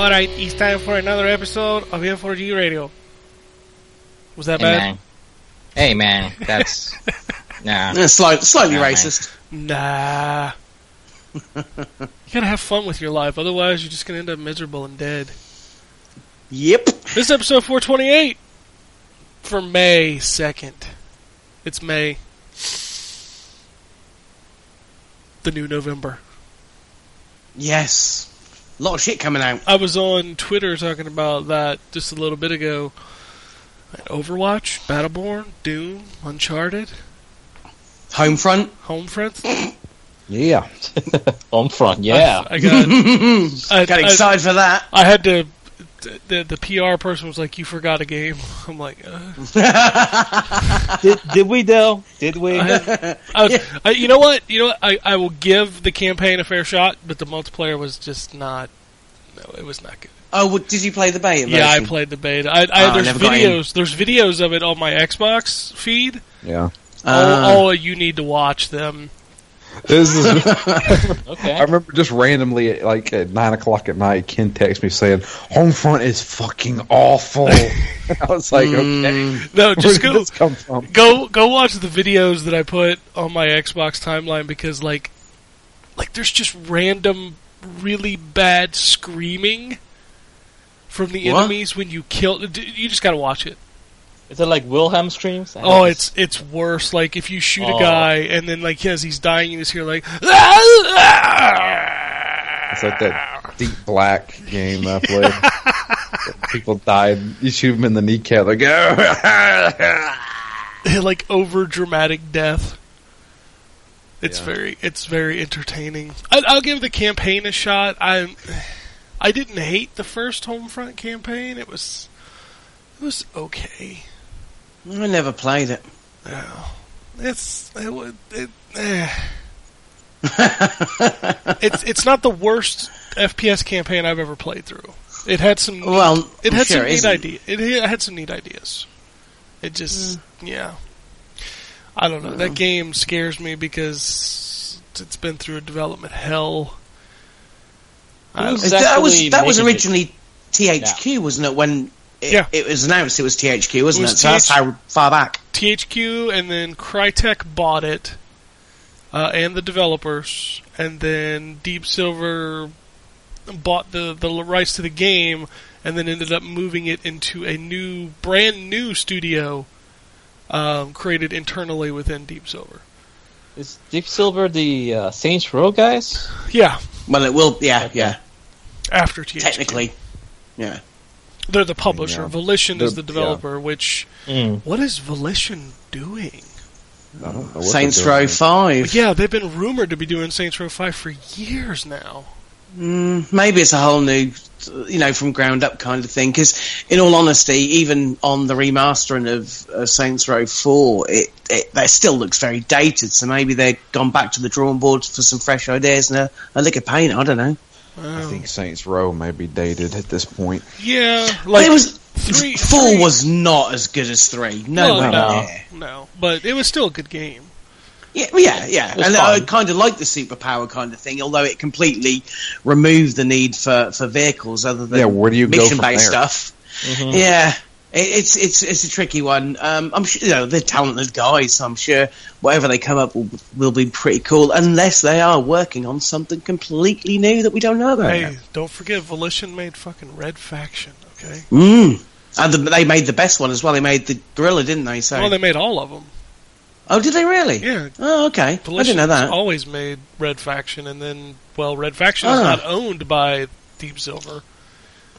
podcast. All right, it's time for another episode of N4G Radio. Was that Hey bad? man. Hey man, that's nah. Uh, slight, slightly Nah, man. racist. Nah. you gotta have fun with your life, otherwise you're just gonna end up miserable and dead. Yep. This is episode 428 for May 2nd. It's May. The new November. Yes. A lot of shit coming out. I was on Twitter talking about that just a little bit ago. Overwatch, Battleborn, Doom, Uncharted, Homefront. Homefront. Yeah. Homefront. yeah. I, I got. I, Got I- excited for that. I had to. The, the PR person was like, "You forgot a game." I'm like, uh, did, did we though? Did we? I was, I, you know what? You know what? I, I will give the campaign a fair shot, but the multiplayer was just not. No, it was not good. Oh, well, did you play the beta Yeah, I played the beta. I, I, Oh, there's never videos. There's videos of it on my Xbox feed. yeah. all, Uh, all you need to watch them. This is, Okay. I remember just randomly, like at nine o'clock at night, Ken texted me saying, "Homefront is fucking awful." I was like, mm. "Okay, No, just go. this come from?" go go watch the videos that I put on my Xbox timeline because like like there's just random really bad screaming from the What? enemies when you kill you just got to watch it. Is it like Wilhelm screams? I Oh, it's it's worse like if you shoot a Oh. guy and then like as he's dying you just hear like It's like that deep black game I played. People died. You shoot them in the kneecap, like, like over dramatic death. It's Yeah. very it's very entertaining. I, I'll give the campaign a shot. I I didn't hate the first Homefront campaign. It was it was okay. I never played it. Yeah. It's it, wa- it eh. it's it's not the worst FPS campaign I've ever played through. It had some neat- Well, it had sure some neat isn't. idea. It had some neat ideas. It just yeah. I don't know. That game scares me because it's been through a development hell. I that was that was making it. originally THQ, wasn't it? When it, Yeah. it was announced, it was THQ, wasn't It it? was So that's how far back. THQ and then Crytek bought it, uh, and the developers, and then Deep Silver bought the the rights to the game, and then ended up moving it into a new, brand new studio um, created internally within Deep Silver. Is Deep Silver the uh, Saints Row guys? Yeah, Well, it will. Yeah, yeah. after THQ, Technically, yeah. They're the publisher. Yeah. Volition is They're- the developer. Which Mm. what is Volition doing? I don't know Saints Row doing. Five. Yeah, they've been rumored to be doing Saints Row Five for years now. Mm, maybe it's a whole new, you know, from ground up kind of thing. Because, in all honesty, even on the remastering of uh, Saints Row Four, it, it that still looks very dated. So maybe they've gone back to the drawing board for some fresh ideas and a, a lick of paint. I don't know. I think Saints Row may be dated at this point. Yeah, like it was three- four three- was not as good as three. No, Well, way no, near. no, but it was still a good game. Yeah, yeah, yeah. was And I kind of like the superpower kind of thing, although it completely removed the need for, for vehicles other than Yeah, where do you go mission from based there? stuff. Mhm. Yeah. It, it's it's it's a tricky one. Um, I'm sure you know they're talented guys. So I'm sure whatever they come up will, will be pretty cool, unless they are working on something completely new that we don't know about. Hey, yet. don't forget, Volition made fucking Red Faction. Okay, Mm. And the, they made the best one as well. They made the Guerrilla, didn't they? So well they made all of them. Oh, did they really? Yeah, Oh, okay. I didn't know that. always made Red Faction, and then well, Red Faction is Ah. not owned by Deep Silver.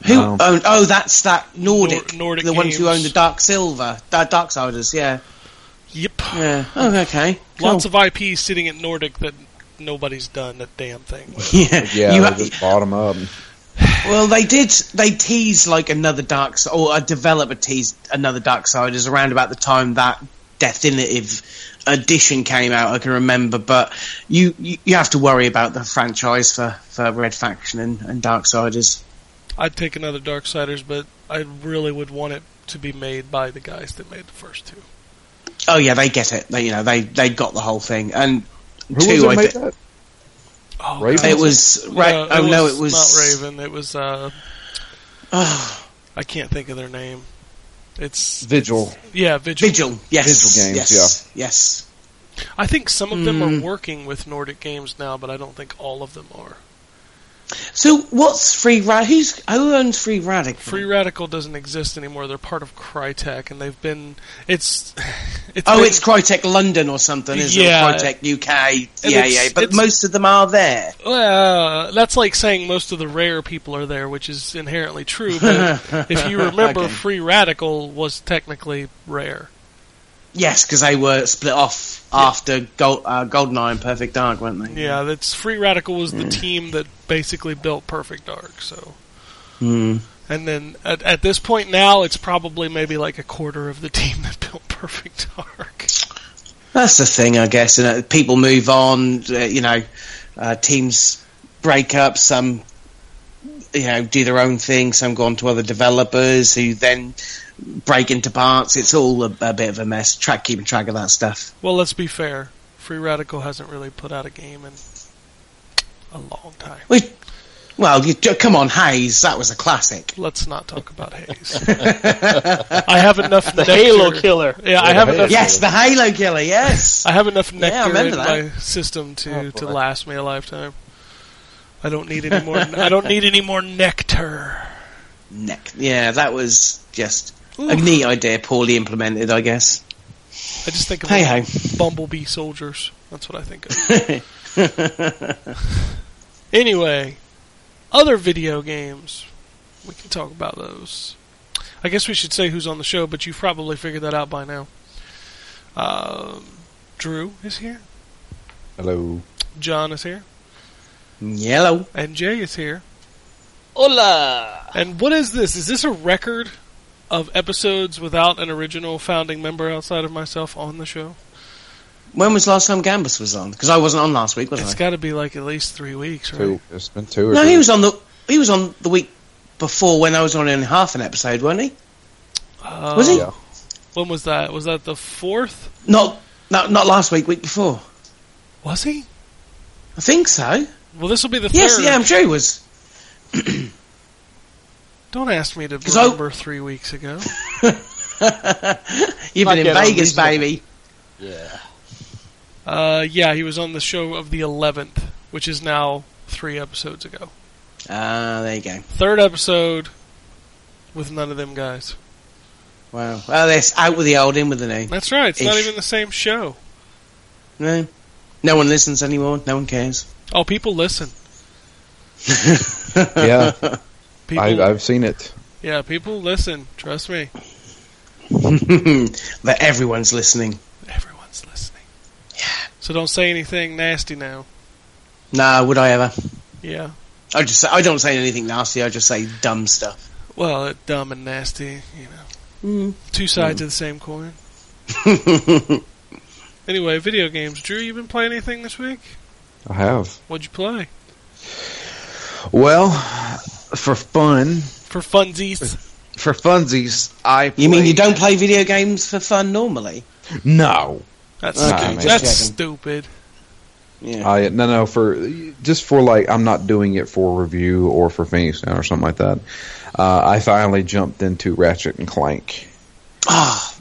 Who No. owned? Oh, that's that Nordic, Nor- Nordic the ones who own the Dark Silver, the Darksiders. Yeah, Yep, yeah. Oh, okay. Cool. lots of IP sitting at Nordic that nobody's done a damn thing with. yeah. Yeah, You they ha- just bought 'em up. well, they did. They teased like another Dark, S- or a developer teased another Dark Darksiders around about the time that definitive edition came out. I can remember, but you you, you have to worry about the franchise for, for Red Faction and, and Darksiders. I'd take another Darksiders, but I really would want it to be made by the guys that made the first two. Oh yeah, they get it. They you know they they got the whole thing and. Who two, was it I made thi- that? Oh, Raven? It was right. No, oh no, it was not Raven. It was uh, Oh, I can't think of their name. It's Vigil. yeah, Vigil. Vigil. Yes. Vigil Games, Yes. Yes. I think some of them Hmm. are working with Nordic Games now, but I don't think all of them are. So what's Free Rad? Who's who owns Free Radical? Free Radical doesn't exist anymore. They're part of Crytek, and they've been. It's. it's Oh, been- it's Crytek London or something, isn't Yeah. it? Crytek UK. Yeah, yeah. But most of them are there. Well, that's like saying most of the rare people are there, which is inherently true. But if you remember, Okay. Free Radical was technically rare. Yes, because they were split off after Gold, uh, Goldeneye and Perfect Dark, weren't they? Yeah, that's Free Radical was the team that basically built Perfect Dark. So, Hmm. and then at, at this point now, it's probably maybe like a quarter of the team that built Perfect Dark. That's the thing, I guess. You know, people move on. Uh, you know, uh, teams break up. Some, you know, do their own thing. Some go on to other developers who then break into parts. It's all a, a bit of a mess. Track keeping track of that stuff. Well, let's be fair. Free Radical hasn't really put out a game in a long time. We, well, you, come on, Haze. That was a classic. Let's not talk about Haze. I have enough The nectar. Halo killer. Yeah, I have the enough. Yes, the Halo killer. Yes. I have enough nectar remember in that. my system to, Oh, to last me a lifetime. I don't need any more. I don't need any more nectar. Neck. Yeah, that was just a neat idea, poorly implemented, I guess. I just think of Hey like bumblebee soldiers. That's what I think of. Anyway, other video games. We can talk about those. I guess we should say who's on the show, but you've probably figured that out by now. Um, Drew is here. Hello. John is here. Yellow. And Jay is here. Hola! And what is this? Is this a record of episodes without an original founding member outside of myself on the show? When was the last time Gambus was on? Because I wasn't on last week, was It's I? It's got to be like at least three weeks, right? Two. It's been two or No, three. he was on the he was on the week before when I was on in half an episode, wasn't he? Uh, Was he? Yeah. When was that? Was that the fourth? Not not not last week, week before. Was he? I think so. Well, this will be the Yes, third. yeah, I'm sure he was. Don't ask me to 'Cause I- remember three weeks ago. You've been in Vegas, baby. Yeah. Uh, yeah, he was on the show of the 11th, which is now three episodes ago. Ah, there you go. Third episode with none of them guys. Wow. Well, it's out with the old, in with the new. That's right. It's not even the same show. No, no one listens anymore. No one cares. Oh, people listen. Yeah, People, I, I've seen it. yeah, people listen. Trust me. but everyone's listening. Everyone's listening. Yeah. So don't say anything nasty now. Nah, would I ever? Yeah. I just say, I don't say anything nasty. I just say dumb stuff. Well, it, dumb and nasty, you know. Mm. Two sides of the same coin. Anyway, video games. Drew, you been playing anything this week? I have. What'd you play? Well, for fun, For funsies. for funsies, I. you mean you don't play video games for fun normally? No. That's Okay, stupid. That's checking. stupid. Yeah. I no no for just for like I'm not doing it for review or for Phoenix Down or something like that. Uh, I finally jumped into Ratchet and Clank. Ah,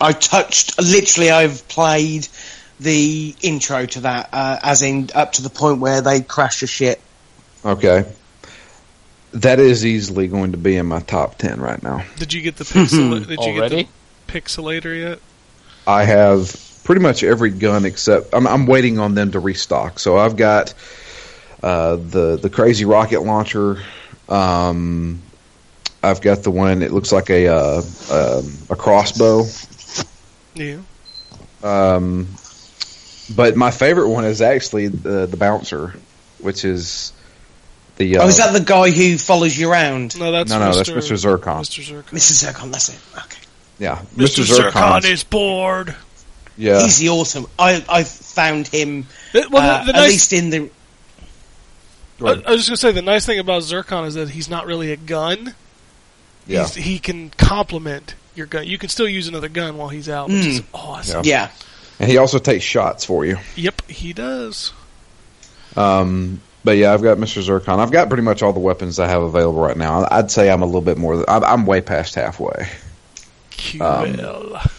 I touched. Literally, I've played the intro to that, uh, as in up to the point where they crash the ship. Okay, that is easily going to be in my top ten right now. Did you get the pixel? did you Already? get the Pixelizer yet? I have pretty much every gun except I'm, I'm waiting on them to restock. So I've got uh, the the crazy rocket launcher. Um, I've got the one. It looks like a uh, um a crossbow. Yeah. Um, but my favorite one is actually the the bouncer, which is the. Uh, Oh, is that the guy who follows you around? No, that's No, no, Mr. that's Mr. Zurkon. Mr. Zurkon. Mr. Zurkon, that's it. Okay. yeah, Mr. Mr. Zurkon Zurkon. is bored. Yeah, He's the awesome. I I found him It- well, uh, the, the at nice, least in the. I, I was just gonna say the nice thing about Zurkon is that he's not really a gun. yeah. He's, he can complement your gun. You can still use another gun while he's out, which is awesome. Yeah. And he also takes shots for you. Yep, he does. Um, but yeah, I've got Mr. Zurkon. I've got pretty much all the weapons I have available right now. I'd say I'm a little bit more. I'm, I'm way past halfway. QL.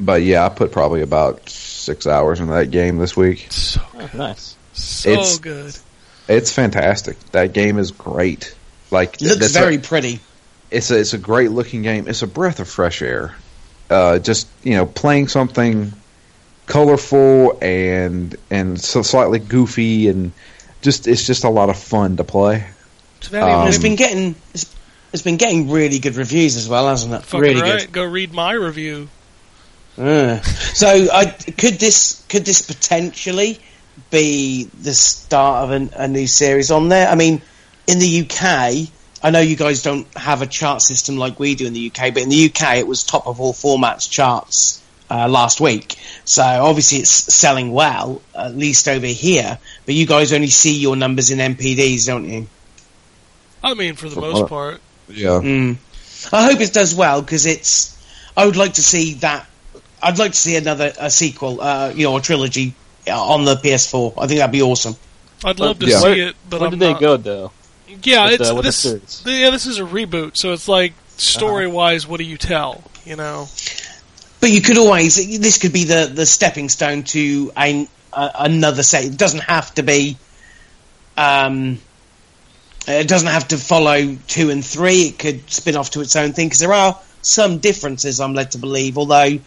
But yeah, I put probably about six hours into that game this week. so Oh, nice. so It's- good. It's fantastic. That game is great. Like it Looks that's a- very pretty. it's a it's a great looking game. It's a breath of fresh air. Uh, just you know, playing something colorful and and so slightly goofy and just it's just a lot of fun to play. It's not even Um, It's been getting it's, it's been getting really good reviews as well, hasn't it? fucking really right. Go read my review. Uh, so, I, could this could this potentially be the start of an, a new series on there? I mean, in the UK, I know you guys don't have a chart system like we do in the UK, but in the UK, it was top of all formats charts uh, last week. So obviously, it's selling well, at least over here. But you guys only see your numbers in NPDs, don't you? I mean, for the For most part. Yeah, Mm. I hope it does well because it's. I would like to see that. I'd like to see another a sequel, uh, you know, a trilogy uh, on the PS4. I think that'd be awesome. I'd love to Yeah. see Where- it, but Where I'm did they not- go though? Yeah, with it's the- with the this. yeah, this is a reboot, so it's like story wise, what do you tell? You know, But you could always. This could be the the stepping stone to a, a another set. It doesn't have to be. Um, it doesn't have to follow two and three. It could spin off to its own thing because there are some differences. I'm led to believe, although it,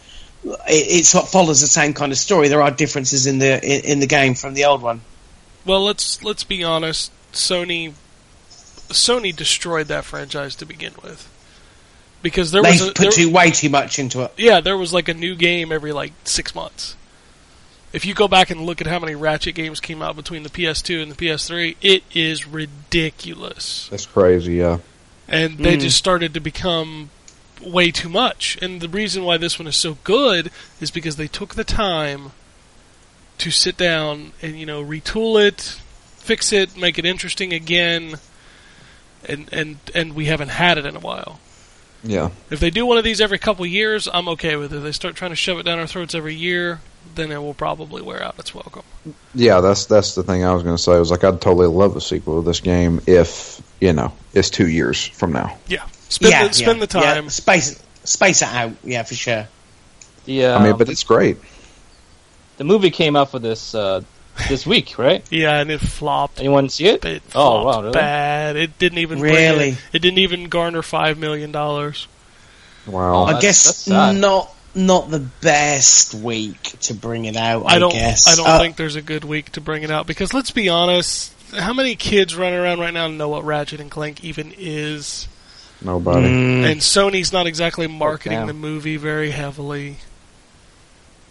it sort of follows the same kind of story. There are differences in the in, in the game from the old one. well, let's let's be honest. Sony, Sony destroyed that franchise to begin with, because there They was a, put there- too way too much into it. yeah, there was like a new game every like six months. If you go back and look at how many Ratchet games came out between the PS2 and the PS3, it is ridiculous. that's crazy. Yeah, and they Mm. just started to become way too much. And the reason why this one is so good is because they took the time to sit down and you know retool it, fix it, make it interesting again, and and and we haven't had it in a while. Yeah. If they do one of these every couple years, I'm okay with it. If they start trying to shove it down our throats every year, then it will probably wear out its welcome. Yeah, that's that's the thing I was going to say. I was like, I'd totally love a sequel to this game if you know it's two years from now. Yeah, spend yeah, the, spend yeah, the time. Yeah, space space it out. Yeah, for sure. The uh, I mean, but it's great. the movie came out for this uh, this week, right? Yeah, and it flopped. Anyone see it? It Oh, flopped wow, really? bad. It didn't even Really? in- it didn't even garner five million dollars. Wow. Oh, I that's- guess that's not not the best week to bring it out. I, I don't. guess. I don't Uh, think there's a good week to bring it out because let's be honest. How many kids running around right now know what Ratchet and Clank even is? Nobody. mm, And Sony's not exactly marketing damn. the movie very heavily.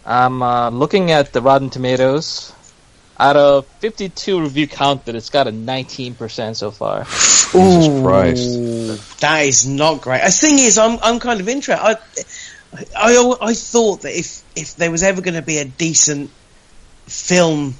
I'm uh, looking at the Rotten Tomatoes. Out of 52 review count, counted, it's got a 19% so far. Jesus Christ. that is not great. The thing is, I'm I'm kind of interested. I, I I thought that if if there was ever going to be a decent film.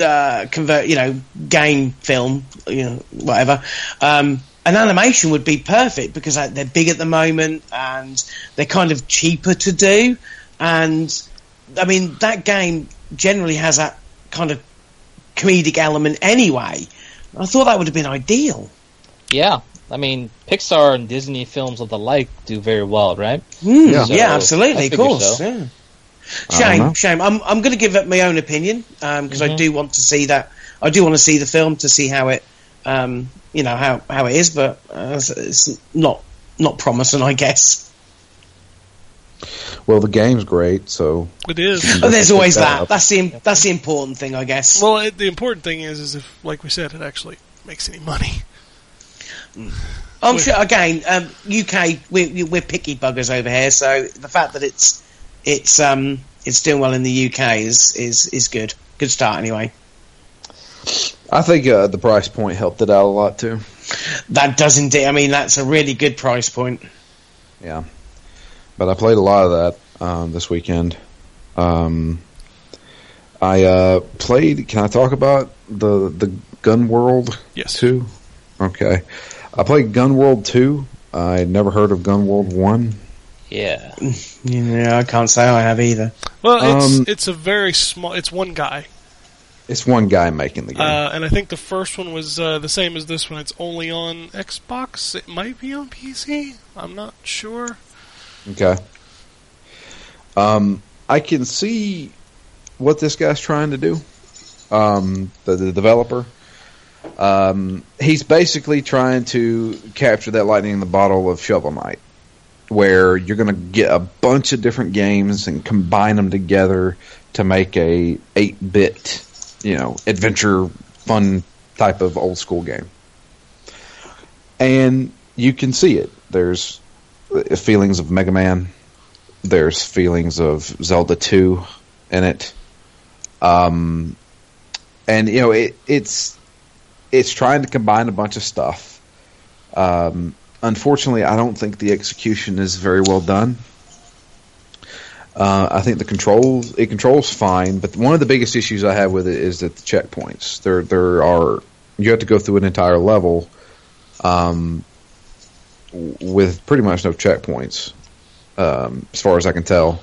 Uh, convert, you know, game film, you know, whatever. Um, an animation would be perfect because uh, they're big at the moment and they're kind of cheaper to do. And I mean, that game generally has that kind of comedic element anyway. I thought that would have been ideal. Yeah, I mean, Pixar and Disney films of the like do very well, right? Mm, Yeah. yeah. Absolutely, of course. so. Yeah. I don't know. Shame, shame. I'm I'm going to give up my own opinion because I Mhm. do want to see that. I do want to see the film to see how it, um, you know, how how it is, but uh, it's, it's not not promising, I guess. Well, the game's great, so It is. But there's always that that. That's the that's the important thing, I guess. Well, it, the important thing is, is if, like we said, it actually makes any money. I'm sure. Again, um, UK, we, we're picky buggers over here, so the fact that it's it's um it's doing well in the UK is is is good. Good start anyway. I think uh, the price point helped it out a lot too. That does indeed. I mean, that's a really good price point. Yeah, but I played a lot of that um, this weekend. Um, I uh, played. Can I talk about the the Gun World Yes. two? Okay, I played Gun World two. I never heard of Gun World one. Yeah. Yeah, I can't say I have either. Well, it's Um, it's a very small. It's one guy, It's one guy making the game. uh, and I think the first one was uh, the same as this one. It's only on Xbox. It might be on PC. I'm not sure. Okay. Um, I can see what this guy's trying to do. Um, the, the developer. Um, he's basically trying to capture that lightning in the bottle of Shovel Knight, where you're going to get a bunch of different games and combine them together to make a 8-bit, you know, adventure fun type of old school game. And you can see it. There's feelings of Mega Man. There's feelings of Zelda 2 in it. Um, and you know it, it's it's trying to combine a bunch of stuff. Um, unfortunately, I don't think the execution is very well done. Uh, I think the controls it controls fine, but one of the biggest issues I have with it is that the checkpoints there there are you have to go through an entire level um, with pretty much no checkpoints, um, as far as I can tell.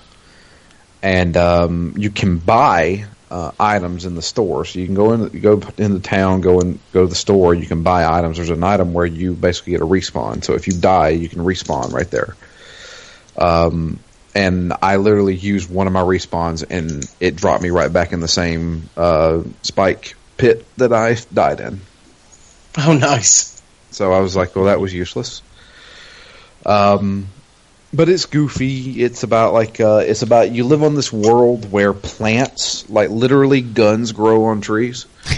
And um, you can buy uh, items in the store, so you can go in, go in the town, go and go to the store. You can buy items. There's an item where you basically get a respawn. So if you die, you can respawn right there. Um, and I literally used one of my respawns, and it dropped me right back in the same uh, spike pit that I died in. Oh, nice. So I was like, well, that was useless. Um, but it's goofy. It's about like uh, it's about you live on this world where plants, like literally guns, grow on trees.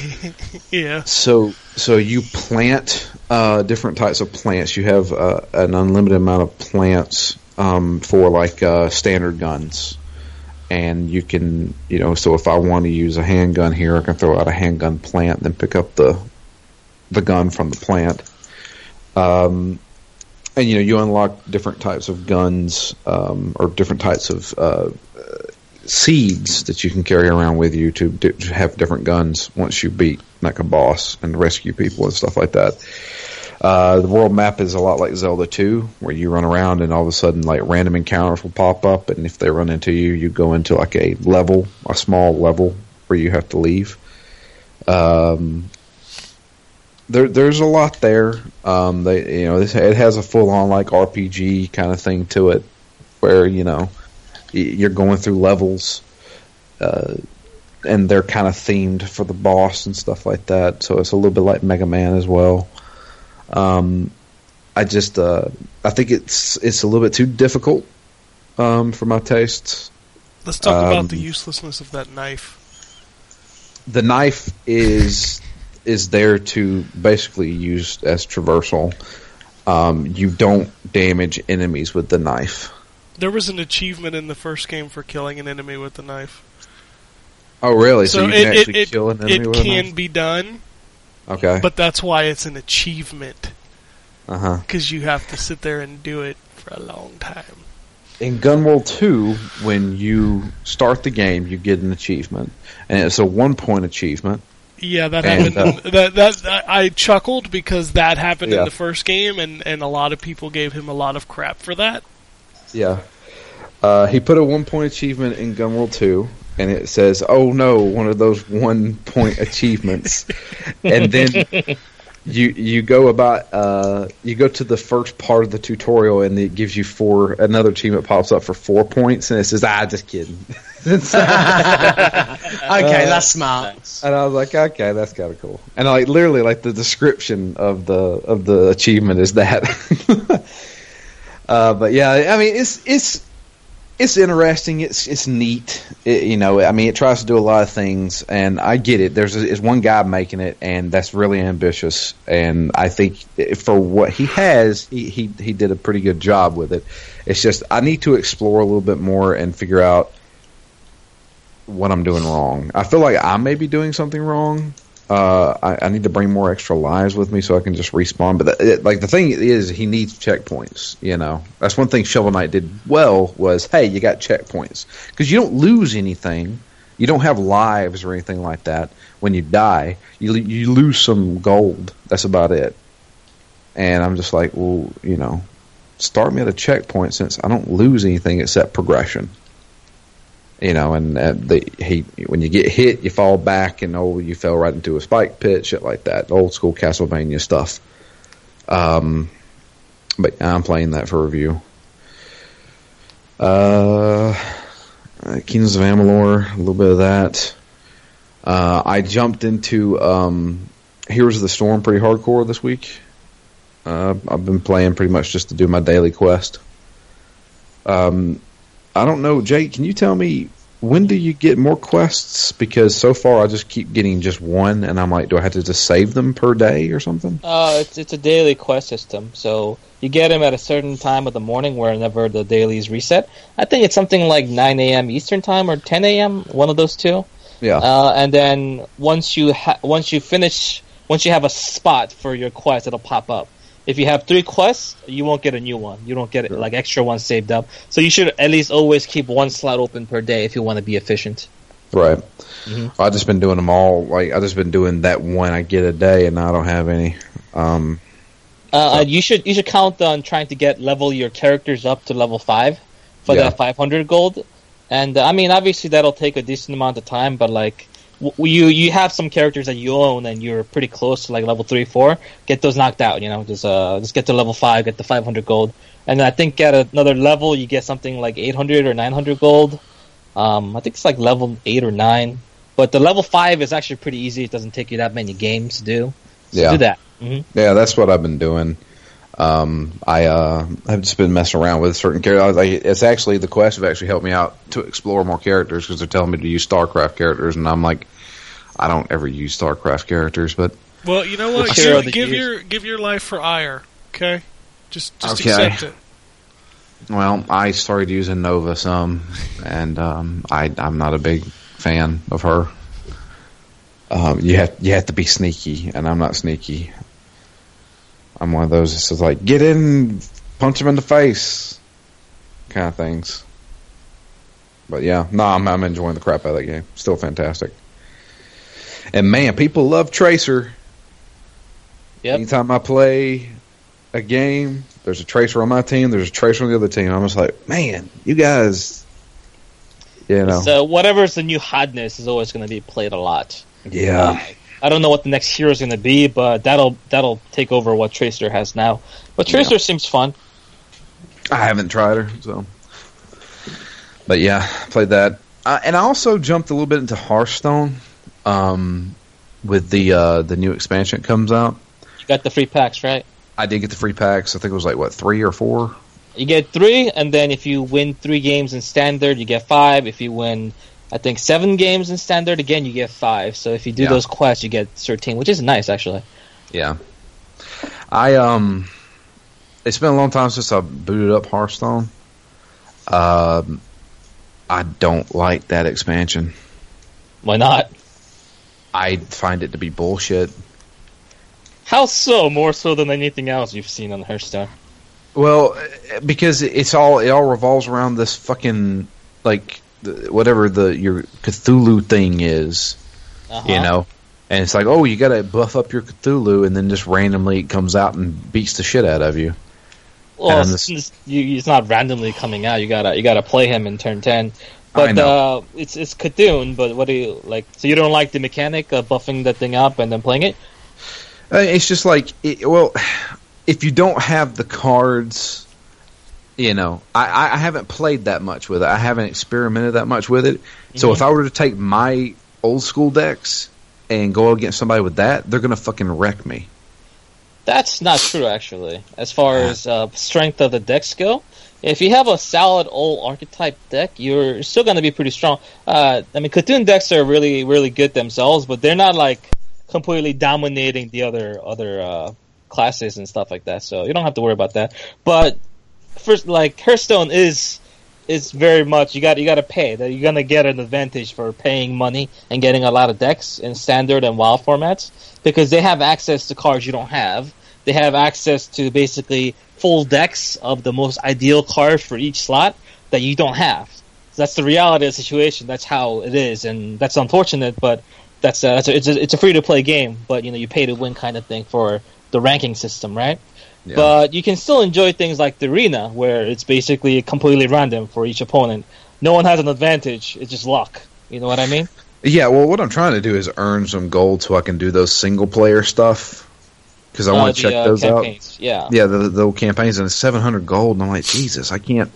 Yeah. So so you plant uh, different types of plants. You have uh, an unlimited amount of plants um, for like uh, standard guns, and you can you know. So if I want to use a handgun here, I can throw out a handgun plant, then pick up the the gun from the plant. Um, and you know you unlock different types of guns um, or different types of uh, seeds that you can carry around with you to, to have different guns once you beat like a boss and rescue people and stuff like that. Uh, the world map is a lot like Zelda 2, where you run around and all of a sudden like random encounters will pop up, and if they run into you, you go into like a level, a small level where you have to leave. Um, there, there's a lot there. Um, they, you know, it has a full on like RPG kind of thing to it, where you know you're going through levels, uh, and they're kind of themed for the boss and stuff like that. So it's a little bit like Mega Man as well. Um, I just, uh, I think it's it's a little bit too difficult um, for my tastes. Let's talk Um, about the uselessness of that knife. the knife is is there to basically use as traversal. Um, you don't damage enemies with the knife. There was an achievement in the first game for killing an enemy with a knife. Oh, really? So, So you it can it, actually it, kill an enemy it with a can knife? be done, Okay. but that's why it's an achievement uh huh. because you have to sit there and do it for a long time. In Gun World 2, when you start the game, you get an achievement, and it's a one point achievement. Yeah, that And, happened. uh, that that I I chuckled because that happened Yeah. in the first game, and and a lot of people gave him a lot of crap for that. Yeah. Uh, he put a one point achievement in Gun World 2, and it says, oh no, one of those one point achievements. and then you you go about uh, you go to the first part of the tutorial and it gives you four another achievement pops up for four points and it says ah just kidding Okay, that's smart. and I was like okay that's kind of cool and like literally like the description of the of the achievement is that uh, but yeah I mean it's it's it's interesting. It's it's neat. It, you know, I mean, it tries to do a lot of things, and I get it. There's is one guy making it, and that's really ambitious. And I think for what he has, he, he he did a pretty good job with it. It's just I need to explore a little bit more and figure out what I'm doing wrong. I feel like I may be doing something wrong. Uh, I, I need to bring more extra lives with me so I can just respawn. But the, it, like the thing is, he needs checkpoints. You know, that's one thing Shovel Knight did well was, hey, you got checkpoints because you don't lose anything. You don't have lives or anything like that when you die. You you lose some gold. That's about it. And I'm just like, well, you know, start me at a checkpoint since I don't lose anything except progression you know, and uh, the, he when you get hit, you fall back, and oh, you fell right into a spike pit, shit like that, old school Castlevania stuff. Um, but I'm playing that for review. Uh, of Amalur, a little bit of that. Uh, I jumped into um, Heroes of the Storm pretty hardcore this week. Uh, I've been playing pretty much just to do my daily quest. Um, I don't know, Jake. Can you tell me when do you get more quests? Because so far I just keep getting just one, and I'm like, do I have to just save them per day or something? Uh, it's it's a daily quest system, so you get them at a certain time of the morning, whenever the dailies reset. I think it's something like 9 a.m. Eastern time or 10 a.m. One of those two. Yeah. Uh, and then once you ha- once you finish, once you have a spot for your quest, it'll pop up. If you have three quests, you won't get a new one. You don't get like extra ones saved up. So you should at least always keep one slot open per day if you want to be efficient. Right. Mhm. I've just been doing them all. Like I just been doing that one I get a day, and I don't have any. Um, Uh, you should you should count on trying to get level your characters up to level five for Yeah. that 500 gold. And uh, I mean, obviously that'll take a decent amount of time, but like you you have some characters that you own and you're pretty close to like level three four. Get those knocked out. You know, just uh just get to level five, get the 500 gold, and then I think at another level you get something like 800 or 900 gold. Um, I think it's like level eight or nine. But the level five is actually pretty easy. It doesn't take you that many games to do. So Yeah. do that. hmm yeah, that's what I've been doing. Um, I uh, I've just been messing around with certain characters. I like, it's actually the quest have actually helped me out to explore more characters because they're telling me to use StarCraft characters, and I'm like, I don't ever use StarCraft characters, but Well, you know what? Which Give, give your give your life for Aiur. Okay. Just just Okay. accept it. Well, I started using Nova some, and um, I I'm not a big fan of her. Um, you have you have to be sneaky, and I'm not sneaky. I'm one of those that says like, get in, punch him in the face, kind of things. But yeah, no, I'm I'm enjoying the crap out of that game. Still fantastic. And man, people love Tracer. Yep. Anytime I play a game, there's a tracer on my team, there's a tracer on the other team. I'm just like, man, you guys, you know, So whatever's the new hotness is always going to be played a lot. yeah, uh, I don't know what the next hero is going to be, but that'll that'll take over what Tracer has now. But Tracer Yeah. seems fun. I haven't tried her, so. But yeah, played that, uh, and I also jumped a little bit into Hearthstone, um, with the uh, the new expansion that comes out. You got the free packs, right? I did get the free packs. I think it was like what three or four. You get three, and then if you win three games in standard, you get five. If you win, I think seven games in standard, again you get five. So if you do Yeah. those quests, you get thirteen, which is nice actually. Yeah. I um it's been a long time since I booted up Hearthstone. Um I don't like that expansion. Why not? I find it to be bullshit. How so? More so than anything else you've seen on Hearthstone. Well, because it's all it all revolves around this fucking like whatever the your Cthulhu thing is, Uh-huh. you know. And it's like, oh, you got to buff up your Cthulhu, and then just randomly it comes out and beats the shit out of you. Well, it's, you, it's not randomly coming out. You gotta you gotta play him in turn ten. But uh, it's it's Cthulhu. But what do you like? So you don't like the mechanic of buffing that thing up and then playing it? Uh, It's just like, it, well, if you don't have the cards, you know, I, I- haven't played that much with it. I haven't experimented that much with it. So Mhm. if I were to take my old school decks and go against somebody with that, they're gonna fucking wreck me. That's not true, actually. As far as uh, strength of the deck skill, if you have a solid old archetype deck, you're still going to be pretty strong. Uh, I mean, Cthulhu decks are really, really good themselves, but they're not like completely dominating the other other uh, classes and stuff like that. So you don't have to worry about that. But first, like Hearthstone is is very much you got you got to pay. That you're gonna get an advantage for paying money and getting a lot of decks in standard and wild formats because they have access to cards you don't have. They have access to basically full decks of the most ideal cards for each slot that you don't have. So that's the reality of the situation. That's how it is, and that's unfortunate. But that's, uh, that's a, it's a, it's a free to play game, but you know you pay to win kind of thing for the ranking system, right? Yeah. But you can still enjoy things like the arena, where it's basically completely random for each opponent. No one has an advantage; it's just luck. You know what I mean? Yeah, well, what I'm trying to do is earn some gold so I can do those single player stuff because I Uh, want to check uh, those out. Yeah. Yeah, the the little campaigns and it's 700 gold, and I'm like, Jesus, I can't,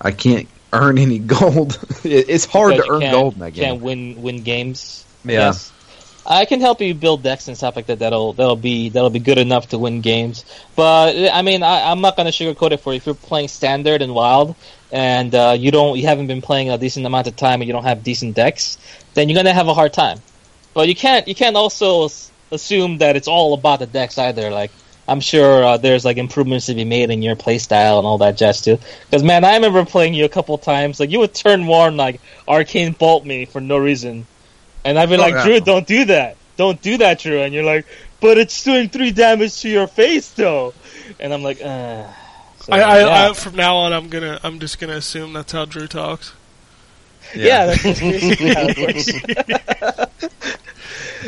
I can't earn any gold. It's hard Because to earn gold in that Can't win win games. Yeah. Yes. I can help you build decks and stuff like that. That'll that'll be that'll be good enough to win games. But I mean, I, I'm not gonna sugarcoat it for you. If you're playing standard and wild, and uh, you don't you haven't been playing a decent amount of time, and you don't have decent decks, then you're gonna have a hard time. But you can't you can't also assume that it's all about the decks either. Like I'm sure uh, there's like improvements to be made in your playstyle and all that jazz too. Because man, I remember playing you a couple times. Like you would turn one like arcane bolt me for no reason, and I'd be Oh, like, yeah. Drew, don't do that, don't do that, Drew. And you're like, but it's doing three damage to your face though, and I'm like, uh. So, I, I, yeah. I, from now on, I'm gonna, I'm just gonna assume that's how Drew talks. yeah, that's basically how it works.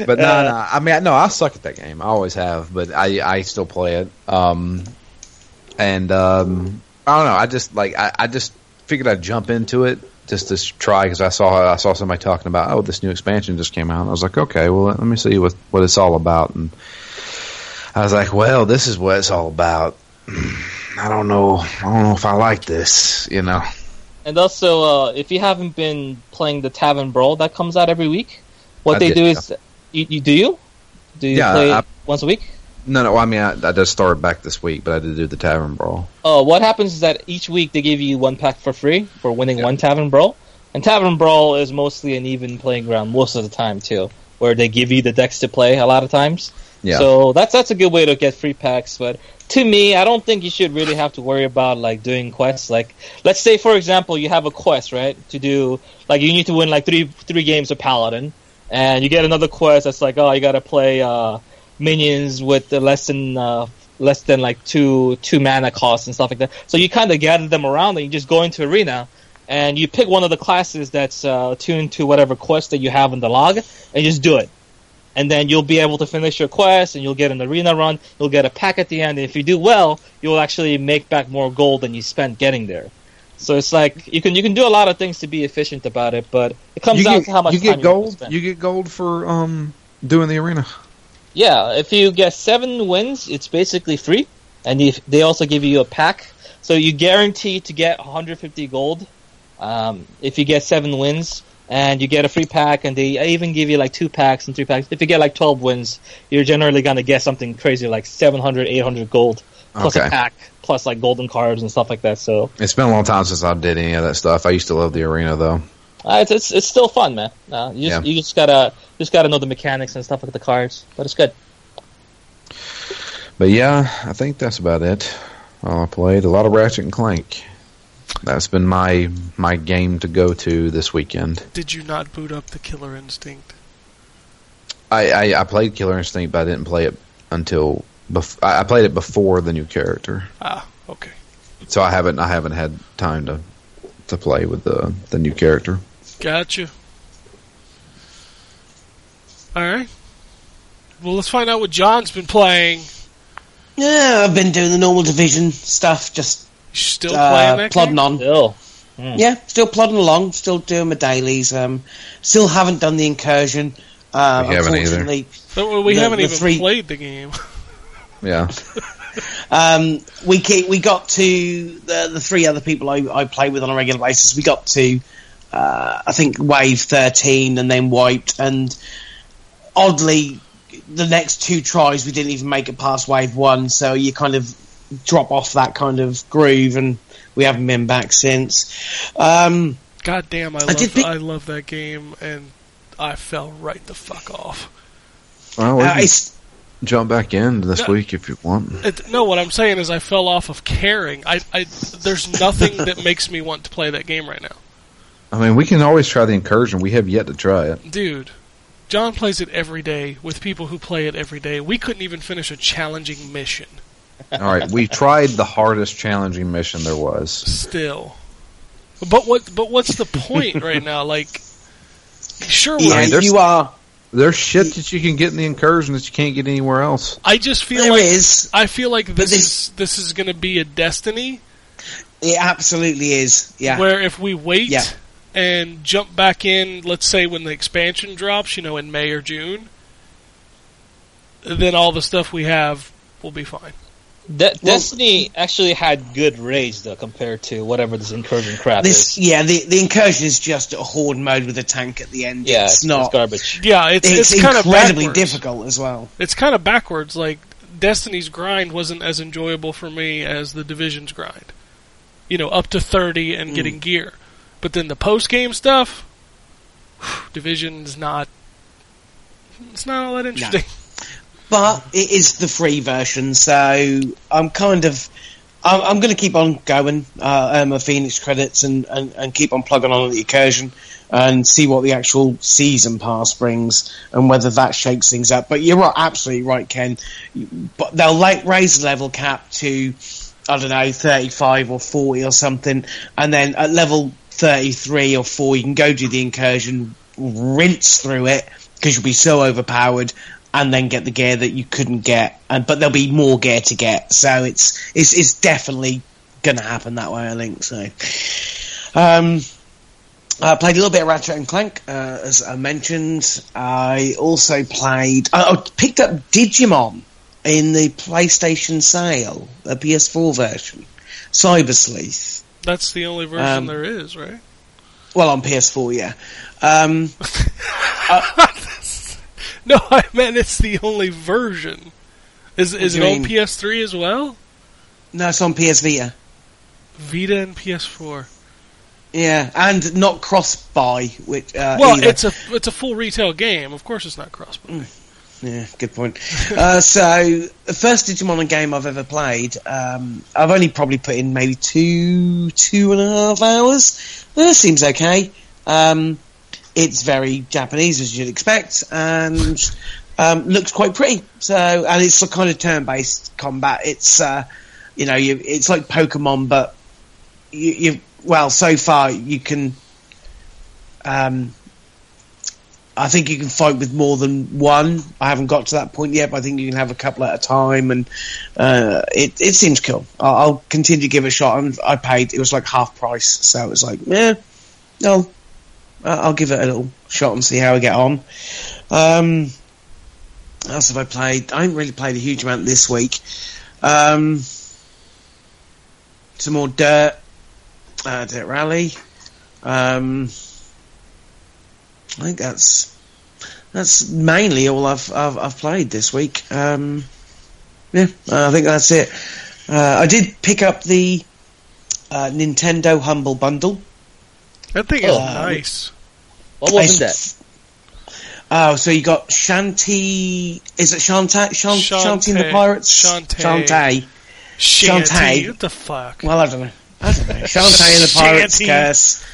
But no, Uh, no, I mean, no, I suck at that game. I always have, but I, I still play it. Um, and um, I don't know. I just like, I, I just figured I'd jump into it just to try because I saw, I saw somebody talking about, oh, this new expansion just came out. And I was like, okay, well, let me see what what it's all about. And I was like, well, this is what it's all about. I don't know. I don't know if I like this. You know. And also, uh, if you haven't been playing the Tavern Brawl that comes out every week, what I they did, do yeah. is, you, you do you? Do you Yeah, play I- it once a week? No, no. I mean, I, I just started back this week, but I did do the Tavern Brawl. Uh, what happens is that each week they give you one pack for free for winning Yeah. one Tavern Brawl. And Tavern Brawl is mostly an even playing ground most of the time too, where they give you the decks to play a lot of times. Yeah. So that's that's a good way to get free packs. But to me, I don't think you should really have to worry about like doing quests. Like, let's say for example, you have a quest right to do, like you need to win like three three games of Paladin, and you get another quest that's like, oh, you got to play uh, minions with the less than uh, less than like two two mana costs and stuff like that. So you kind of gather them around and you just go into arena. And you pick one of the classes that's uh, attuned to whatever quest that you have in the log, and just do it and then you'll be able to finish your quest and you'll get an arena run you'll get a pack at the end and if you do well you'll actually make back more gold than you spent getting there so it's like you can you can do a lot of things to be efficient about it but it comes you down get, to how much you get you gold. spend. You get gold for um doing the arena. Yeah if you get seven wins it's basically free and if they also give you a pack so you guarantee to get 150 gold um, if you get seven wins and you get a free pack and they even give you like two packs and three packs if you get like 12 wins you're generally going to get something crazy like 700 800 gold plus Okay. a pack plus like golden cards and stuff like that so It's been a long time since I did any of that stuff. I used to love the arena though. Uh, it's, it's it's still fun man uh, you, just, Yeah. you just gotta just gotta know the mechanics and stuff like the cards but it's good But yeah, I think that's about it. Well, I played a lot of Ratchet and Clank. That's been my my game to go to this weekend. Did you not boot up the Killer Instinct? I, I, I played Killer Instinct, but I didn't play it until bef- I I played it before the new character, Ah, okay. so I haven't I haven't had time to to play with the the new character. Gotcha. All right. Well, let's find out what John's been playing. Yeah, I've been doing the normal division stuff, just You still playing uh, that plodding game? on. still Yeah, still plodding along, still doing my dailies. Um, still haven't done the incursion. Uh, We haven't either. unfortunately, No, we the- haven't the even three- played the game. Yeah, um, we ke- we got to the, the three other people I, I play with on a regular basis. We got to uh, I think wave thirteen and then wiped. And oddly, the next two tries we didn't even make it past wave one. So you kind of drop off that kind of groove, and we haven't been back since. Um, God damn, I, I love did pick- I love that game, and I fell right the fuck off. Well, we uh, can it's jump back in this No. week if you want. It, no, what I'm saying is I fell off of caring. I, I there's nothing that makes me want to play that game right now, I mean, we can always try the incursion. We have yet to try it. dude. John plays it every day with people who play it every day. We couldn't even finish a challenging mission. All right, we tried the hardest challenging mission there was. Still, but what? But what's the point right now? Like, sure, yeah, we're- there's- you are. There's shit that you can get in the incursion that you can't get anywhere else. I just feel There like is. I feel like this, this- is this is going to be a destiny It absolutely is. Yeah. where if we wait Yeah. And jump back in, let's say when the expansion drops, you know, in May or June, then all the stuff we have will be fine. De- Well- Destiny actually had good raids though compared to whatever this incursion crap This, is. yeah, the the incursion is just a horde mode with a tank at the end. Yeah, it's not. garbage. Yeah, it's It's, it's, kind of incredibly backwards. difficult as well. It's kind of backwards. Like Destiny's grind wasn't as enjoyable for me as the Division's grind. You know, up to thirty and Mm. getting gear, but then the post game stuff, Division's not. It's not all that interesting. but it is the free version, so I'm kind of. I'm, I'm going to keep on going, uh, earn my Phoenix credits, and, and, and keep on plugging on the incursion and see what the actual season pass brings, and whether that shakes things up. But you're right, absolutely right, Ken. But they'll like raise the level cap to, I don't know, 35 or 40 or something, and then at level 33 or 4, you can go do the incursion, rinse through it because you'll be so overpowered and then get the gear that you couldn't get and but there'll be more gear to get so it's it's, it's definitely gonna happen that way I think so um I played a little bit of Ratchet and Clank, uh, as I mentioned. I also played. I, I picked up Digimon in the PlayStation sale, the PS4 version, Cyber Sleuth. That's the only version Um, there is, right? Well, on PS4, yeah. Um, No, I meant it's the only version. Is is it you on mean? PS3 as well? no, it's on PS Vita. Vita and PS4. Yeah, and not cross-buy, which uh, Well, either. it's a it's a full retail game. Of course, it's not crossplay. Yeah, good point. uh, so, the first Digimon game I've ever played, um, I've only probably put in maybe two, two and a half hours. That seems okay. Um, it's very Japanese, as you'd expect, and um, looks quite pretty. So, and it's a kind of turn-based combat. It's, uh, you know, you, it's like Pokemon, but you, you, well, so far you can, um, I think you can fight with more than one. I haven't got to that point yet, but I think you can have a couple at a time, and uh, it it seems cool. I'll, I'll continue to give it a shot. And I paid; it was like half price, so it was like, yeah, no, I'll give it a little shot and see how I get on. Um, else have I played? I haven't really played a huge amount this week. Um, some more dirt, uh, dirt rally. Um, I think that's that's mainly all I've I've, I've played this week. Um, yeah, I think that's it. Uh, I did pick up the uh, Nintendo Humble Bundle. That thing is Oh. nice. What wasn't that? Oh, so you got Shanty? Is it Shantae? Shan- Shanty and the Pirates? Shantae. Shantae. Shanty. Shantae. What the fuck? Well, I don't know. I don't know. Shantae and the Pirates Shanty. Curse.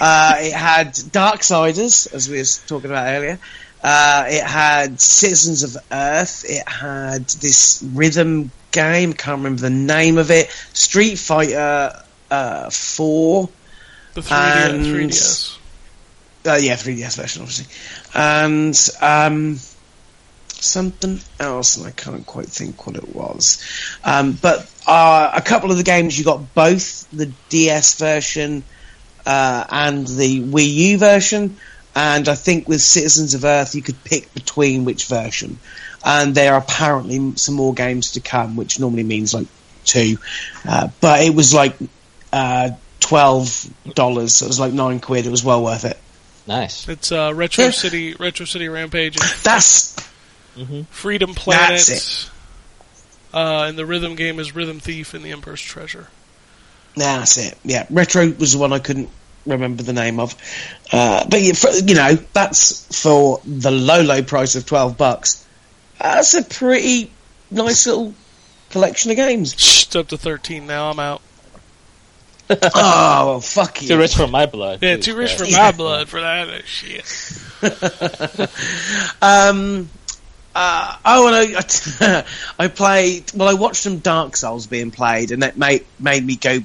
Uh, it had Darksiders, as we were talking about earlier. Uh, it had Citizens of Earth. It had this rhythm game. Can't remember the name of it. Street Fighter uh, Four. The 3DS. and- 3DS. Uh, yeah, 3DS version, obviously. And um, something else, and I can't quite think what it was. Um, but uh, a couple of the games you got both the DS version uh, and the Wii U version, and I think with Citizens of Earth you could pick between which version. And there are apparently some more games to come, which normally means like two. Uh, but it was like uh, twelve dollars. So it was like nine quid. It was well worth it. Nice. It's uh, Retro City, Retro City Rampage, and That's Freedom Planet. That's it. uh, and the rhythm game is Rhythm Thief and the Emperor's Treasure. Nah, that's it. Yeah, retro was the one I couldn't remember the name of. Uh, but you, for, you know, that's for the low, low price of twelve bucks. That's a pretty nice little collection of games. Shh, It's up to 13 now. I'm out. oh, well, fuck you! Too rich for my blood. Yeah, too rich for Christ. my blood for that shit. Um, uh, oh, and I, I played. Well, I watched some Dark Souls being played, and that made made me go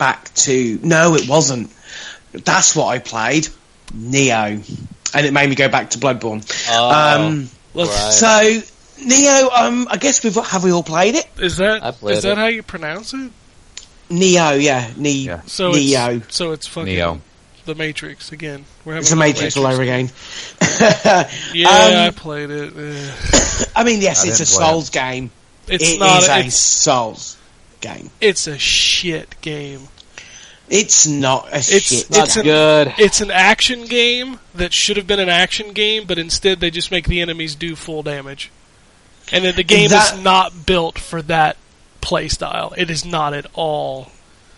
back to. No, it wasn't. That's what I played, Nioh, and it made me go back to Bloodborne. Oh, um, right. so Nioh, um, I guess we've have we all played it? Is that played is that it. how you pronounce it? Neo, yeah, ne- Yeah. So Neo. it's so it's fucking Neo. the Matrix again. We're having It's a Matrix all over again. Yeah, Um, I played it. I mean, yes, I it's a didn't it. Souls game. It's It not. is a it's, Souls game. it's a shit game. It's not a It's- shit. it's Not an- good. It's an action game that should have been an action game, but instead they just make the enemies do full damage. And then the game That- is not built for that playstyle. It is not at all.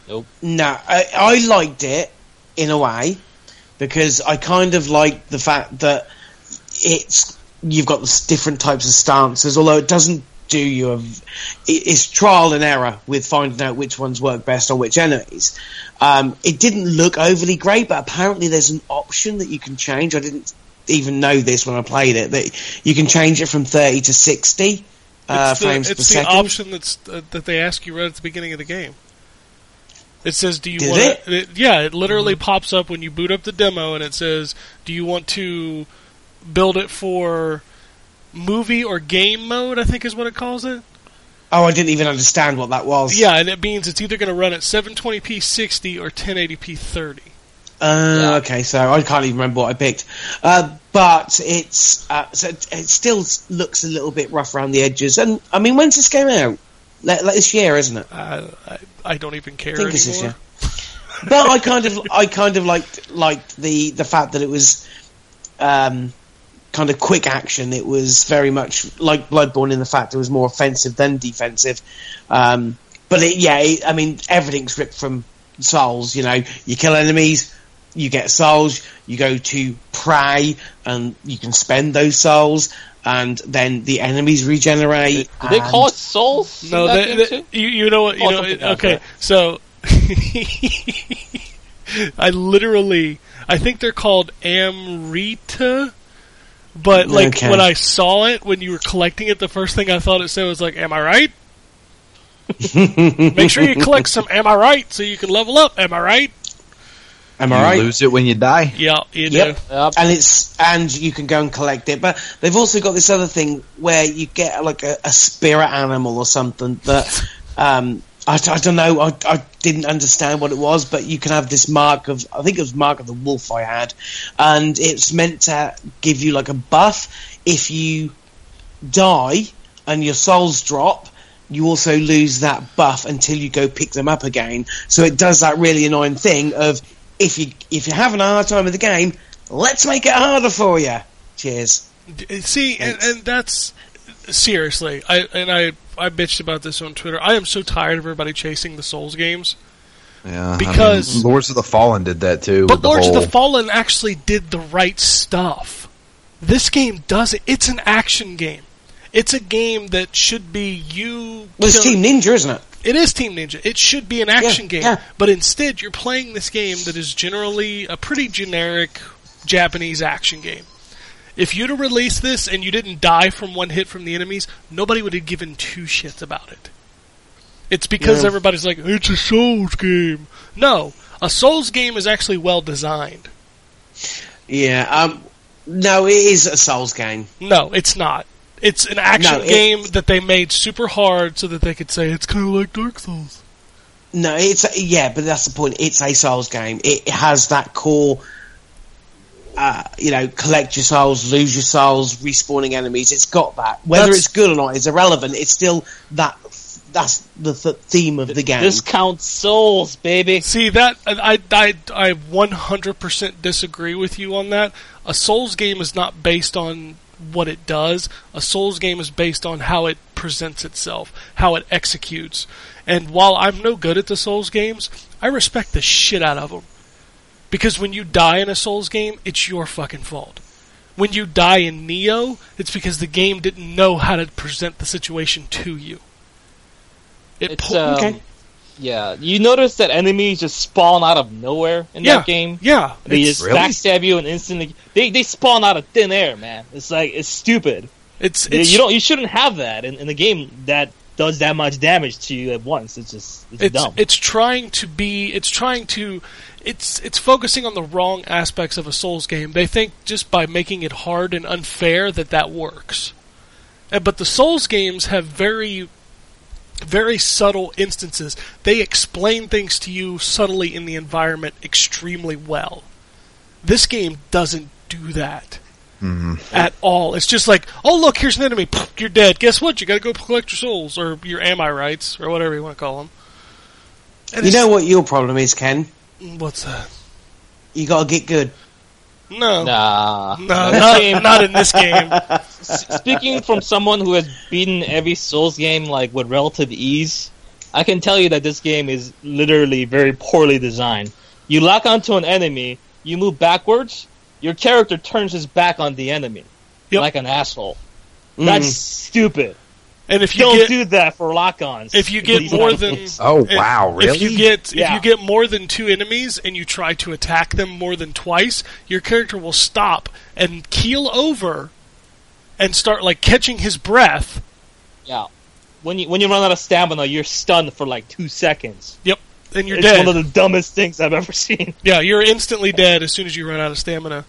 Nope. No, I, I liked it in a way because I kind of liked the fact that it's you've got different types of stances. Although it doesn't do you it- it's trial and error with finding out which ones work best on which enemies. Um, it didn't look overly great, but apparently there's an option that you can change. I didn't even know this when I played it that you can change it from 30 to 60 uh, it's the, frames it's per the second. option that's uh, that they ask you right at the beginning of the game. It says, "Do you Did want?" it? It, yeah, it literally pops up when you boot up the demo, and it says, "Do you want to build it for movie or game mode?" I think is what it calls it. Oh, I didn't even understand what that was. Yeah, and it means it's either going to run at 720p 60 or 1080p 30. Uh, Yeah. Okay, so I can't even remember what I picked, uh, but it's uh, so it it still looks a little bit rough around the edges. And I mean, when's this game out? Let, let this year, isn't it? I, I, I don't even care I think it's this year. But I kind of, I kind of liked liked the the fact that it was um, kind of quick action. It was very much like Bloodborne in the fact it was more offensive than defensive. Um, but it, yeah, it, I mean, everything's ripped from Souls. You know, you kill enemies, you get souls. You go to pray, and you can spend those souls, and then the enemies regenerate. Do they and- call it Souls? No, they, they- you, you know what? You Oh, know, something else, okay, right? so I literally, I think they're called Amrita. But like Okay. when I saw it, when you were collecting it, the first thing I thought it said was like, "Am I right?" Make sure you collect some "Am I right?" so you can level up. Am I right? Am You I right? lose it when you die. Yeah, you Yep. do. Yep. and it's and you can go and collect it. But they've also got this other thing where you get like a, a spirit animal or something that um, I, I don't know. I, I didn't understand what it was, but you can have this mark of I think it was mark of the wolf I had, and it's meant to give you like a buff if you die and your souls drop. You also lose that buff until you go pick them up again. So it does that really annoying thing of if you if you're having a hard time with the game, let's make it harder for you. Cheers. See, and, and that's seriously. I and I I bitched about this on Twitter. I am so tired of everybody chasing the Souls games. Yeah, I Because- mean, Lords of the Fallen did that too. But with the Lords of the Fallen actually did the right stuff. This game doesn't. It's an action game. It's a game that should be you. Well, it's Team Ninja, isn't it? It is Team Ninja. It should be an action Yeah, game. yeah. But instead, you're playing this game that is generally a pretty generic Japanese action game. If you'd have released this and you didn't die from one hit from the enemies, nobody would have given two shits about it. It's because Yeah. everybody's like, it's a Souls game. No, a Souls game is actually well designed. Yeah. Um. No, it is a Souls game. No, it's not. It's an action No, it- game that they made super hard so that they could say it's kind of like Dark Souls. No, it's yeah, but that's the point. It's a Souls game. It has that core. Uh, you know, collect your souls, lose your souls, respawning enemies. It's got that. Whether That's- it's good or not is irrelevant. It's still that. That's the th- theme of the game. Discount Souls, baby. See that I I I 100% disagree with you on that. A Souls game is not based on what it does. A Souls game is based on how it presents itself, how it executes. And while I'm no good at the Souls games, I respect the shit out of them. Because when you die in a Souls game, it's your fucking fault. When you die in Nioh, it's because the game didn't know how to present the situation to you. It It's pu- um, Okay. yeah. You notice that enemies just spawn out of nowhere in yeah, that game. Yeah, They just Really? backstab you and instantly they they spawn out of thin air, man. It's like it's stupid. it's, it's you don't you shouldn't have that in, in a game that does that much damage to you at once. It's just it's, it's dumb. it's trying to be it's trying to it's it's focusing on the wrong aspects of a souls game they think just by making it hard and unfair that that works Uh, but the souls games have very very subtle instances they explain things to you subtly in the environment extremely well this game doesn't do that at all. It's just like, oh look, here's an enemy. You're dead. Guess what? You got to go collect your souls or your ami rights or whatever you want to call them. And You know what your problem is, Ken? What's that? You got to get good. No, nah. no, not, game- not in this game. S- Speaking from someone who has beaten every Souls game like with relative ease, I can tell you that this game is literally very poorly designed. You lock onto an enemy, you move backwards, your character turns his back on the enemy Yep. like an asshole. Mm. That's stupid. And if you Don't get do that for lock-ons. if you get more than. Oh if- wow, really? If you get if you get more than two enemies and you try to attack them more than twice, your character will stop and keel over and start like catching his breath. yeah, when you when you run out of stamina, you're stunned for like two seconds. Yep, and you're it's dead. one of the dumbest things I've ever seen. yeah, you're instantly dead as soon as you run out of stamina.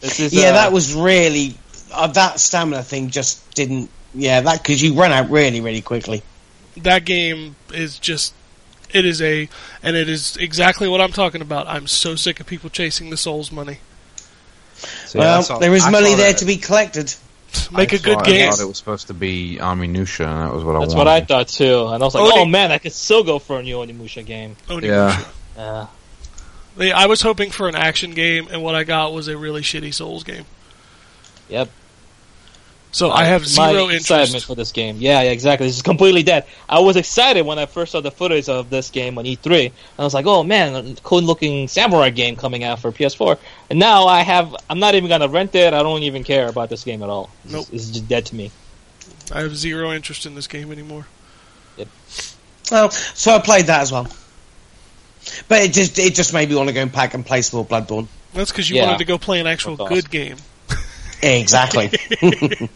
This is, Yeah, uh, that was really uh, that stamina thing. Just didn't. Yeah, that because you run out really, really quickly. that game is just it is a and it is exactly what I'm talking about. I'm so sick of people chasing the souls money. See, I well, saw- there is I money there that. to be collected. Make I a good thought- game. I thought it was supposed to be Onimusha, and that was what I That's wanted. what I thought too, and I was like, Oni- "Oh man, I could still go for a new Onimusha game." Onimusha. Yeah. They- I was hoping for an action game, and what I got was a really shitty Souls game. yep. So I have My zero excitement interest. for this game. Yeah, yeah, exactly. This is completely dead. I was excited when I first saw the footage of this game on E3. and I was like, "Oh man, a cool-looking samurai game coming out for PS4." And now I have. I'm not even gonna rent it. I don't even care about this game at all. It's- Nope. It's just dead to me. I have zero interest in this game anymore. Yep. Well, so I played that as well. But it just it just made me want to go and pack and play some more Bloodborne. That's because you Yeah. wanted to go play an actual That's good game. Exactly.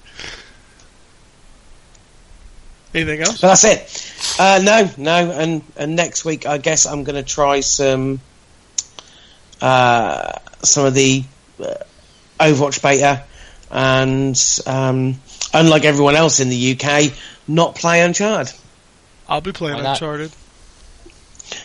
Anything else? But that's it. Uh, no, no, and and next week I guess I'm going to try some uh, some of the uh, Overwatch beta, and um, unlike everyone else in the UK, not play Uncharted. I'll be playing Why not?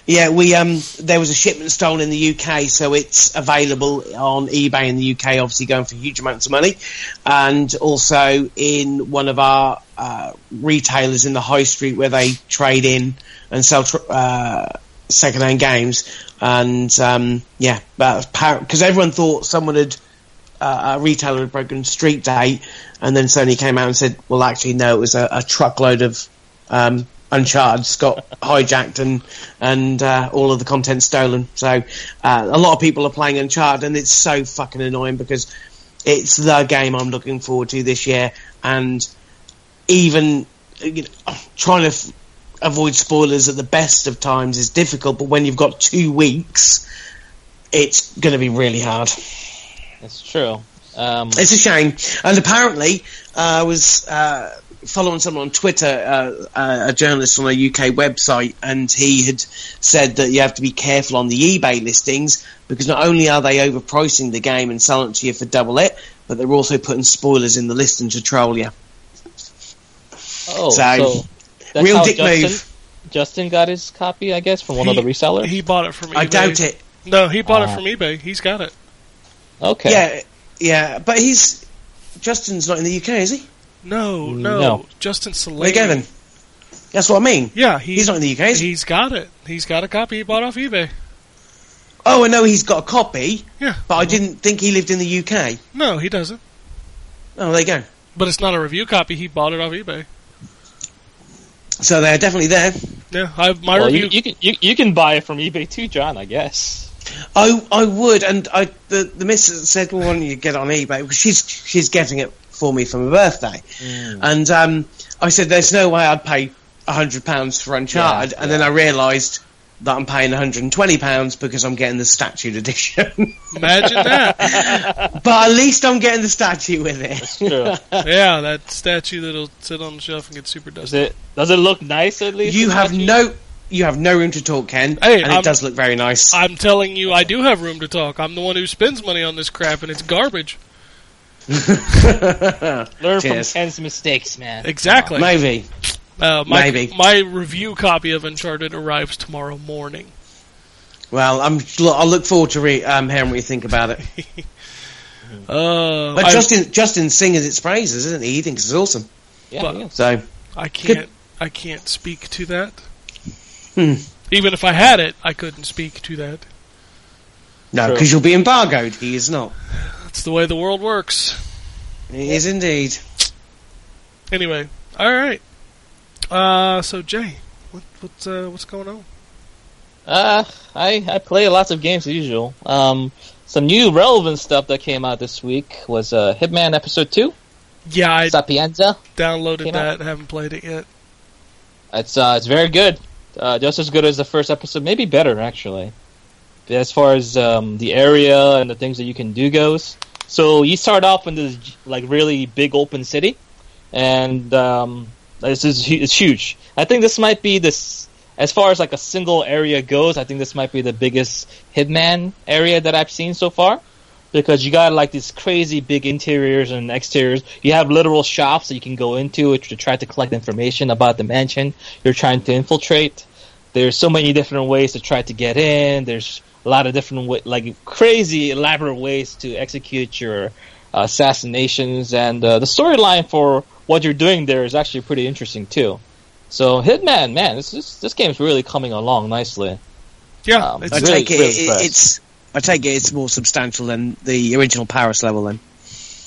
Yeah, we um there was a shipment stolen in the UK, so it's available on eBay in the UK. Obviously, going for huge amounts of money, and also in one of our uh, retailers in the high street where they trade in and sell tr- uh, second-hand games. And um, yeah, because everyone thought someone had uh, a retailer had broken street date, and then Sony came out and said, "Well, actually, no, it was a, a truckload of um, Uncharted got hijacked and and uh, all of the content stolen." So uh, a lot of people are playing Uncharted, and it's so fucking annoying because it's the game I'm looking forward to this year, and even you know, trying to f- avoid spoilers at the best of times is difficult. But when you've got two weeks, it's going to be really hard. It's true. Um, It's a shame. And apparently, uh, I was uh, following someone on Twitter, uh, uh, a journalist on a UK website, and he had said that you have to be careful on the eBay listings because not only are they overpricing the game and selling it to you for double it, but they're also putting spoilers in the listing to troll you. oh, So, so that's Real how dick Justin, move. Justin got his copy, I guess, from one of the resellers. He bought it from eBay. I doubt it. No, he bought Ah. it from eBay. He's got it. okay. Yeah, yeah, but he's Justin's not in the UK, is he? No, no. No. Justin Salami. Where you go? That's what I mean. Yeah, he, He's not in the UK. Is he? He's got it. He's got a copy he bought off eBay. Oh, I know he's got a copy, Yeah. but I didn't think he lived in the UK. No, he doesn't. Oh, there you go. But it's not a review copy. He bought it off eBay. So they're definitely there. Yeah, I my Well, review. you, you can you, you can buy it from eBay too, John. I guess. I I would, and I the the missus said, "Well, why don't you get on eBay?" Because she's she's getting it for me for my birthday, and um, I said, "There's no way I'd pay hundred pounds for Uncharted," Yeah, and then I realised that I'm paying 120 pounds because I'm getting the statute edition. Imagine that. but at least I'm getting the statue with it. True. yeah, that statue that'll sit on the shelf and get super Does dusty. it does it look nice at least? You have statue? no you have no room to talk, Ken, Hey, and I'm- it does look very nice. I'm telling you, I do have room to talk. I'm the one who spends money on this crap, and it's garbage. learn Cheers. from Ken's mistakes, man. Exactly. Maybe. Uh, my, Maybe. my review copy of Uncharted arrives tomorrow morning. Well, I'm. I'll look forward to re- um, hearing what you think about it. Uh, But I, Justin, Justin singing its praises, isn't he? He thinks it's awesome. Yeah, Well, yeah. So I can't. I can't speak to that. Hmm. Even if I had it, I couldn't speak to that. no, True. because you'll be embargoed. He is not. That's the way the world works. He is indeed. Anyway, all right. Uh, so Jay, what, what's uh, what's going on? Uh, I I play lots of games as usual. Um, some new relevant stuff that came out this week was uh, Hitman Episode Two, Yeah, I Sapienza. downloaded that. out. Haven't played it yet. It's uh, it's very good. Uh, just as good as the first episode, maybe better actually. As far as um, the area and the things that you can do goes, so you start off in this like really big open city, and um, this is it's huge. I think this might be this as far as like a single area goes. I think this might be the biggest Hitman area that I've seen so far. Because you got like these crazy big interiors and exteriors. You have literal shops that you can go into to try to collect information about the mansion you're trying to infiltrate. There's so many different ways to try to get in. There's a lot of different wa- like crazy elaborate ways to execute your uh, assassinations, and uh, the storyline for what you're doing there is actually pretty interesting too. So Hitman, man, this this, this game's really coming along nicely. Yeah, Um, it's, I really- take it, really it- it's. I take it it's more substantial than the original Paris level. Then.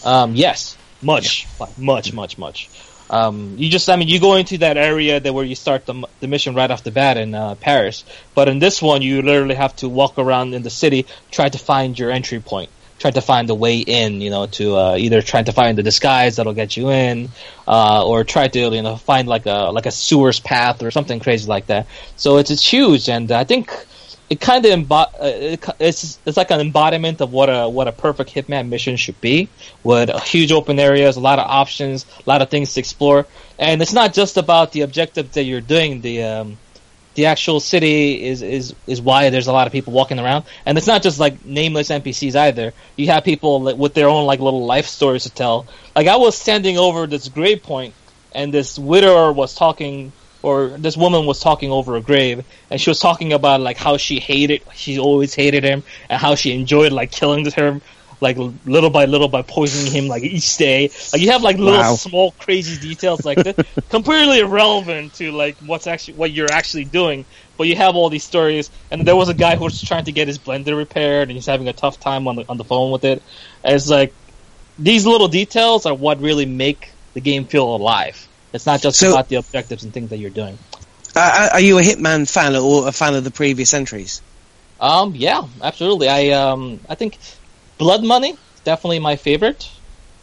Um, yes, much, like, much, much, much. Um, you just, I mean, you go into that area that where you start the, the mission right off the bat in uh, Paris, but in this one, you literally have to walk around in the city, try to find your entry point, try to find the way in, you know, to uh, either try to find the disguise that'll get you in, uh, or try to, you know, find like a like a sewers path or something crazy like that. So it's it's huge, and I think it kind of uh, it, it's it's like an embodiment of what a what a perfect Hitman mission should be, with huge open areas, a lot of options, a lot of things to explore, and it's not just about the objective that you're doing. The um, the actual city is is is why there's a lot of people walking around, and it's not just like nameless NPCs either. You have people with their own like little life stories to tell. Like I was standing over this grave point, and this widower was talking or this woman was talking over a grave and she was talking about like how she hated she always hated him and how she enjoyed like killing him like little by little by poisoning him like each day. Like you have like little Wow. small crazy details like this completely irrelevant to like what's actually what you're actually doing. But you have all these stories and there was a guy who was trying to get his blender repaired and he's having a tough time on the on the phone with it. And it's like these little details are what really make the game feel alive it's not just So- about the objectives and things that you're doing. Uh, are you a Hitman fan or a fan of the previous entries? Um, yeah, absolutely. I um, I think Blood Money is definitely my favorite.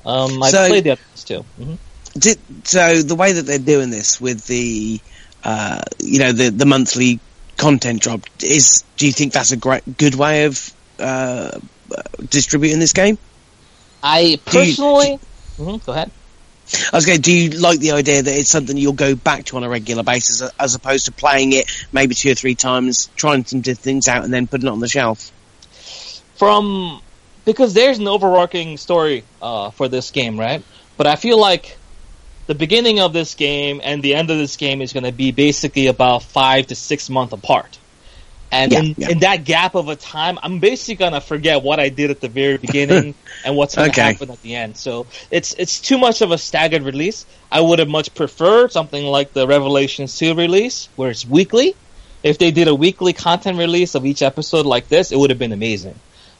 Um, I've So- played the others too. hmm Did, so the way that they're doing this with the, uh, you know, the the monthly content drop is. Do you think that's a great good way of uh, distributing this game? I Do you- personally, Mhm, go ahead. I was going. Do you like the idea that it's something you'll go back to on a regular basis, as opposed to playing it maybe two or three times, trying some di- things out, and then putting it on the shelf? From because there's an overarching story uh, for this game, right? But I feel like the beginning of this game and the end of this game is going to be basically about five to six months apart. And Yeah, in, yeah. in that gap of a time, I'm basically gonna forget what I did at the very beginning and what's gonna Okay. happen at the end. So it's it's too much of a staggered release. I would have much preferred something like the Revelations 2 release, where it's weekly. If they did a weekly content release of each episode like this, it would have been amazing.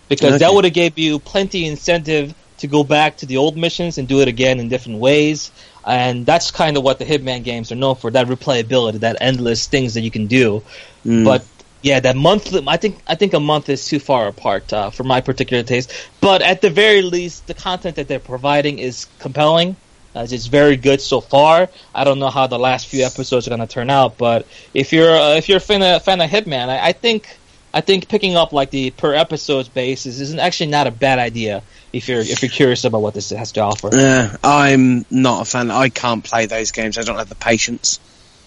Because that would have gave you plenty incentive to go back to the old missions and do it again in different ways. And that's kind of what the Hitman games are known for that replayability, that endless things that you can do. Mm. But yeah, that monthly. I think I think a month is too far apart uh, for my particular taste. But at the very least, the content that they're providing is compelling. Uh, it's very good so far. I don't know how the last few episodes are going to turn out, but if you're uh, if you're a fan of, fan of Hitman, I, I think I think picking up like the per episodes basis is actually not a bad idea if you're if you're curious about what this has to offer. Yeah, I'm not a fan. I can't play those games. I don't have the patience.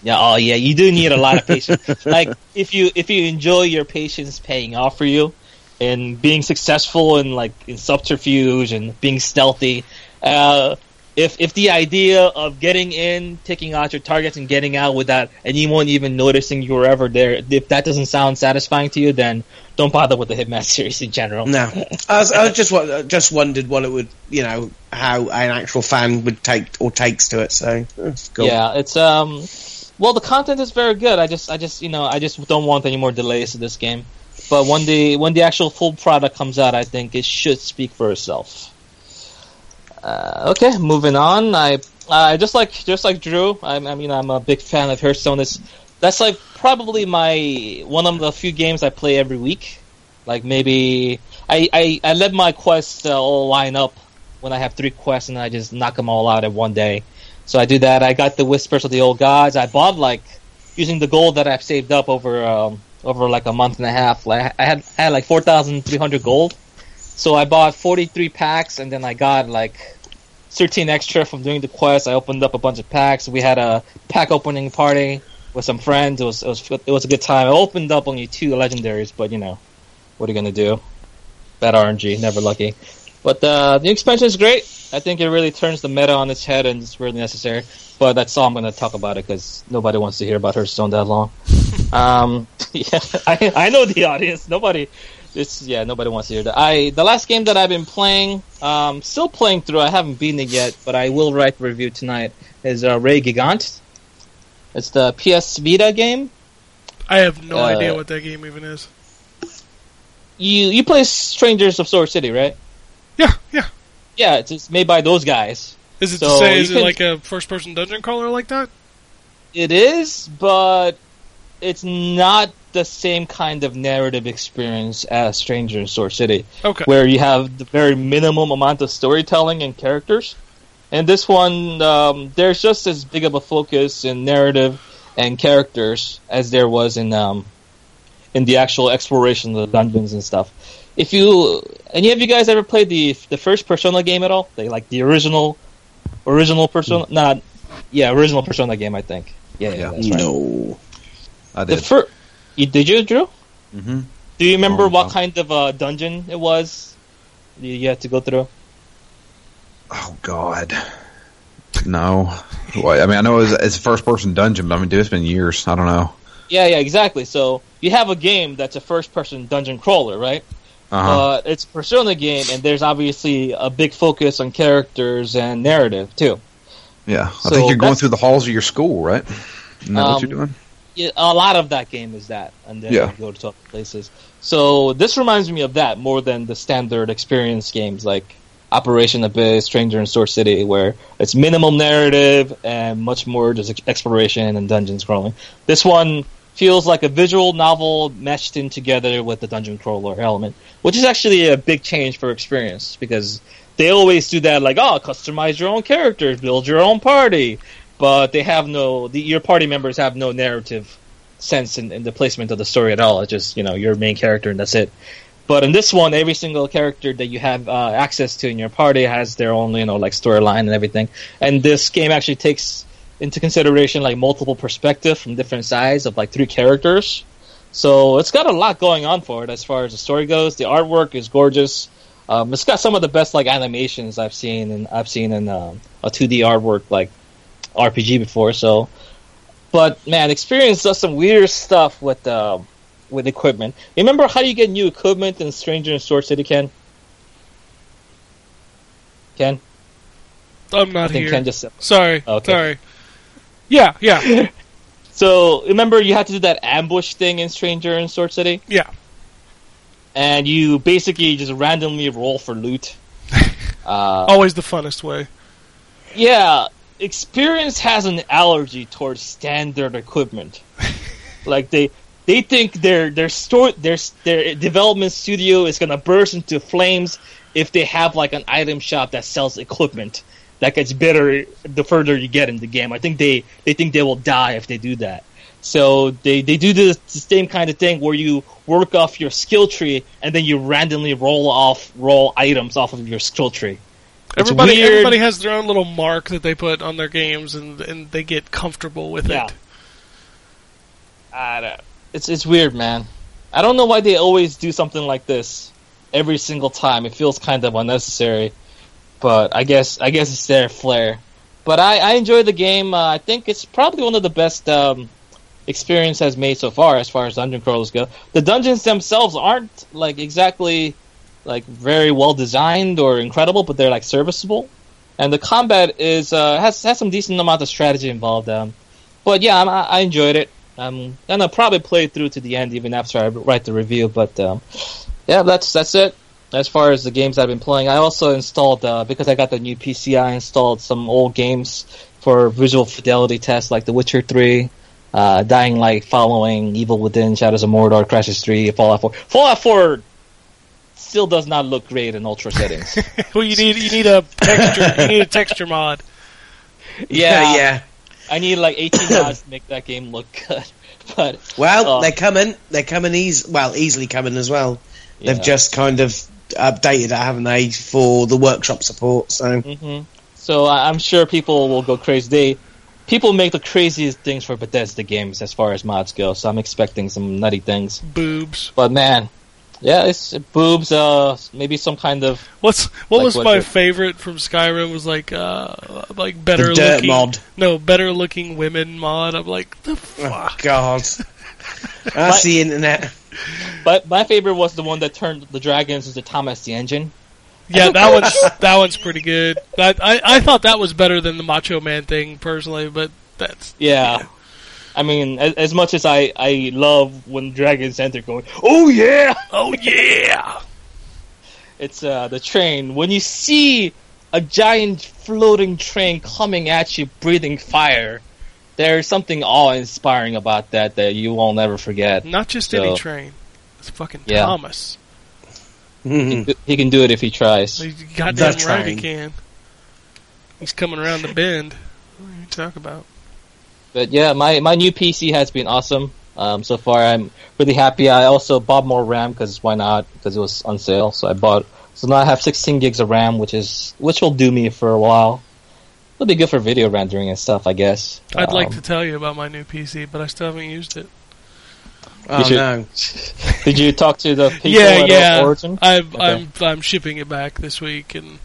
Yeah, oh yeah, you do need a lot of patience. like if you if you enjoy your patience paying off for you and being successful in like in subterfuge and being stealthy, uh, if if the idea of getting in, taking out your targets and getting out without anyone even noticing you were ever there, if that doesn't sound satisfying to you, then don't bother with the Hitman series in general. No, I, was, I was just wa- just wondered what it would, you know, how an actual fan would take or takes to it. So that's cool. Yeah, it's um well the content is very good. I just I just you know, I just don't want any more delays to this game. But when the when the actual full product comes out, I think it should speak for itself. Uh, okay, moving on. I uh, just like just like Drew. I, I mean, I'm a big fan of Hearthstone. It's, that's like probably my one of the few games I play every week. Like maybe I I, I let my quests uh, all line up when I have three quests and I just knock them all out in one day. So I do that. I got the Whispers of the Old Gods. I bought like using the gold that I've saved up over um, over like a month and a half. Like I had I had like four thousand three hundred gold. So I bought forty three packs and then I got like thirteen extra from doing the quest. I opened up a bunch of packs. We had a pack opening party with some friends. It was it was it was a good time. I opened up only two legendaries, but you know what are you gonna do? Bad RNG, never lucky. But uh, the expansion is great. I think it really turns the meta on its head, and it's really necessary. But that's all I'm going to talk about it because nobody wants to hear about Hearthstone that long. um, yeah, I, I know the audience. Nobody, it's yeah, nobody wants to hear that. I the last game that I've been playing, um, still playing through. I haven't beaten it yet, but I will write the review tonight. Is uh, Ray Gigant? It's the PS Vita game. I have no Uh, idea what that game even is. You you play Strangers of Sword City, right? Yeah, yeah. Yeah, it's, it's made by those guys. Is it So to say? Is it can- like a first-person dungeon crawler like that? It is, but it's not the same kind of narrative experience as Stranger in Sword City, Okay. where you have the very minimum amount of storytelling and characters. And this one, um, there's just as big of a focus in narrative and characters as there was in um, in the actual exploration of the dungeons and stuff. If you any of you guys ever played the the first Persona game at all? They like the original original Persona, not yeah, original Persona game. I think. Yeah, yeah, Yeah. that's right. No. I The did. fir- you, did you, Drew? hmm Do you remember Oh, what no. kind of uh, dungeon it was? You, you had to go through. Oh God. No. Why- I mean, I know it's, it's a first-person dungeon, but I mean, dude, it's been years. I don't know. Yeah, yeah, exactly. So you have a game that's a first-person dungeon crawler, right? Uh-huh. Uh, it's a Persona game, and there's obviously a big focus on characters and narrative too. yeah. I so think you're going through the halls of your school, right? Isn't what Um, you're doing? Yeah, a lot of that game is that, and then Yeah. you go to other places. So this reminds me of that more than the standard experience games like Operation Abyss, Stranger in Sword City, where it's minimal narrative and much more just exploration and dungeons crawling. This one feels like a visual novel meshed in together with the dungeon crawler element, which is actually a big change for experience because they always do that like, oh, customize your own characters, build your own party, but they have no, the, your party members have no narrative sense in, in the placement of the story at all. It's just, you know, your main character and that's it. But in this one, every single character that you have uh, access to in your party has their own, you know, like storyline and everything. And this game actually takes into consideration like multiple perspective from different sides of like three characters. So it's got a lot going on for it as far as the story goes. The artwork is gorgeous. Um, it's got some of the best like animations I've seen and I've seen in um, a 2D artwork like RPG before. So, but man, Experience does some weird stuff with um, with equipment. Remember how you get new equipment in Stranger in Sword City, Ken? Ken, I'm not I think here. Ken just Sorry. Okay. Sorry. Yeah, yeah, So remember you had to do that ambush thing in Stranger in Sword City, yeah. and you basically just randomly roll for loot. Uh, Always the funnest way. Yeah, Experience has an allergy towards standard equipment. like they they think their their store their their development studio is gonna burst into flames if they have like an item shop that sells equipment that gets better the further you get in the game. I think they they think they will die if they do that. So they, they do this the same kind of thing where you work off your skill tree and then you randomly roll off roll items off of your skill tree. It's Everybody, weird. everybody has their own little mark that they put on their games, and and they get comfortable with Yeah. it. I don't, it's it's weird, man. I don't know why they always do something like this every single time. It feels kind of unnecessary, but I guess I guess it's their flair. But I, I enjoy the game. Uh, I think it's probably one of the best um, experience has made so far, as far as dungeon crawlers go. The dungeons themselves aren't like exactly like very well designed or incredible, but they're like serviceable. And the combat is uh, has has some decent amount of strategy involved. Um, but yeah, I'm, I, enjoyed it. I'm gonna probably play through to the end even after I write the review. But um, yeah, that's that's it. As far as the games I've been playing, I also installed uh, because I got the new PC. I installed some old games for visual fidelity tests, like The Witcher Three, uh, Dying Light, Following, Evil Within, Shadows of Mordor, Crysis Three, Fallout Four. Fallout Four still does not look great in ultra settings. Well, you need you need a texture you need a texture mod. yeah, yeah. I need like 18 mods to make that game look good. But Well, Oh. they're coming. They're coming easy. Well, easily coming as well. yeah. They've just kind of updated it, haven't they, for the workshop support? So hmm So I- I'm sure people will go crazy. They people make the craziest things for Bethesda games as far as mods go. So I'm expecting some nutty things. Boobs. But man, yeah, it's boobs. Uh, maybe some kind of What's what Like was what my the- favorite from Skyrim was like uh like better the dirt looking mod. no better looking women mod. I'm like the Oh, fuck. God, that's the internet. But my favorite was the one that turned the dragons into Thomas the Engine. Yeah, that one's that one's pretty good. That, I I thought that was better than the Macho Man thing personally, but that's Yeah. I mean, as, as much as I, I love when dragons enter going, oh yeah! oh yeah. It's uh, the train. When you see a giant floating train coming at you, breathing fire, there's something awe-inspiring about that that you won't ever forget. Not just So- any train. It's fucking Yeah. Thomas. Mhm. He can do it if he tries. He's goddamn The right he can. He's coming around the bend. What are you talking about? But yeah, my, my new PC has been awesome. Um, so far, I'm really happy. I also bought more RAM because why not? Because it was on sale, so I bought. So now I have 16 gigs of RAM, which is which will do me for a while. It'll be good for video rendering and stuff, I guess. I'd like Um, to tell you about my new PC, but I still haven't used it. Oh should- no! Did you talk to the people yeah, at yeah. Origin? I'm Okay. I'm I'm shipping it back this week, and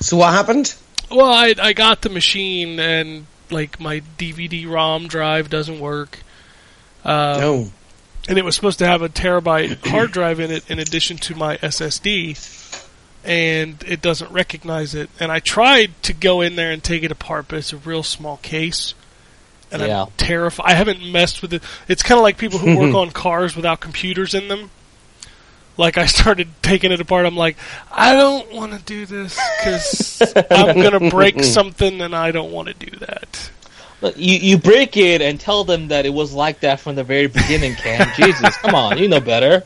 So what happened? well, I I got the machine, and like my DVD-ROM drive doesn't work. Uh, oh, and it was supposed to have a terabyte hard drive in it in addition to my SSD, and it doesn't recognize it. And I tried to go in there and take it apart, but it's a real small case, and Yeah. I'm terrified. I haven't messed with it. It's kind of like people who work on cars without computers in them. Like I started taking it apart, I'm like, I don't want to do this because I'm gonna break something, and I don't want to do that. Look, You you break it and tell them that it was like that from the very beginning, Cam. Jesus, come on, you know better.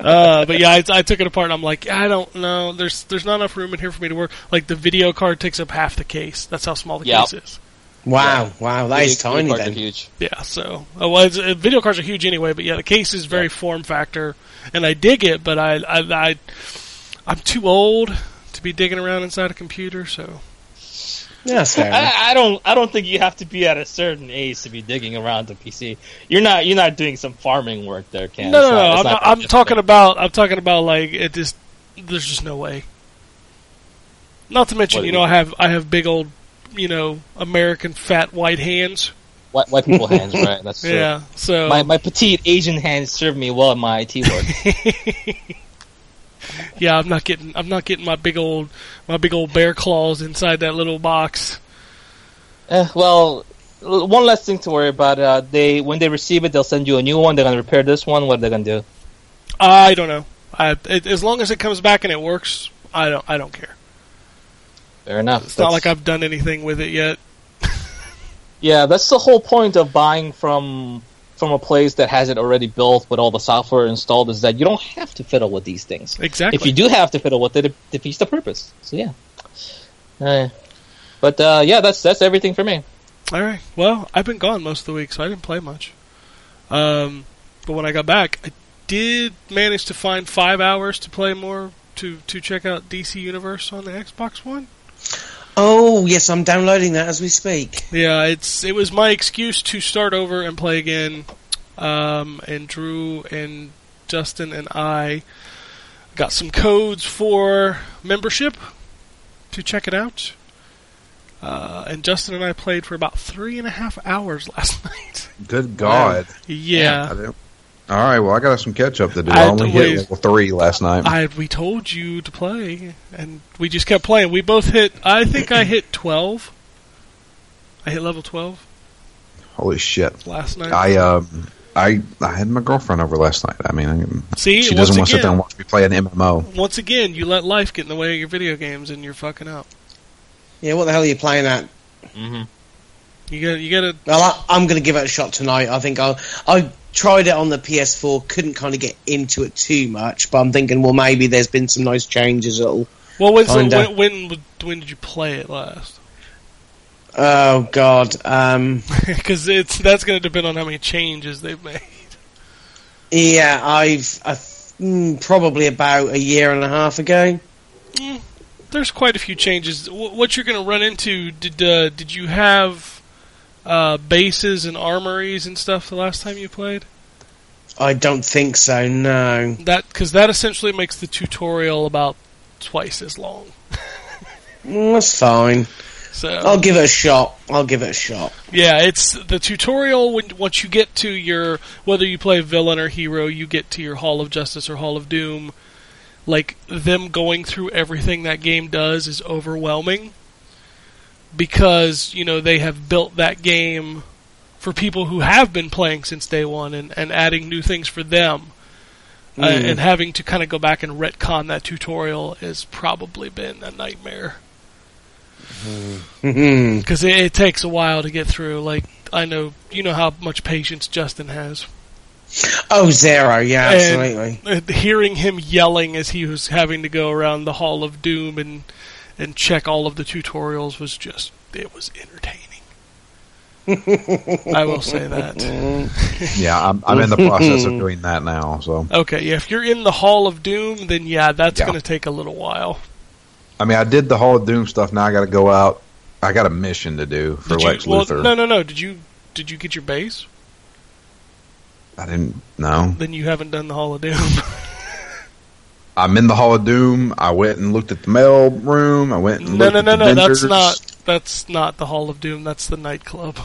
Uh, but yeah, I, I took it apart. and I'm like, I don't know. There's there's not enough room in here for me to work. Like the video card takes up half the case. That's how small the Yep. case is. wow, wow, that is Video tiny cards are then. huge. Yeah. So uh, well, it's, uh, video cards are huge anyway. But yeah, the case is very form factor, and I dig it. But I I, I I'm too old to be digging around inside a computer. So Yeah, that's fair enough. I, I don't. I don't think you have to be at a certain age to be digging around the PC. You're not. You're not doing some farming work there, Cam. no, It's no, not- no. I'm, I'm talking about I'm talking about like it just there's just no way. Not to mention, What- you know, I have I have big old, you know, American fat white hands. white, white people hands, right? That's true. Yeah. So My my petite Asian hands serve me well in my IT work. yeah, I'm not getting I'm not getting my big old my big old bear claws inside that little box. Eh, well, one less thing to worry about. Uh, they when they receive it, they'll send you a new one. They're gonna repair this one. What are they gonna do? I don't know. I, it, as long as it comes back and it works, I don't I don't care. Fair enough. It's not like I've done anything with it yet. Yeah, that's the whole point of buying from from a place that has it already built with all the software installed is that you don't have to fiddle with these things. Exactly. If you do have to fiddle with it, it defeats the purpose. So yeah. Uh, but uh, yeah, that's that's everything for me. All right. Well, I've been gone most of the week, so I didn't play much. Um, but when I got back, I did manage to find five hours to play more to to check out DC Universe on the Xbox One. Oh yes, I'm downloading that as we speak. Yeah, it's it was my excuse to start over and play again. Um, and Drew and Justin and I got some codes for membership to check it out. Uh, and Justin and I played for about three and a half hours last night. Good God. Yeah. I don't- All right, well, I got some catch up to do. I I, only hit level three last night. I we told you to play, and we just kept playing. We both hit. I think I hit twelve. I hit level twelve Holy shit! last night. I um, I I had my girlfriend over last night. I mean, See, she doesn't want to sit again- there and watch me play an MMO. Once again, you let life get in the way of your video games, and you're fucking up. Yeah, what the hell are you playing at? Mm-hmm. You got you got to. Well, I, I'm going to give it a shot tonight. I think I'll. I tried it on the PS4, couldn't kind of get into it too much, but I'm thinking, well, maybe there's been some nice changes. That'll. Well, when's the, when, when when did you play it last? Oh God. Um. Because it's that's going to depend on how many changes they've made. Yeah, I've. mm, probably about a year and a half ago. There's quite a few changes. Wh- What you're going to run into? Did uh, did you have uh, bases and armories and stuff the last time you played? I don't think so. No. That because that essentially makes the tutorial about twice as long. Mm, That's fine. So I'll give it a shot. I'll give it a shot. yeah, it's the tutorial. When once you get to your whether you play villain or hero, you get to your Hall of Justice or Hall of Doom. Like them going through everything that game does is overwhelming because you know they have built that game for people who have been playing since day one and, and adding new things for them. Uh, Mm. and having to kind of go back and retcon that tutorial has probably been a nightmare because it, it takes a while to get through. Like I know, you know how much patience Justin has. oh, zero. Yeah, And- absolutely. Hearing him yelling as he was having to go around the Hall of Doom and and check all of the tutorials was just it was entertaining. I will say that. Mm-hmm. Yeah, I'm, I'm in the process of doing that now. So, Okay, yeah, if you're in the Hall of Doom, then yeah, that's Yeah. going to take a little while. I mean, I did the Hall of Doom stuff. Now I got to go out. I got a mission to do for Did Lex you? Well, Luthor. no, no, no. Did you? Did you get your base? I didn't know. Then you haven't done the Hall of Doom. I'm in the Hall of Doom. I went and looked at the mail room. I went and no, looked no, at no, the no. That's not. That's not the Hall of Doom. That's the nightclub.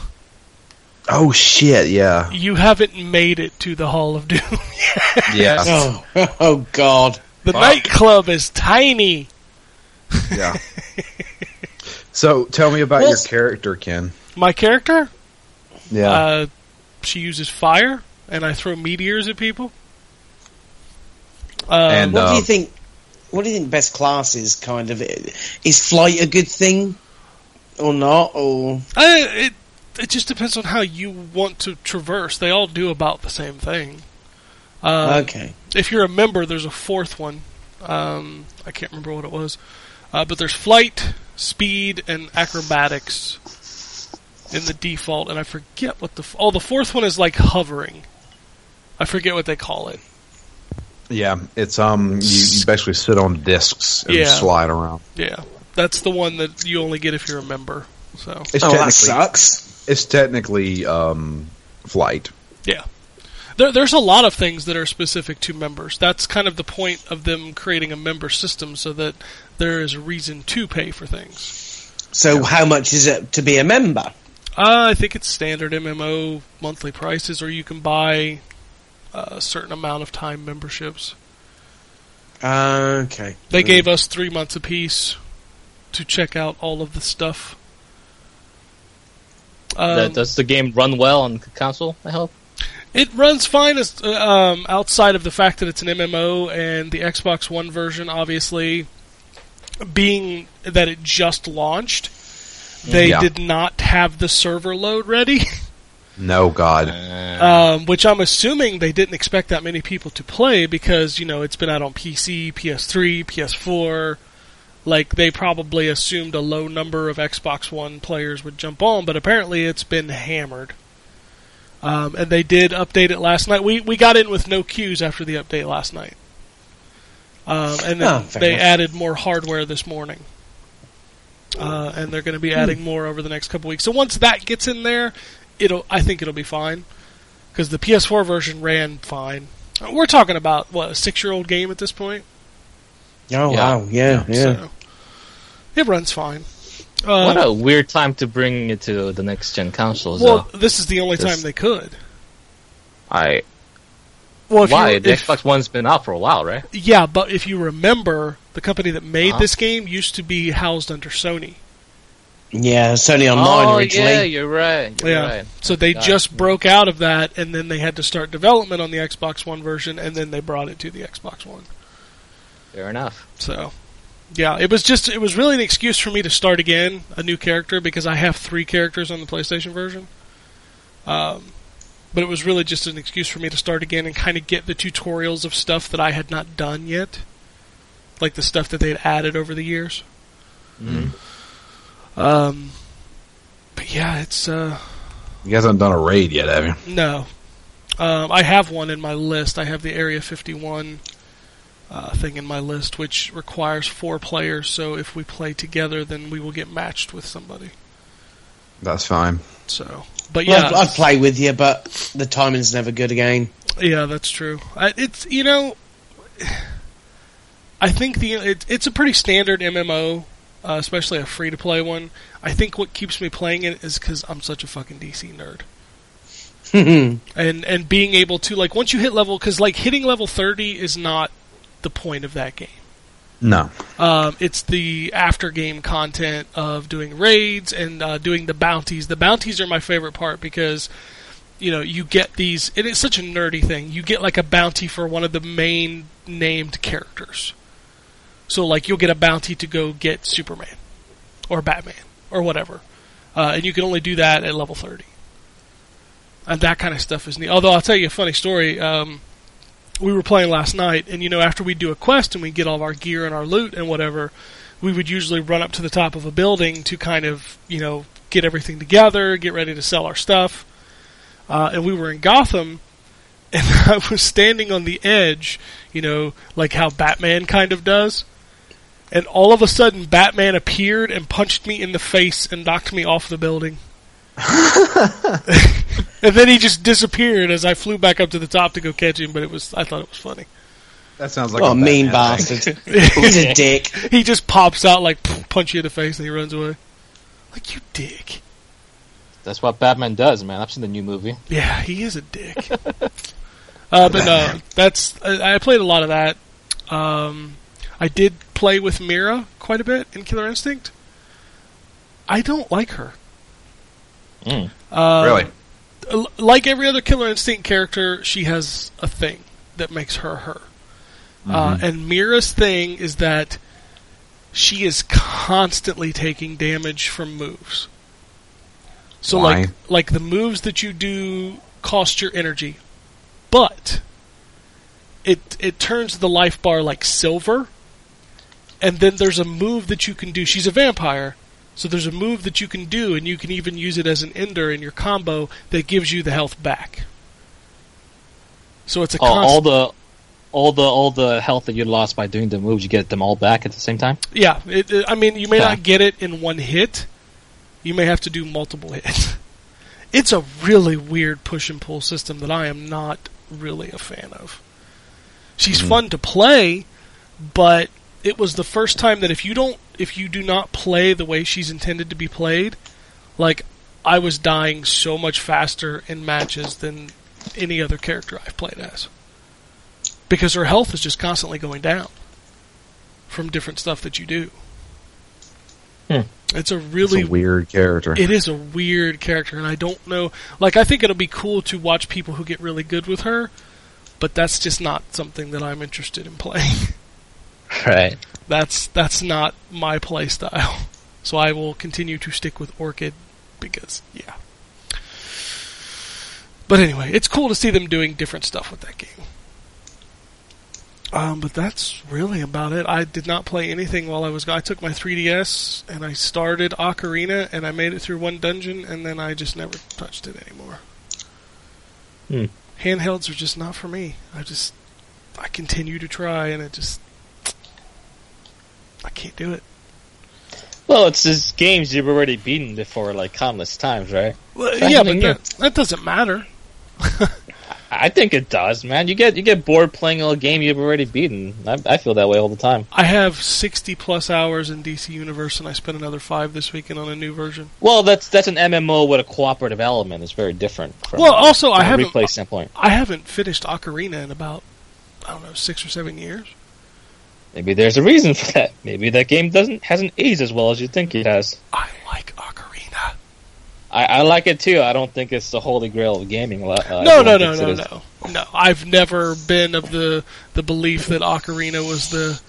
Oh shit! Yeah, You haven't made it to the Hall of Doom. yeah, Oh, oh God. the Fuck. nightclub is tiny. yeah. so, tell me about Well, your character, Ken. My character, Yeah. uh, she uses fire, and I throw meteors at people. Um, And, What do uh, you think? What do you think? Best class is kind of is flight a good thing or not? Or I, it it just depends on how you want to traverse. They all do about the same thing. Um, okay, If you're a member, there's a fourth one. Um, I can't remember what it was, uh, but there's flight, speed, and acrobatics in the default, and I forget what the f- oh the fourth one is like hovering. I forget what they call it. Yeah, it's um, you, you basically sit on discs and Yeah. slide around. Yeah, that's the one that you only get if you're a member. So It's oh that technically sucks. it's technically um, flight. yeah, there, there's a lot of things that are specific to members. That's kind of the point of them creating a member system, so that there is a reason to pay for things. So how much is it to be a member? Uh, I think it's standard MMO monthly prices, or you can buy a certain amount of time memberships. Uh, okay, They gave us three months apiece to check out all of the stuff. Um, That- does the game run well on console? I hope. It runs fine as uh, um, outside of the fact that it's an MMO and the Xbox One version obviously being that it just launched, they Yeah. did not have the server load ready. No, God. um, which I'm assuming they didn't expect that many people to play because you know it's been out on PC, PS3, PS4. Like they probably assumed a low number of Xbox One players would jump on, but apparently it's been hammered. Um, and they did update it last night. We we got in with no queues after the update last night. Um, and then Oh, they enough. added more hardware this morning. Uh, and they're going to be adding more over the next couple weeks. So once that gets in there, it'll I think it'll be fine because the PS4 version ran fine. We're talking about what a six-year-old game at this point. Oh Yeah. wow, yeah, yeah. So it runs fine. Uh, What a weird time to bring it to the next gen consoles. well, though. this is the only time they could. I Well, if why you, the if- Xbox One's been out for a while, right? yeah, but if you remember, the company that made Uh-huh. this game used to be housed under Sony. Yeah, it's only Online oh originally. yeah, you're right. You're yeah, right. so they Got just it. broke out of that, and then they had to start development on the Xbox One version, and then they brought it to the Xbox One. Fair enough. So, yeah, it was just it was really an excuse for me to start again a new character because I have three characters on the PlayStation version. Um, but it was really just an excuse for me to start again and kind of get the tutorials of stuff that I had not done yet, like the stuff that they'd added over the years. Mhm. Um, but yeah, it's uh, You guys haven't done a raid yet, have you? no. Um, I have one in my list. I have the Area 51 uh, thing in my list, which requires four players. So if we play together, then we will get matched with somebody. That's fine. So, but Well, yeah, I'd, I'd play with you, but the timing's never good again. yeah, that's true. I, it's you know, I think the it, it's a pretty standard MMO, uh, especially a free to play one. I think what keeps me playing it is because I'm such a fucking DC nerd. and and being able to like once you hit level because like hitting level 30 is not the point of that game No. um, it's the after game content of doing raids and uh, doing the bounties the bounties are my favorite part because you know you get these it is such a nerdy thing you get like a bounty for one of the main named characters so like you'll get a bounty to go get superman or batman or whatever uh, and you can only do that at level 30 and that kind of stuff is neat. Although I'll tell you a funny story. Um, we were playing last night, and you know, after we do a quest and we get all of our gear and our loot and whatever, we would usually run up to the top of a building to kind of, you know, get everything together, get ready to sell our stuff. Uh, and we were in Gotham, and I was standing on the edge, you know, like how Batman kind of does. And all of a sudden, Batman appeared and punched me in the face and knocked me off the building. and then he just disappeared as I flew back up to the top to go catch him. But it was I thought it was funny. That sounds like What a a mean Batman bastard. He's a dick. He just pops out like punch you in the face and he runs away. Like you dick. That's what Batman does, man. I've seen the new movie. Yeah, he is a dick. uh, but no, that's I, I played a lot of that. Um, I did play with Mira quite a bit in Killer Instinct. I don't like her. Mm. Uh, Really? like every other Killer Instinct character, she has a thing that makes her her. Uh, and Mira's thing is that she is constantly taking damage from moves. So Why? like like the moves that you do cost your energy, but it it turns the life bar like silver. And then there's a move that you can do. She's a vampire, so there's a move that you can do, and you can even use it as an ender in your combo that gives you the health back. So it's a Oh, const- all the, all the, all the health that you lost by doing the moves, you get them all back at the same time. yeah. It, it- I mean, you may Okay. not get it in one hit. You may have to do multiple hits. It's a really weird push and pull system that I am not really a fan of. She's mm-hmm. fun to play, but it was the first time that if you don't, if you do not play the way she's intended to be played, like I was dying so much faster in matches than any other character I've played as, because her health is just constantly going down from different stuff that you do. Hmm. It's a It's really a weird character. it is a weird character, and I don't know. Like, I think it'll be cool to watch people who get really good with her, but that's just not something that I'm interested in playing. Right. That's that's not my play style. So I will continue to stick with Orchid because yeah. But anyway, it's cool to see them doing different stuff with that game. Um, but that's really about it. I did not play anything while I was. I took my 3DS and I started Ocarina and I made it through one dungeon and then I just never touched it anymore. Hmm. Handhelds are just not for me. I just I continue to try and it just I can't do it. Well, it's just games you've already beaten before, like countless times, right? Well, yeah, but that, that doesn't matter. I think it does, man. You get you get bored playing a game you've already beaten. I, I feel that way all the time. I have 60 plus hours in DC Universe, and I spent another five this weekend on a new version. Well, that's that's an MMO with a cooperative element. It's very different. From, Well, also, I haven't replay standpoint. I haven't finished Ocarina in about I don't know six or seven years. Maybe there's a reason for that. Maybe that game doesn't hasn't aged as well as you think it has. I like Ocarina. I, I like it too. I don't think it's the holy grail of gaming. Uh, no, no, no, no, no, no. I've never been of the the belief that Ocarina was the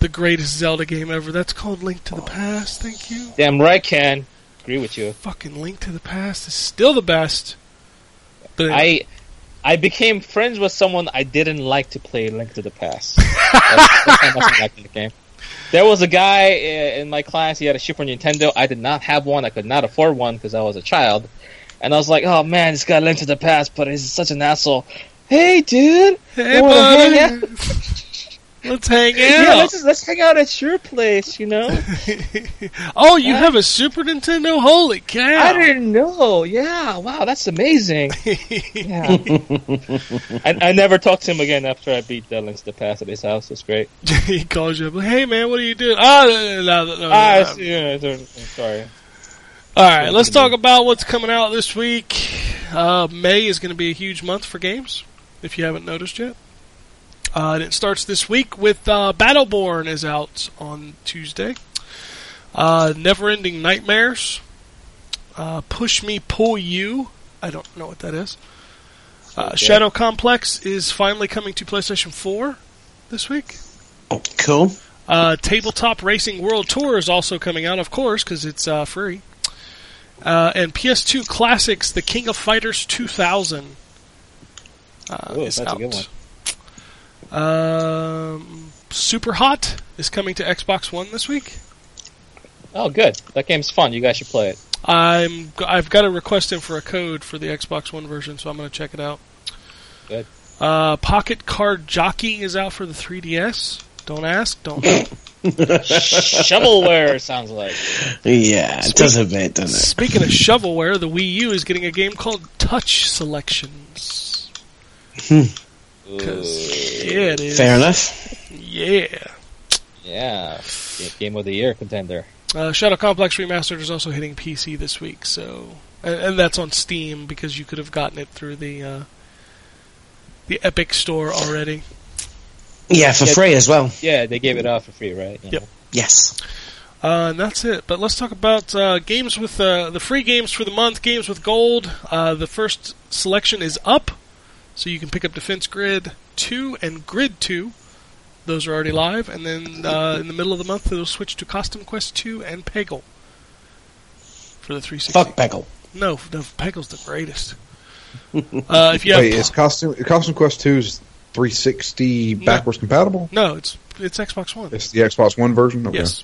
the greatest Zelda game ever. That's called Link to the Past. Thank you. Damn right, Ken. Agree with you. Fucking Link to the Past is still the best. But I I became friends with someone I didn't like to play Link to the Past. that's, that's how much I the game. There was a guy uh, in my class. He had a Super Nintendo. I did not have one. I could not afford one because I was a child. And I was like, "Oh man, this guy Link to the Past, but he's such an asshole." Hey, dude. hey, You wanna hang buddy, let's hang out. Yeah, let's just, let's hang out at your place. You know. oh, you have a Super Nintendo? Holy cow! I didn't know. Yeah. Wow, that's amazing. Yeah. I, I never talked to him again after I beat the Links to the Past at his house. It's great. he calls you up. Hey man, what are you doing? Ah, no, no, no, Ah, no. it's- yeah, it's- I'm sorry. All right, let's talk about what's coming out this week. Uh, May is going to be a huge month for games, if you haven't noticed yet. Uh, and it starts this week with uh, Battleborn is out on Tuesday. Uh, Neverending Nightmares. Uh, Push Me Pull You. I don't know what that is. Uh, Shadow Complex is finally coming to PlayStation 4 this week. Cool. Uh, Tabletop Racing World Tour is also coming out, of course, because it's uh, free. Uh, and PS2 Classics, The King of Fighters 2000 uh, Ooh, is that's a out. Good one. Um, Super Hot is coming to Xbox One this week. Oh, good. That game's fun. You guys should play it. I'm I've got a request in for a code for the Xbox One version, so I'm going to check it out. Good. Uh, Pocket Card Jockey is out for the 3DS. Don't ask, don't. Shovelware sounds like. Yeah, it does a bit, doesn't it? Speaking of shovelware, the Wii U is getting a game called Touch Selections. Because yeah, it is. Fair enough. Yeah. Yeah. Game of the year contender. Uh, Shadow Complex Remastered is also hitting PC this week, so and, and that's on Steam because you could have gotten it through the uh, the Epic Store already. Yeah, for Yeah. free as well. Yeah, they gave it out for free, right? Yeah. Yep. Yes. Uh, and that's it. But let's talk about uh, games with uh, the free games for the month. Games with gold. Uh, the first selection is up, so you can pick up Defense Grid two and Grid two. Those are already live, and then uh, in the middle of the month it'll switch to Costume Quest two and Peggle for the 360. Fuck Peggle. No, no, Peggle's the greatest. uh, if you have Wait, is Costume Costume Quest 2's 360 backwards compatible? no, it's it's Xbox One. It's the Xbox One version. Okay. Yes.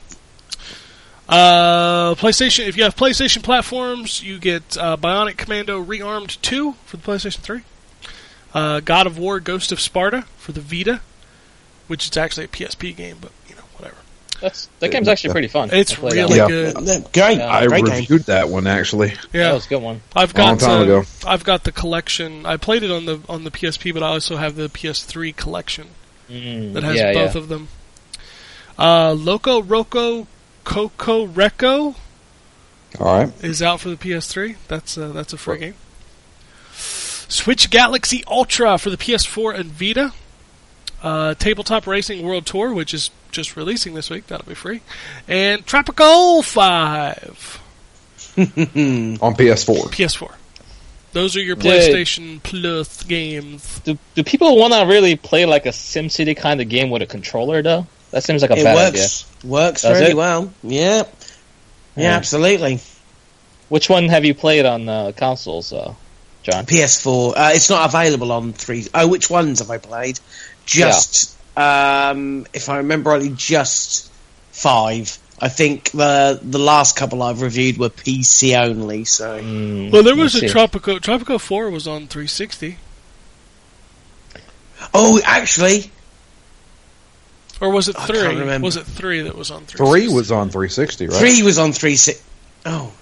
Uh, PlayStation. If you have PlayStation platforms, you get uh, Bionic Commando Rearmed Two for the PlayStation Three. Uh, God of War: Ghost of Sparta for the Vita, which is actually a PSP game, but you know whatever. That's that game's actually pretty fun. It's I played that really. Yeah. good. Uh, Great. Yeah. I Great game. reviewed that one actually. That Yeah, was a good one. I've Long got time uh, ago. I've got the collection. I played it on the on the PSP, but I also have the PS3 collection. Mm, that has yeah, both yeah. of them. Uh, Loco Roco Coco Reco All right. is out for the PS3. That's uh, that's a free game. Switch Galaxy Ultra for the PS4 and Vita. Uh, Tabletop Racing World Tour, which is just releasing this week, that'll be free. And Tropico Five On PS4. PS4. Those are your Yeah. PlayStation Plus games. Do do people want to really play like a SimCity kind of game with a controller though? That seems like a it bad works works Does really it? well. Yeah. Yeah, Yeah. absolutely. Which one have you played on uh, consoles, uh, John? PS4. Uh, it's not available on three oh which ones have I played? Just um, if I remember rightly, just five. I think the the last couple I've reviewed were PC only. So Mm, Well, there was a let's see. Tropico. Tropico Four was on 360, oh, actually, or was it I three? can't remember. Was it three that was on 360? Three was on 360, right? three was on three six. Oh,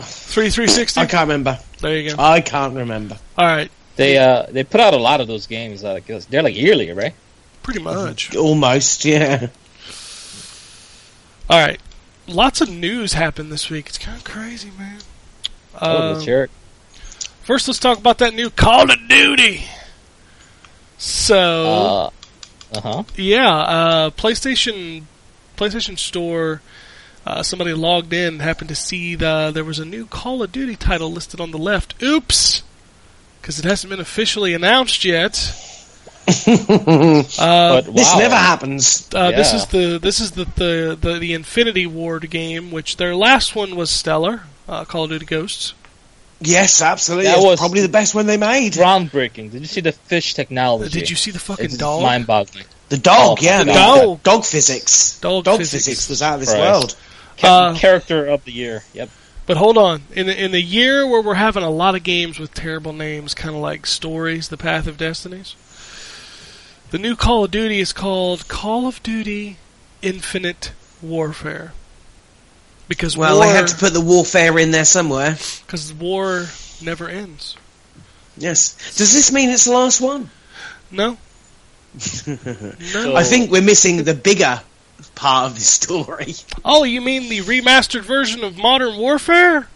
three 360. I can't remember. There you go. I can't remember. All right, They uh they put out a lot of those games. Like they're like yearly, right? pretty much. Almost, yeah. All right, lots of news happened this week. It's kind of crazy, man. oh, Um, let's hear it. First, let's talk about that new Call of Duty. So, Uh huh. yeah, uh, PlayStation PlayStation Store. Uh, somebody logged in, happened to see the, there was a new Call of Duty title listed on the left. Oops, because it hasn't been officially announced yet. Uh, But wow, This never happens. uh, This is the this is the, the the the Infinity Ward game, which their last one was stellar. Uh, Call of Duty Ghosts. Yes, absolutely. That It's was- probably the best one they made. groundbreaking. Did you see the fish technology? Did you see the fucking It's dog? mind-boggling. The dog, Oh, yeah, the the dog. dog, dog physics. Dog physics. physics. was out of this Christ. world. Ca- Uh, character of the year. Yep. But hold on, in the, in the year where we're having a lot of games with terrible names, kind of like Stories, The Path of Destinies, the new Call of Duty is called Call of Duty Infinite Warfare. Because Well, war, they had to put the warfare in there somewhere. because war never ends. Yes. Does this mean it's the last one? No, no. I think we're missing the bigger part of this story. Oh, you mean the remastered version of Modern Warfare?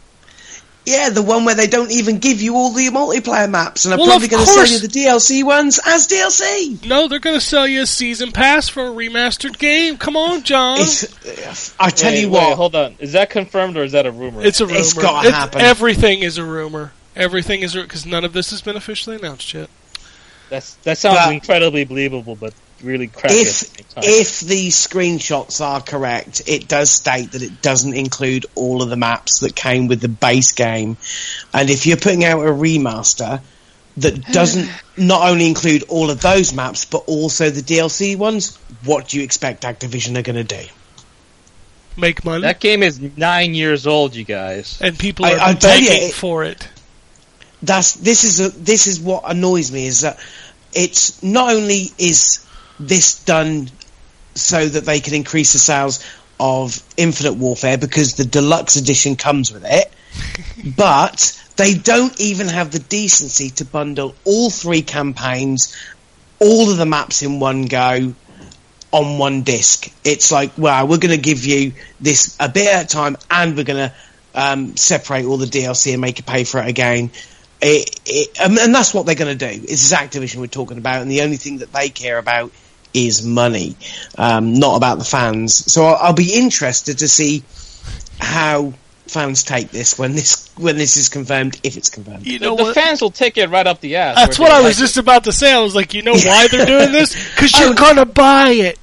Yeah, the one where they don't even give you all the multiplayer maps and are Well, probably going to sell you the DLC ones as DLC. No, they're going to sell you a season pass for a remastered game. Come on, John. It's, I tell Wait, you wait, what, hold on. Is that confirmed or is that a rumor? It's a rumor. It's gotta happen. Everything is a rumor. Everything is because none of this has been officially announced yet. That's that sounds But- incredibly believable, but really crappy. if the if the screenshots are correct, it does state that it doesn't include all of the maps that came with the base game. And if you're putting out a remaster that doesn't not only include all of those maps but also the DLC ones, what do you expect Activision are going to do? Make money, that game is nine years old, you guys. and people are I'll tell you, begging it- for it. that's this is a, this is what annoys me is that it's not only is this done so that they can increase the sales of Infinite Warfare because the deluxe edition comes with it, but they don't even have the decency to bundle all three campaigns, all of the maps in one go on one disc. It's like, well, we're going to give you this a bit at a time, and we're going to um, separate all the DLC and make you pay for it again. It, it, um, and that's what they're going to do. This is Activision we're talking about, and the only thing that they care about is money, um, not about the fans. So I'll, I'll be interested to see how fans take this when this when this is confirmed, if it's confirmed. You know the what? fans will take it right up the ass. That's what they I was like just about to say. I was like, you know why they're doing this? Because you're Oh. gonna buy it.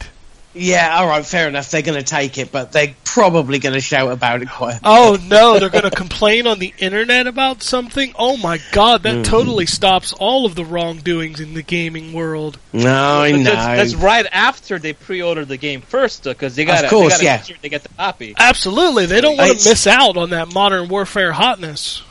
Yeah, all right, fair enough. They're going to take it, but they're probably going to shout about it quite. Oh no, they're gonna complain on the internet about something. Oh my god, that hmm. totally stops all of the wrongdoings in the gaming world. No, I know. that's, that's right after they pre-order the game first, because they got course, they gotta yeah. sure they get the copy. Absolutely, they don't want to miss out on that modern warfare hotness.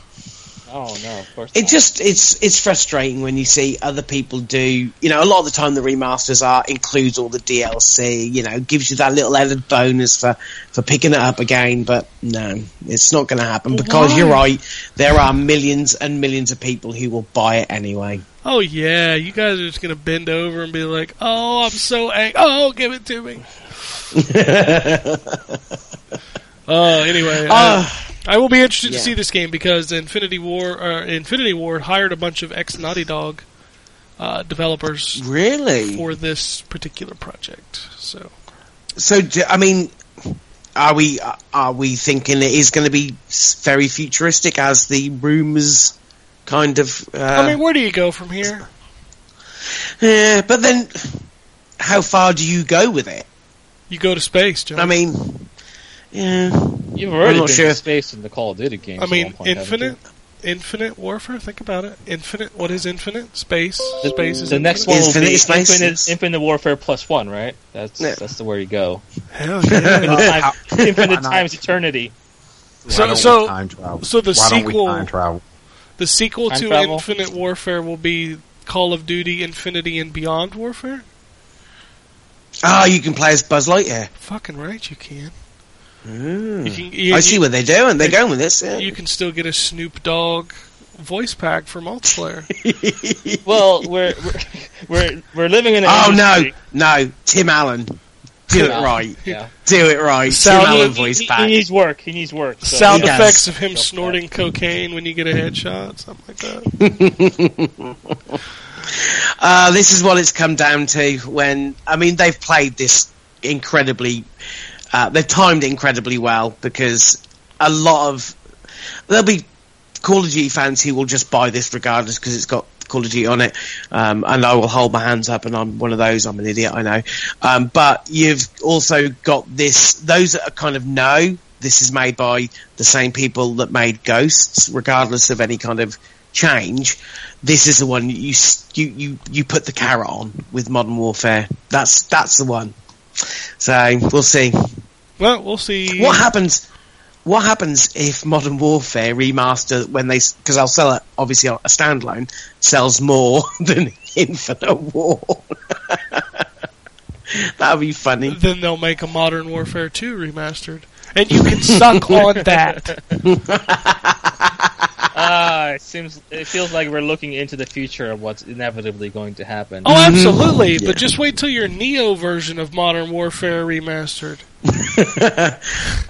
Oh no, of course. It not. just it's it's frustrating when you see other people do. You know, a lot of the time the remasters are includes all the DLC. You know, gives you that little added bonus for for picking it up again. But no, it's not going to happen because Why? you're right. There are millions and millions of people who will buy it anyway. Oh yeah, you guys are just gonna bend over and be like, "Oh, I'm so angry. Oh, give it to me." Uh, anyway, uh, Uh, I will be interested yeah. to see this game because Infinity War, uh, Infinity Ward hired a bunch of ex Naughty Dog uh, developers really? for this particular project. So So do, I mean, are we are we thinking it is going to be very futuristic as the rumors kind of? Uh, I mean, where do you go from here? Yeah, but then how far do you go with it? You go to space, John. I mean, yeah, You've already not been sure. space in the Call of Duty games. I at mean, one point, infinite, infinite warfare. Think about it. Infinite. What is infinite? Space. you? Space is the next one infinite. will be Infinite space, infinite, infinite warfare plus one, right? That's Yeah. that's the where you go. Hell yeah. Infinite, time, infinite times eternity. So- Why don't we so- time travel? so the Why sequel- time travel? the sequel Time to travel? Infinite Warfare will be Call of Duty Infinity and Beyond Warfare. ah, you can play as Buzz Lightyear. Fucking right, you can. Mm. You can. You, I see you, what they're doing. They're you- going with this. Yeah. you can still get a Snoop Dogg voice pack for multiplayer. Well, we're we're we're, we're living in an oh no, industry- no, Tim Allen, do it Yeah. right. Yeah. Do it right. Sound- Tim Allen voice he- he needs work. He needs work. So Sound he effects of him snorting cocaine when you get a headshot, something like that. Uh, this is what it's come down to when I mean they've played this incredibly uh, they've timed it incredibly well because a lot of there'll be Call of Duty fans who will just buy this regardless because it's got Call of Duty on it um, and I will hold my hands up and I'm one of those I'm an idiot I know um, but you've also got this those that are kind of know this is made by the same people that made Ghosts regardless of any kind of change this is the one you you you you put the carrot on with Modern Warfare. That's that's the one. So we'll see Well, we'll see. what happens. What happens if Modern Warfare remaster when they because I'll sell it obviously a standalone sells more than Infinite War. That'd be funny. Then they'll make a Modern Warfare 2 remastered. And you can suck on that. Ah, it seems it feels like we're looking into the future of what's inevitably going to happen. Oh, absolutely. Yeah. But just wait till your Neo version of Modern Warfare remastered.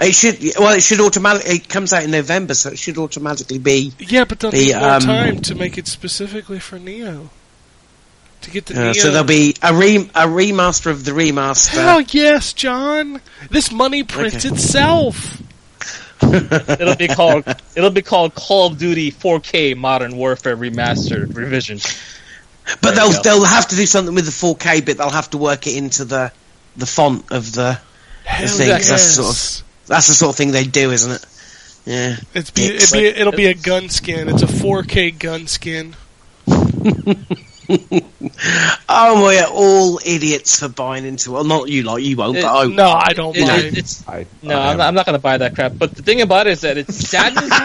It should well, it should automatically. It comes out in November, so it should automatically be. Yeah, but they'll The, need more um, time to make it specifically for Neo. To get the Uh, Neo. so there'll be a re a remaster of the remaster. Hell yes, John. This money prints Okay. itself. It'll be called it'll be called Call of Duty 4K Modern Warfare Remastered Revision. But There they'll they'll have to do something with the 4K bit. They'll have to work it into the the font of the. thing. thing, 'cause that's yes. sort of- That's the sort of thing they do, isn't it? Yeah. It's be, Dicks. it'd be, it'll be a gun skin. It's a 4K gun skin. Oh, we're all idiots for buying into. Well, not you, like you won't. It- but I, No, I don't It- buy it- it. it's I, no, I I'm not, I'm not going to buy that crap. But the thing about it is that it saddens me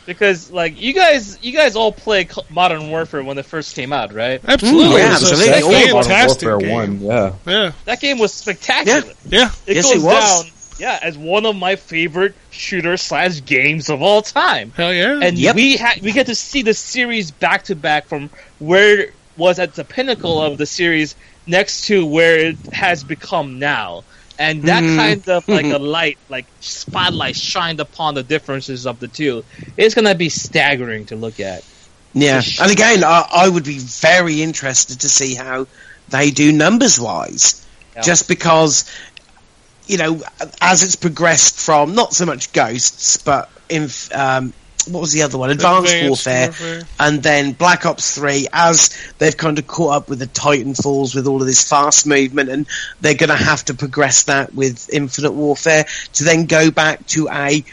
because, like, you guys, you guys all play Modern Warfare when it first came out, right? Absolutely. Yeah, It's a absolutely. All of Modern Warfare game. One, yeah. Yeah, That game was spectacular. yeah. It Yes, goes it was. down, yeah, as one of my favorite shooter slash games of all time. Hell yeah. and Yep. we ha- we get to see the series back to back from where it was at the pinnacle of the series next to where it has become now. And that Mhm. kind of like a light, like spotlight shined upon the differences of the two. It's gonna be staggering to look at. yeah. And again, I, I would be very interested to see how they do numbers wise. Yeah. Just because, you know, as it's progressed from not so much ghosts, but in um, what was the other one? Advanced, Warfare. and then Black Ops 3 as they've kind of caught up with the Titanfalls with all of this fast movement and they're going to have to progress that with Infinite Warfare to then go back to a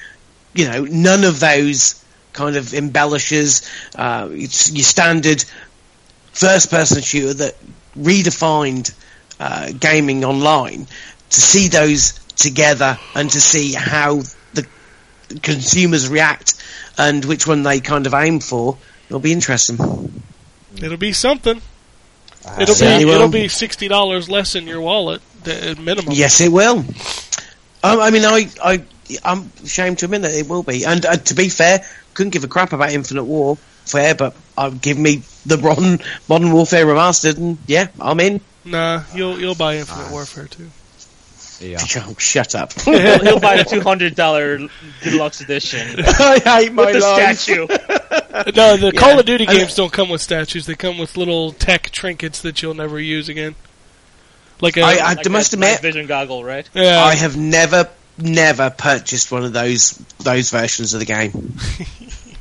you know none of those kind of embellishes uh, it's your standard first person shooter that redefined uh, gaming online to see those together and to see how the consumers react and which one they kind of aim for. It'll be interesting. It'll be something. I- It'll be will. it'll be sixty dollars less in your wallet the- at minimum. Yes, it will. Um, I mean, I, I, I'm ashamed to admit that it will be. And uh, to be fair, couldn't give a crap about Infinite War. Fair, but uh, give me the modern, modern Warfare remastered, and yeah, I'm in. Nah, you'll you'll buy Infinite Warfare too. Yeah. Oh, shut up. He'll, he'll buy the two hundred dollar deluxe edition I hate my with the life. statue. No, the Call of Duty I- games don't come with statues. They come with little tech trinkets that you'll never use again. Like a I, I Like must that night admit, vision goggle, right? yeah, I have never, never purchased one of those those versions of the game.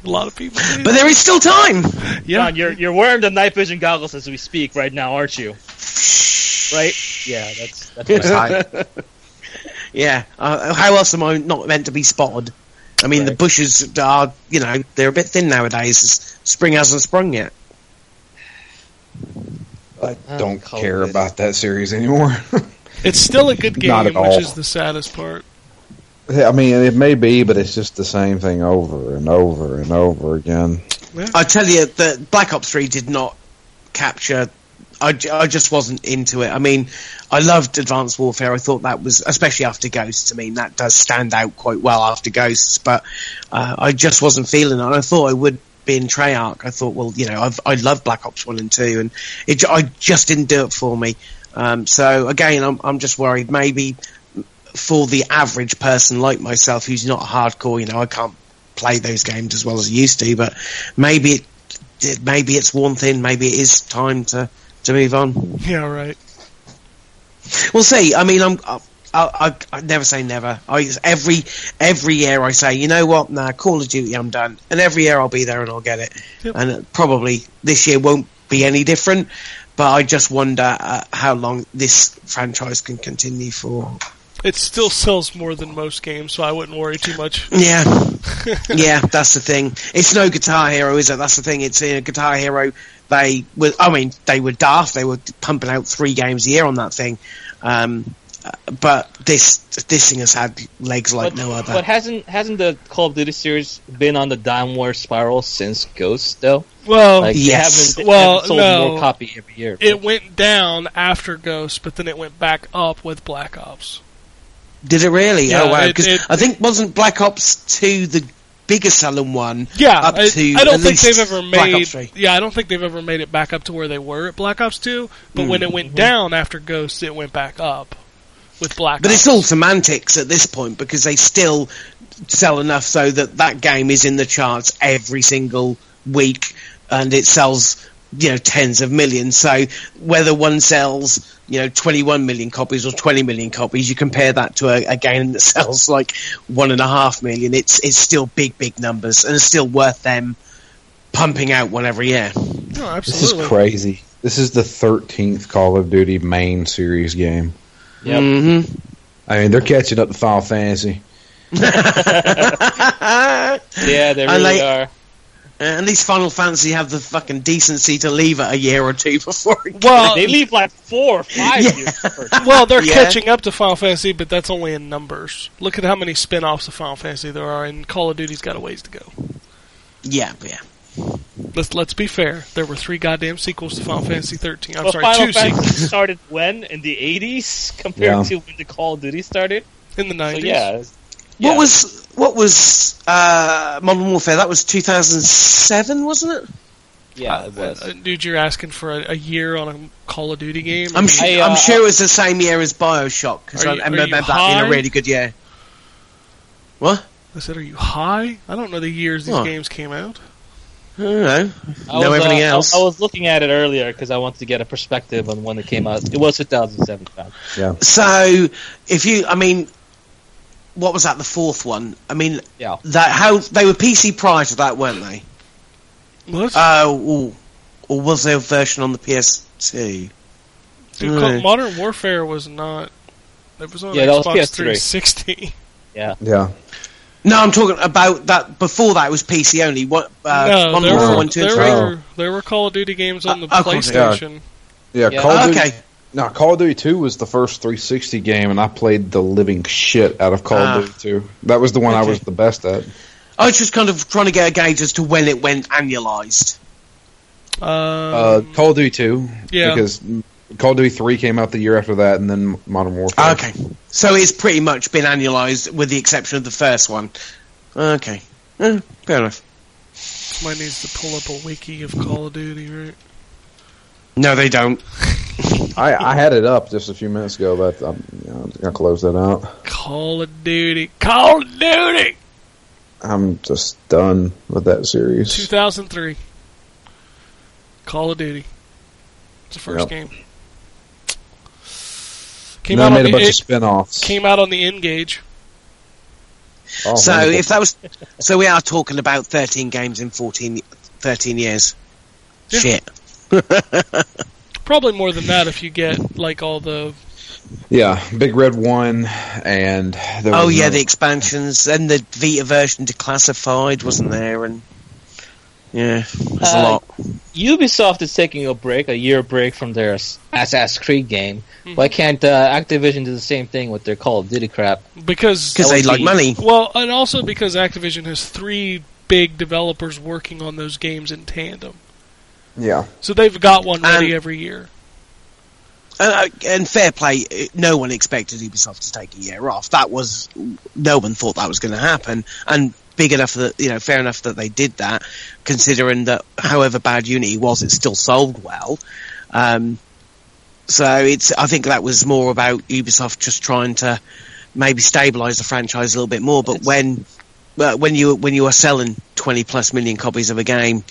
A lot of people. do. But there is still time. yeah, John, you're you're wearing the night vision goggles as we speak right now, aren't you? Right? Yeah, that's that's right. yeah. Uh, how else am I not meant to be spotted? I mean, the bushes are, you know, they're a bit thin nowadays. Spring hasn't sprung yet. I Oh, don't COVID. care about that series anymore. it's still a good game, Not at which all. is the saddest part. I mean, it may be, but it's just the same thing over and over and over again. I tell you that Black Ops 3 did not capture. I, I just wasn't into it. I mean, I loved Advanced Warfare. I thought that was, especially after Ghosts. I mean, that does stand out quite well after Ghosts, but uh, I just wasn't feeling it. And I thought I would be in Treyarch. I thought, well, you know, I've, I love Black Ops 1 and 2, and it, I just didn't do it for me. Um, so again, I'm, I'm just worried. Maybe for the average person like myself who's not hardcore, you know, I can't play those games as well as I used to, but maybe it, maybe it's one thing, maybe it is time to, to move on. Yeah, right. We'll see. I mean, I'm, I, I, I never say never. I every every year I say, you know what? Nah, Call of Duty, I'm done. And every year I'll be there and I'll get it. Yep. And probably this year won't be any different. But I just wonder uh, how long this franchise can continue for. It still sells more than most games, so I wouldn't worry too much. Yeah, yeah, that's the thing. It's no Guitar Hero, is it? That's the thing. It's a Guitar Hero. They were, I mean, they were daft. They were pumping out three games a year on that thing. Um, uh, but this this thing has had legs like but, no other. but hasn't hasn't the Call of Duty series been on the downward spiral since Ghost though? Well, Like yes. they haven't, they Well, haven't sold no. more copy every year. it went down after Ghost, but then it went back up with Black Ops. Did it really? Yeah, oh wow! Because I think wasn't Black Ops two the bigger selling one? Yeah, up I, to I don't at think they've ever made. Yeah, I don't think they've ever made it back up to where they were at Black Ops Two. But when it hmm. went down after Ghost, it went back up with Black. Ops. But Ops. it's all semantics at this point because they still sell enough so that that game is in the charts every single week and it sells, you know, tens of millions. So whether one sells, you know, 21 million copies or 20 million copies, you compare that to a, a game that sells like one and a half million, it's, it's still big, big numbers and it's still worth them pumping out one every year. No, This is crazy. This is the 13th Call of Duty main series game. Yep. hmm I mean, they're catching up to Final Fantasy. Yeah, they I really like- are. Uh, at least Final Fantasy have the fucking decency to leave it a year or two before it Well, They leave like four or five Yeah. years. well, they're Yeah. catching up to Final Fantasy, but that's only in numbers. Look at how many spin-offs of Final Fantasy there are, and Call of Duty's got a ways to go. Yeah, yeah. Let's let's be fair. There were three goddamn sequels to Final Fantasy 13. I'm Well, sorry, Final two Fantasy sequels started when in the '80s compared Yeah. to when the Call of Duty started. in the So 90s. yeah, yeah. What was what was uh, Modern Warfare? That was 2007, wasn't it? yeah, it was. Uh, dude, you're asking for a, a year on a Call of Duty game? I'm, su- I, uh, I'm sure it was the same year as Bioshock because I, you- I remember you that being a really good year. What? I said, are you high? I don't know the years these What? games came out. I don't know. I know was, everything uh, else. I, was looking at it earlier because I wanted to get a perspective on when it came out. It was 2007. John. So, if you, I mean, what was that? The fourth one. I mean, Yeah. that how they were PC prior to that, weren't they? What? Oh, or was there a version on the PS2? Dude, right. Call- Modern Warfare was not. It was on Yeah, that was Xbox 360. Yeah. Yeah. No, I'm talking about that. Before that, it was PC only. What? Uh, no, Modern there Warfare were, one, two, and there three. were there were Call of Duty games on the Uh, of course, yeah. PlayStation. Yeah, Yeah. Call of Duty. Okay. No, Call of Duty 2 was the first 360 game, and I played the living shit out of Call Ah. of Duty 2. That was the one I was the best at. I was just kind of trying to get a gauge as to when it went annualized. Um, Uh, Call of Duty 2. yeah. Because Call of Duty 3 came out the year after that, and then Modern Warfare. Okay, so it's pretty much been annualized with the exception of the first one. Okay, Eh, fair enough. Somebody needs to pull up a wiki of Call of Duty, right? No, they don't. I, I had it up just a few minutes ago, but I'm, you know, I'm going to close that out. Call of Duty. Call of Duty! I'm just done with that series. 2003. Call of Duty. It's the first Yep. game. Came And out, I on made a the, bunch it of spin offs. came out on the N-Gage. Oh, so wonderful. if that was, so we are talking about 13 games in 14, 13 years. Yeah. Shit. Probably more than that if you get like all the yeah, Big Red One, and there Oh yeah, another- the expansions and the Vita version declassified wasn't there, and yeah, there's a Uh, lot. Ubisoft is taking a break, a year break from their S- Assassin's Creed game. Why can't uh, Activision do the same thing with their Call of Duty crap? because Because they like money. well, and also because Activision has three big developers working on those games in tandem, yeah. so they've got one ready And- every year. Uh, and fair play, uh, no one expected Ubisoft to take a year off. That was no one thought that was going to happen, and big enough that you know, fair enough that they did that, considering that however bad Unity was, it still sold well. Um, so it's, I think that was more about Ubisoft just trying to maybe stabilize the franchise a little bit more. But It's- when when you when you are selling twenty plus million copies of a game, uh,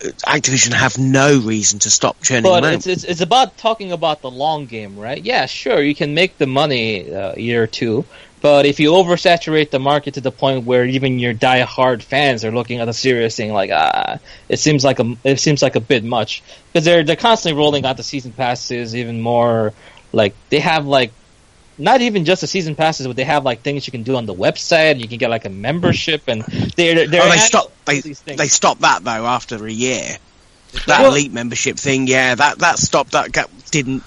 Activision have no reason to stop churning But out. it's, it's it's about talking about the long game, right? Yeah, sure, you can make the money uh, year or two, but if you oversaturate the market to the point where even your die-hard fans are looking at the series saying like, ah, it seems like a it seems like a bit much because they're they're constantly rolling out the season passes, even more like they have like. Not even just the season passes, but they have like things you can do on the website. You can get like a membership, and they're they're Oh, they stopped. They they stopped that though after a year. That Well- elite membership thing, yeah, that that stopped. That got, didn't.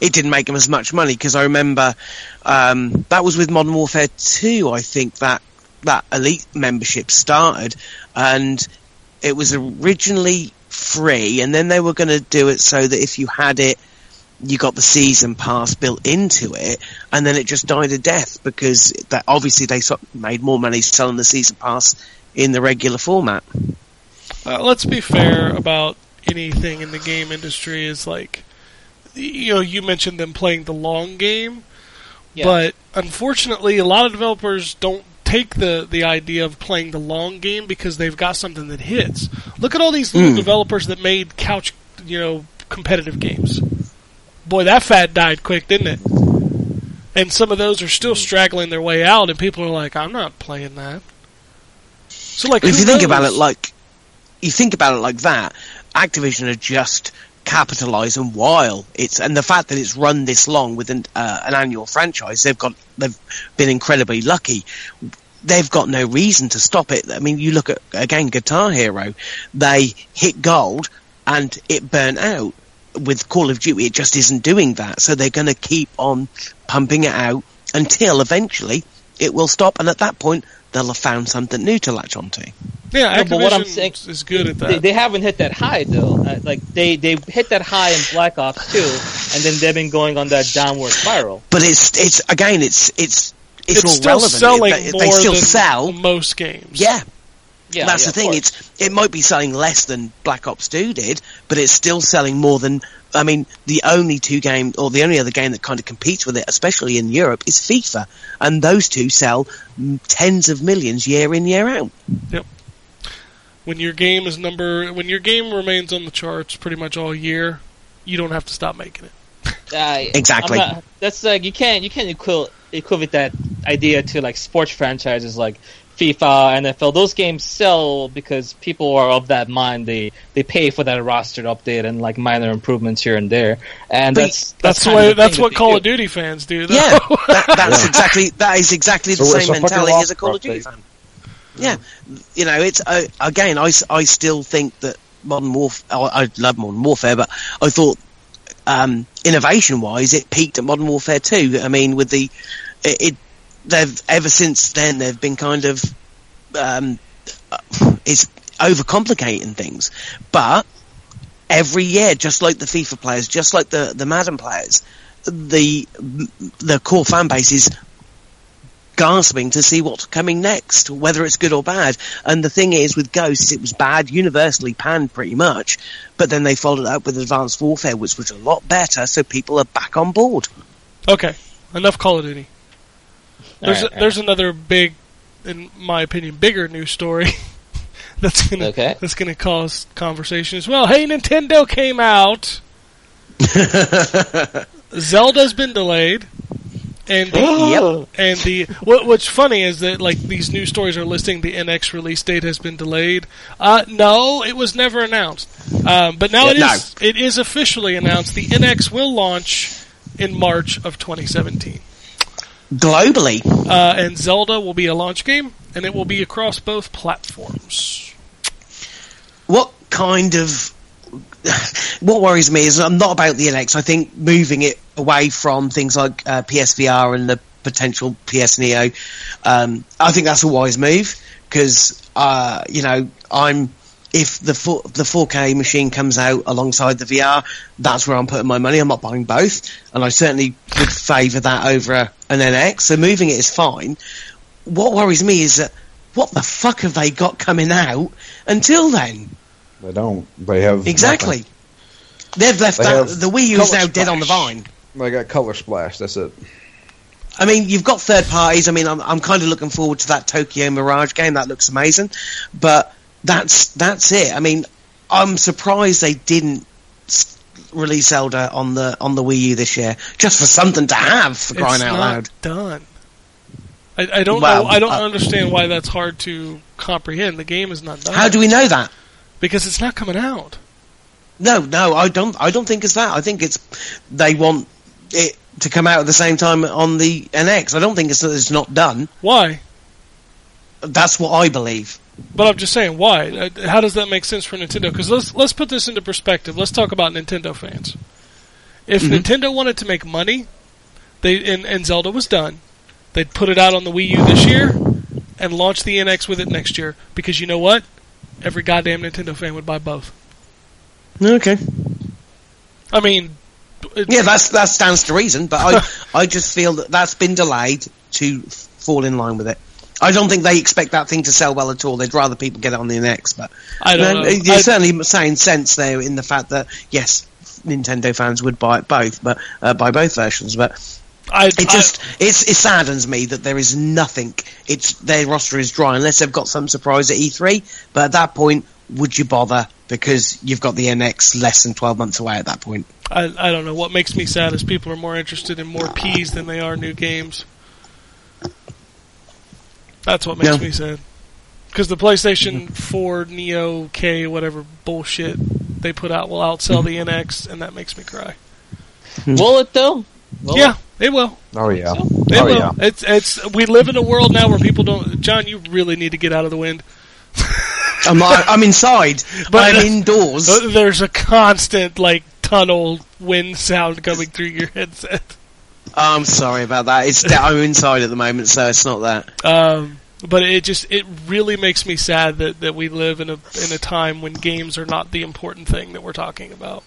It didn't make them as much money because I remember um, that was with Modern Warfare Two. I think that that elite membership started, and it was originally free, and then they were going to do it so that if you had it, you got the season pass built into it, and then it just died a death because that obviously they made more money selling the season pass in the regular format. Uh, let's be fair about anything in the game industry. Is like, you know, you mentioned them playing the long game, Yeah. but unfortunately, a lot of developers don't take the the idea of playing the long game because they've got something that hits. Look at all these little Mm. developers that made couch, you know, competitive games. Boy, that fat died quick, didn't it? And some of those are still straggling their way out, and people are like, "I'm not playing that." So, like, if who you think about it like you think about it like that, Activision are just capitalising while it's and the fact that it's run this long with an, uh, an annual franchise, they've got they've been incredibly lucky. They've got no reason to stop it. I mean, you look at again Guitar Hero, they hit gold and it burnt out. With Call of Duty, it just isn't doing that. So they're going to keep on pumping it out until eventually it will stop. And at that point, they'll have found something new to latch onto. Yeah, No, but what I'm saying- is good at that. they, they haven't hit that high though. Uh, like they they hit that high in Black Ops 2, and then they've been going on that downward spiral. but it's it's again it's it's it's, it's all still relevant. selling they, more they still than sell. most games. Yeah, Yeah, that's yeah, the thing. It's it might be selling less than Black Ops Two did, but it's still selling more than. I mean, the only two game or the only other game that kind of competes with it, especially in Europe, is FIFA, and those two sell tens of millions year in year out. Yep. When your game is number, when your game remains on the charts pretty much all year, you don't have to stop making it. Uh, Exactly. Not- that's like you can't you can't equal equate that idea to like sports franchises like FIFA, NFL. Those games sell because people are of that mind. They they pay for that roster update and like minor improvements here and there. And But that's That's, the kind way. That's what they Call do. of Duty fans do. Though. Yeah, that, that's exactly that is exactly the So it's same a mentality as a Call of Duty fan. Yeah, you know, it's uh, again, I still think that Modern Warfare. I love Modern Warfare, but I thought um, innovation wise, it peaked at Modern Warfare Two. I mean, with the it, it they've ever since then they've been kind of um, uh, it's overcomplicating things, but every year, just like the FIFA players, just like the the Madden players, the the core fan base is gasping to see what's coming next, whether it's good or bad. And the thing is, with Ghosts, it was bad, universally panned pretty much, but then they followed up with Advanced Warfare, which was a lot better, so people are back on board. Okay, enough Call of Duty. There's Alright, there's another big, in my opinion, bigger news story that's gonna Okay. that's gonna cause conversation as well. Hey, Nintendo came out. Zelda's been delayed. And the, Yep. and the what, what's funny is that like these news stories are listing the NX release date has been delayed. Uh, no, it was never announced. Um, but now Yeah, it no. is it is officially announced. The NX will launch in March of 2017, Globally, uh, and Zelda will be a launch game, and it will be across both platforms. what kind of what worries me is I'm not about the NX. I think moving it away from things like uh, PSVR and the potential PS Neo, um, I think that's a wise move because uh, you know I'm if the four, the 4K machine comes out alongside the VR, that's where I'm putting my money. I'm not buying both, and I certainly would favour that over a, an NX. So moving it is fine. What worries me is that what the fuck have they got coming out until then? They don't. They have Exactly. nothing. They've left They that. The Wii U is now dead on the vine. They got color splash. That's it. I mean, you've got third parties. I mean, I'm, I'm kind of looking forward to that Tokyo Mirage game. That looks amazing. But that's that's it. I mean, I'm surprised they didn't release Zelda on the on the Wii U this year, just for something to have for crying it's out not loud. done. I, I don't Well, know. I don't uh, understand why that's hard to comprehend. The game is not done. How do we know that? Because it's not coming out. No, no, I don't. I don't think it's that. I think it's they want it to come out at the same time on the NX. I don't think it's that it's not done. Why? That's what I believe. But I'm just saying, why? Uh, How does that make sense for Nintendo? Because let's let's put this into perspective. Let's talk about Nintendo fans. If Mhm. Nintendo wanted to make money, they and, and Zelda was done, they'd put it out on the Wii U this year and launch the NX with it next year. Because you know what? Every goddamn Nintendo fan would buy both. Okay. I mean, it- Yeah, that's that stands to reason, but I I just feel that that's been delayed to fall in line with it. I don't think they expect that thing to sell well at all. They'd rather people get it on the NX, but I don't No, know. You're I- certainly saying sense there in the fact that yes, Nintendo fans would buy it both, but uh, buy both versions. But I, it just it's, it saddens me that there is nothing. It's their roster is dry unless they've got some surprise at E3. But at that point, would you bother? Because you've got the NX less than 12 months away at that point. I, I don't know. What makes me sad is people are more interested in more P's than they are new games. That's what makes Yeah. me sad. Because the PlayStation mm-hmm. 4 Neo K whatever bullshit they put out will outsell the mm-hmm. NX, and that makes me cry. Mm-hmm. Will it though? Will yeah, it will. Oh yeah. It oh will. yeah. It's it's. We live in a world now where people don't. John, you really need to get out of the wind. I'm, I'm inside, But- I'm indoors. There's a constant like tunnel wind sound coming through your headset. I'm sorry about that. It's I'm inside at the moment, so it's not that. Um, but it just it really makes me sad that, that we live in a in a time when games are not the important thing that we're talking about.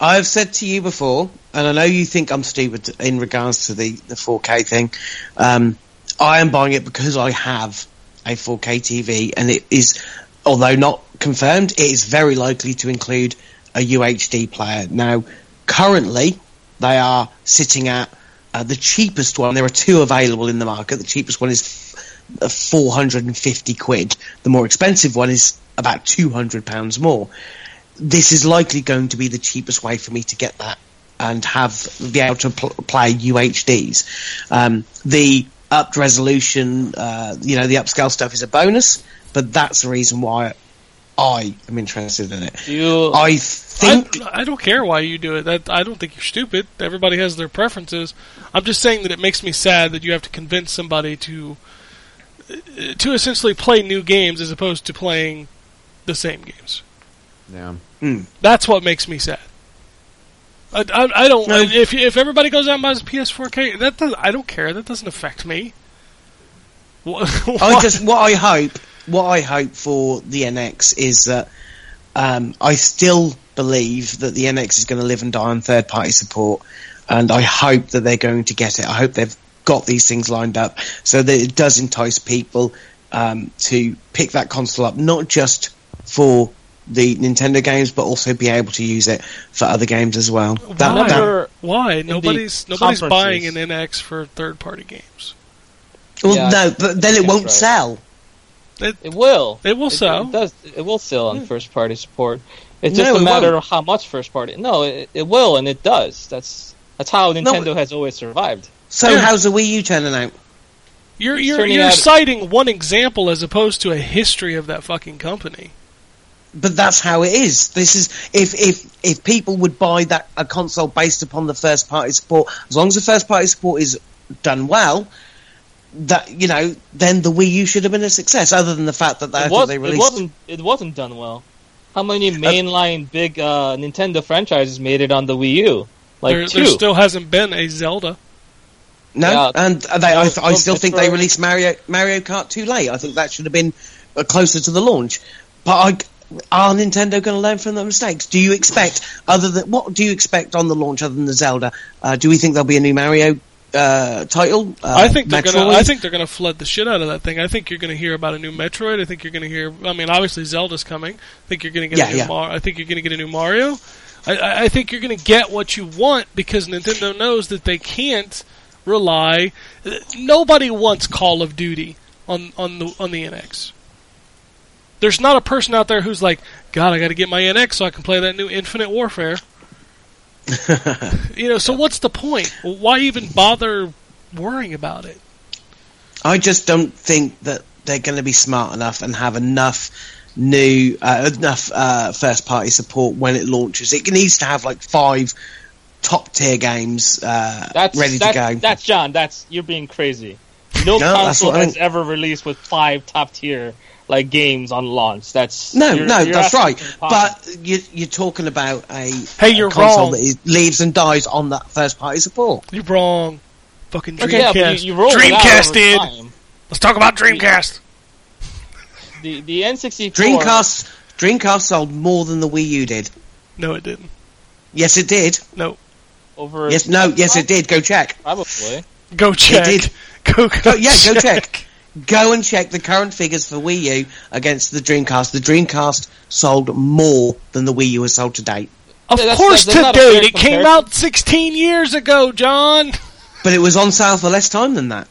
I've said to you before, and I know you think I'm stupid in regards to the, the 4K thing. Um, I am buying it because I have a 4K TV, and it is, although not confirmed, it is very likely to include a UHD player. Now, currently, they are sitting at uh, the cheapest one. There are two available in the market. The cheapest one is uh, 450 quid. The more expensive one is about 200 pounds more this is likely going to be the cheapest way for me to get that and have be able to pl- play UHDs. Um, the upped resolution, uh, you know, the upscale stuff is a bonus, but that's the reason why I am interested in it. You? I think I, I don't care why you do it. That I don't think you're stupid. Everybody has their preferences. I'm just saying that it makes me sad that you have to convince somebody to uh, to essentially play new games as opposed to playing the same games. Yeah. That's what makes me sad. I, I, I don't. No. If if everybody goes out and buys a PS4K, that does, I don't care. That doesn't affect me. Wha- I just what I hope, what I hope for the NX is that um, I still believe that the NX is going to live and die on third party support, and I hope that they're going to get it. I hope they've got these things lined up so that it does entice people um, to pick that console up, not just for the Nintendo games, but also be able to use it for other games as well. That, Why? that- Why nobody's nobody's buying an NX for third party games? well, Yeah, no, but then it won't right. sell. It will. It will It, sell. it does. It will sell on first party support. It's just it a matter won't. of how much first party. No, it, it will, and it does. That's that's how Nintendo has always survived. So Yeah. how's the Wii U turning out? You're you're turning you're out- citing one example as opposed to a history of that fucking company. But that's how it is. This is if if if people would buy that a console based upon the first party support, as long as the first party support is done well, that you know, then the Wii U should have been a success. Other than the fact that they, It, was, they it released. wasn't. It wasn't done well. How many mainline big uh, Nintendo franchises made it on the Wii U? Like there, two. there still hasn't been a Zelda. No, Yeah. and they, I, I No, still think they released Mario Mario Kart too late. I think that should have been uh, closer to the launch. But I, are Nintendo going to learn from their mistakes? Do you expect other than what do you expect on the launch other than the Zelda? Uh, do we think there'll be a new Mario uh, title? Uh, I think they're gonna. I think they're gonna flood the shit out of that thing. I think you're gonna hear about a new Metroid. I think you're gonna hear. I mean, obviously Zelda's coming. I think you're gonna get Yeah, a new yeah. Mar- I think you're gonna get a new Mario. I, I, I think you're gonna get what you want because Nintendo knows that they can't rely. Nobody wants Call of Duty on on the on the NX. There's not a person out there who's like, God, I got to get my NX so I can play that new Infinite Warfare. you know, so what's the point? Why even bother worrying about it? I just don't think that they're going to be smart enough and have enough new uh, enough uh, first party support when it launches. It needs to have like five top tier games uh, That's ready that's, to go. That's John. That's you're being crazy. No, No, that's console has ever released with five top tier like games on launch. That's No, you're- no, you're that's right. But you, you're talking about a, Hey, a you're console wrong. that is, lives and dies on that first party support. You're wrong. Fucking Dreamcast. Okay, yeah, you, you roll out Dreamcast did. time. Let's talk about Dreamcast. The the N64 Dreamcast, Dreamcast sold more than the Wii U did. No, it didn't. Yes, it did. No. over Yes, no, yes, it did. Go check. probably. Go check. It did. Go, go, Go, yeah, go check. Go and check the current figures for Wii U against the Dreamcast. The Dreamcast sold more than the Wii U has sold to date. Of Yeah, that's- course, that's not to date. It came out 16 years ago, John. But it was on sale for less time than that.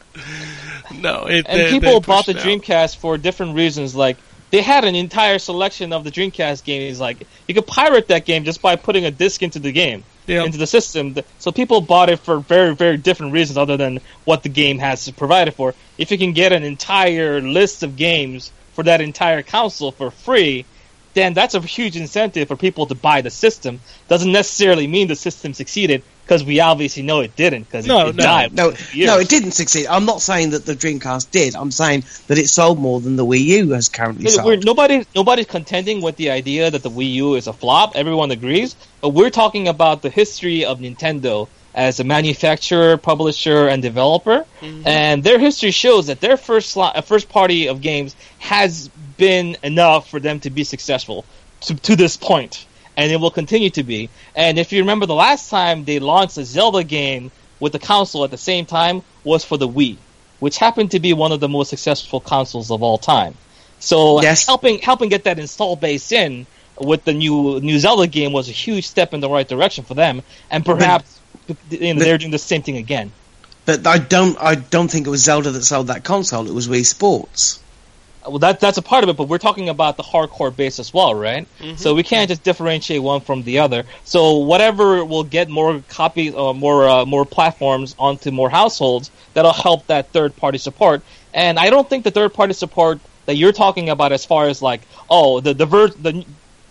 No, it. And they- people they bought the out. Dreamcast for different reasons. Like they had an entire selection of the Dreamcast games. Like you could pirate that game just by putting a disc into the game, Yeah. into the system. So people bought it for very, very different reasons other than what the game has provided for. If you can get an entire list of games for that entire console for free, then that's a huge incentive for people to buy the system. Doesn't necessarily mean the system succeeded because we obviously know it didn't because No, it, it no, died. No, no, it didn't succeed. I'm not saying that the Dreamcast did. I'm saying that it sold more than the Wii U has currently Yeah, we're, sold. nobody, nobody's contending with the idea that the Wii U is a flop. Everyone agrees, but we're talking about the history of Nintendo as a manufacturer, publisher, and developer. And their history shows that their first sli- uh, first party of games has been enough for them to be successful to, to this point, and it will continue to be. And if you remember, the last time they launched a Zelda game with the console at the same time was for the Wii, which happened to be one of the most successful consoles of all time. So Yes. helping helping get that install base in with the new new Zelda game was a huge step in the right direction for them, and perhaps you know, but- they're doing the same thing again. But I don't. I don't think it was Zelda that sold that console. It was Wii Sports. Well, that that's a part of it, but we're talking about the hardcore base as well, right? So we can't just differentiate one from the other. So whatever will get more copies or more uh, more platforms onto more households, that'll help that third party support. And I don't think the third party support that you're talking about, as far as like, oh, the the ver- the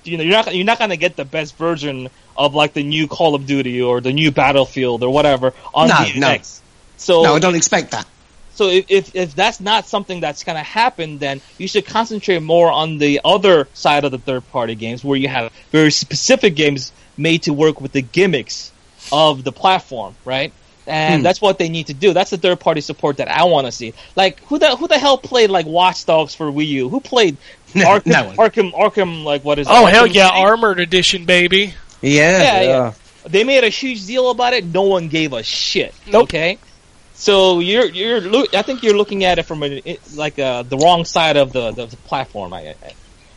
you know you're not you're not gonna get the best version of like the new Call of Duty or the new Battlefield or whatever on No, the no. NX. So No, I don't expect that. So if, if if that's not something that's going to happen, then you should concentrate more on the other side of the third party games where you have very specific games made to work with the gimmicks of the platform, right? And Hmm. that's what they need to do. That's the third party support that I want to see. Like who the who the hell played like Watch Dogs for Wii U? Who played Arkham no. Arkham Arkham like what is it? Oh hell yeah, City? Armored Edition, baby. Yeah. Yeah, yeah. Yeah. They made a huge deal about it. No one gave a shit. Nope. Okay. So you're you're loo- I think you're looking at it from a, like uh, the wrong side of the the, the platform. I, I,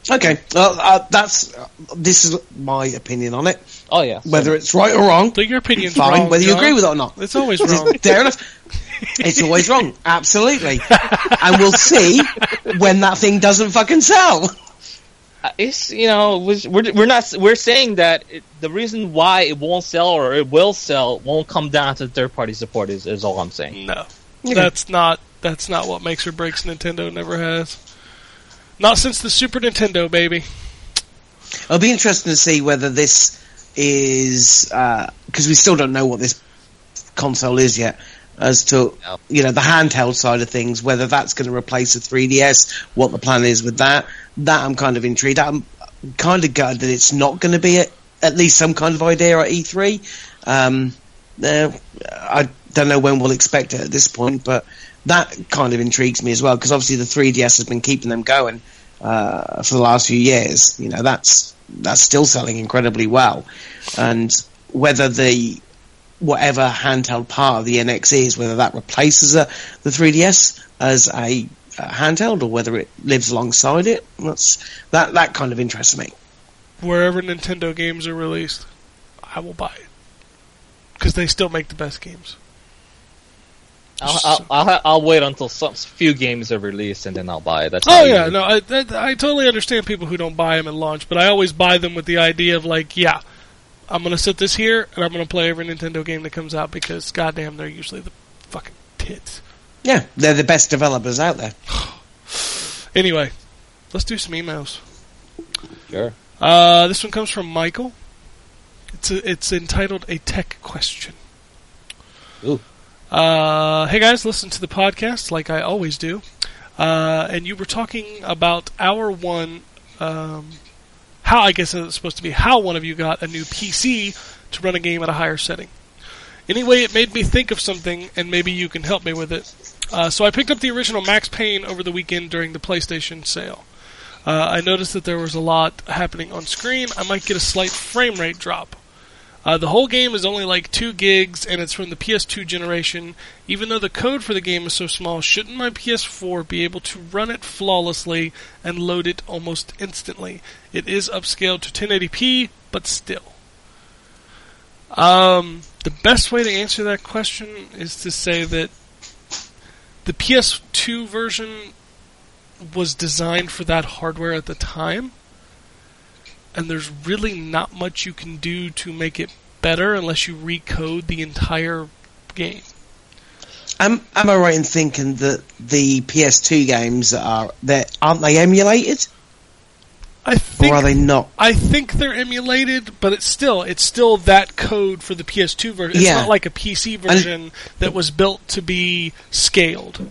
Okay. Well, uh, that's. Uh, this is my opinion on it. oh yeah. Whether it's right or wrong, So your opinion's fine. wrong. whether you John. agree with it or not. It's always wrong. Fair enough. It's always wrong. Absolutely. and we'll see when that thing doesn't fucking sell. Uh, it's you know we're we're not we're saying that it, the reason why it won't sell or it will sell won't come down to third party support is, is all I'm saying. No, that's not that's not what makes or breaks Nintendo. Never has. Not since the Super Nintendo, baby. It'll be interesting to see whether this is uh, because we still don't know what this console is yet. As to you know the handheld side of things, whether that's going to replace the 3DS, what the plan is with that. That I'm kind of intrigued. I'm kind of gutted that it's not going to be at, at least some kind of idea at E3. Um, uh, I don't know when we'll expect it at this point, but that kind of intrigues me as well because obviously the 3DS has been keeping them going uh, for the last few years. You know that's that's still selling incredibly well, and whether the whatever handheld part of the NX is, whether that replaces a, the 3DS as a, uh handheld or whether it lives alongside it, that's that that kind of interests me. Wherever Nintendo games are released, I will buy it because they still make the best games. I'll, I'll, I'll, I'll wait until some few games are released and then I'll buy it. That's Oh yeah, no, I, that, I totally understand people who don't buy them at launch, but I always buy them with the idea of like, yeah, I'm gonna sit this here and I'm gonna play every Nintendo game that comes out because goddamn, they're usually the fucking tits. Yeah, they're the best developers out there. Anyway, let's do some emails. Sure. Uh, this one comes from Michael. It's a, it's entitled a tech question. Ooh. Uh, hey guys, listen to the podcast like I always do. Uh, and you were talking about our one, um, how I guess it's supposed to be how one of you got a new PC to run a game at a higher setting. Anyway, it made me think of something, and maybe you can help me with it. Uh, so I picked up the original Max Payne over the weekend during the PlayStation sale. Uh, I noticed that there was a lot happening on screen. I might get a slight frame rate drop. Uh, the whole game is only like 2 gigs and it's from the PS2 generation. Even though the code for the game is so small, shouldn't my PS4 be able to run it flawlessly and load it almost instantly? It is upscaled to 1080p, but still. Um, the best way to answer that question is to say that the PS2 version was designed for that hardware at the time and there's really not much you can do to make it better unless you recode the entire game. Am am I right in thinking that the PS2 games are that aren't they emulated I think or are they not? I think they're emulated, but it's still it's still that code for the PS2 version. It's Yeah. not like a PC version that was built to be scaled.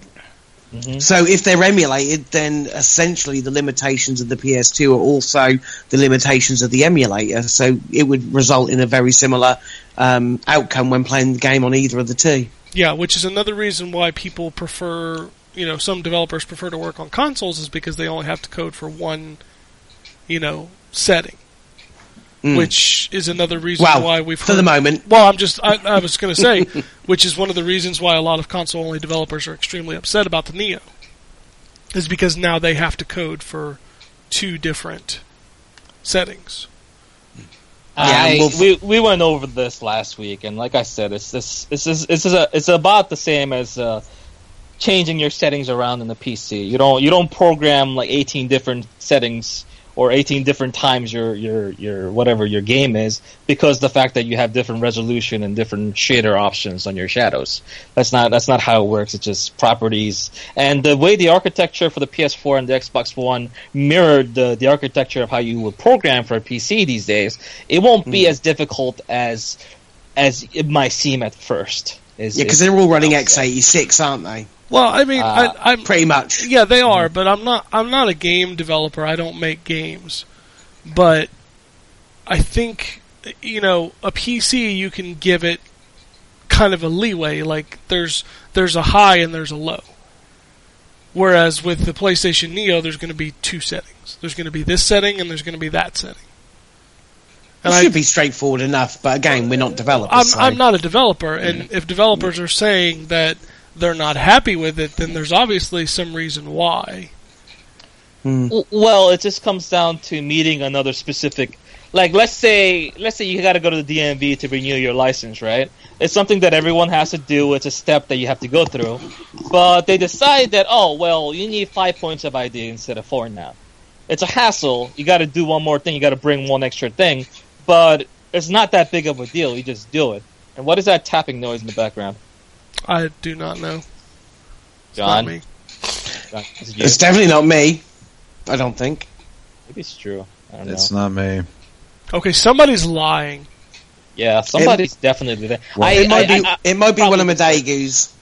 So if they're emulated, then essentially the limitations of the PS2 are also the limitations of the emulator. So it would result in a very similar um, outcome when playing the game on either of the two. Yeah, which is another reason why people prefer, you know, some developers prefer to work on consoles is because they only have to code for one, you know, setting. Mm. Which is another reason Well, why we've for the moment. Well, I'm just I, I was going to say, which is one of the reasons why a lot of console-only developers are extremely upset about the Neo, is because now they have to code for two different settings. I, well, f- we we went over this last week, and like I said, it's this it's this, it's a, it's about the same as uh, changing your settings around in the PC. You don't you don't program like 18 different settings or 18 different times your your your whatever your game is because the fact that you have different resolution and different shader options on your shadows. That's not that's not how it works. It's just properties and the way the architecture for the PS4 and the Xbox One mirrored the the architecture of how you would program for a PC these days. It won't be hmm. as difficult as as it might seem at first. Is- Yeah, because they're all running x86, aren't they? Well, I mean, Uh, I, I'm Pretty much. Yeah, they are, but I'm not. I'm not a game developer. I don't make games, but I think you know a PC you can give it kind of a leeway. Like there's there's a high and there's a low. Whereas with the PlayStation Neo, there's going to be two settings. There's going to be this setting and there's going to be that setting. It should I, be straightforward enough, but again, we're not developers. I'm, so- I'm not a developer, and if developers are saying that they're not happy with it, then there's obviously some reason why. Hmm. W- Well, it just comes down to meeting another specific. Like, let's say, let's say you got to go to the DMV to renew your license, right? It's something that everyone has to do. It's a step that you have to go through. But they decide that, oh, well, you need five points of ID instead of four now. it's a hassle. You got to do one more thing. You got to bring one extra thing, but it's not that big of a deal. You just do it. And what is that tapping noise in the background, I do not know. It's John? not me. John, is it? It's definitely not me. I don't think. Maybe it's true. I don't It's know. not me. Okay, somebody's lying. Yeah, somebody's definitely there. Well, I, it might I- be. I- it might be one of probably- Medagu's.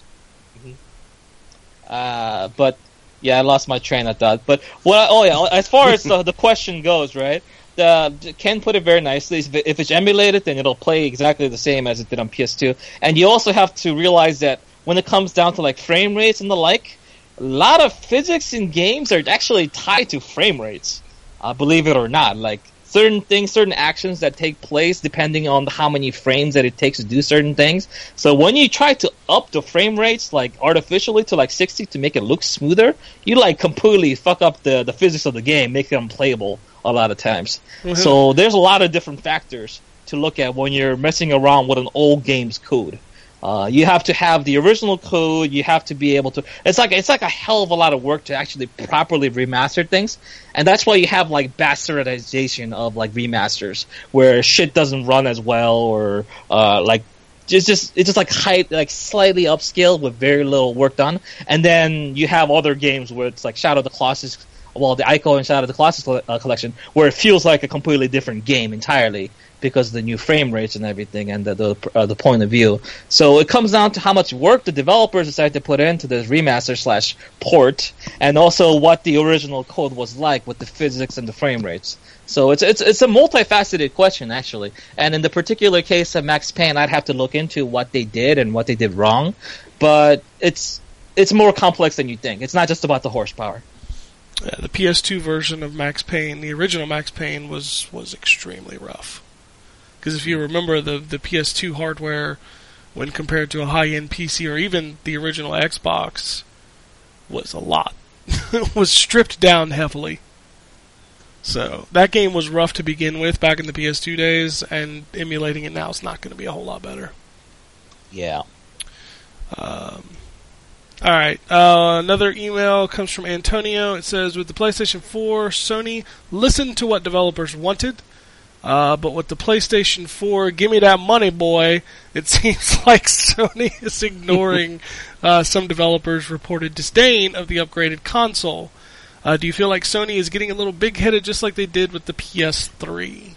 Uh, but yeah, I lost my train of thought. But what? I, Oh yeah, as far as the, the question goes, right? The Ken put it very nicely. If it's emulated, then it'll play exactly the same as it did on PS2. And you also have to realize that when it comes down to like frame rates and the like, a lot of physics in games are actually tied to frame rates. Uh, believe it or not, like certain things, certain actions that take place depending on how many frames that it takes to do certain things. So when you try to up the frame rates like artificially to like 60 to make it look smoother, you like completely fuck up the, the physics of the game, make it unplayable a lot of times. So there's a lot of different factors to look at when you're messing around with an old game's code. Uh, you have to have the original code. You have to be able to. It's like it's like a hell of a lot of work to actually properly remaster things, and that's why you have like bastardization of like remasters where shit doesn't run as well or uh, like just just it's just like high like slightly upscaled with very little work done, and then you have other games where it's like Shadow of the Colossus. Well, the Ico and Shadow of the Colossus uh, collection, where it feels like a completely different game entirely because of the new frame rates and everything and the the, uh, the point of view. So it comes down to how much work the developers decided to put into this remaster slash port, and also what the original code was like with the physics and the frame rates. So it's it's it's a multifaceted question actually. And in the particular case of Max Payne, I'd have to look into what they did and what they did wrong, but it's it's more complex than you think. It's not just about the horsepower. Yeah, the PS2 version of Max Payne, the original Max Payne, was was extremely rough. Because if you remember the the PS2 hardware, when compared to a high-end PC or even the original Xbox, was a lot. it was stripped down heavily. So that game was rough to begin with back in the PS2 days, and emulating it now is not going to be a whole lot better. Yeah. Um, all right. Uh, another email comes from Antonio. It says, "With the PlayStation 4, Sony listened to what developers wanted, uh, but with the PlayStation 4, give me that money, boy. It seems like Sony is ignoring uh, some developers' reported disdain of the upgraded console. Uh, do you feel like Sony is getting a little big-headed, just like they did with the PS3?"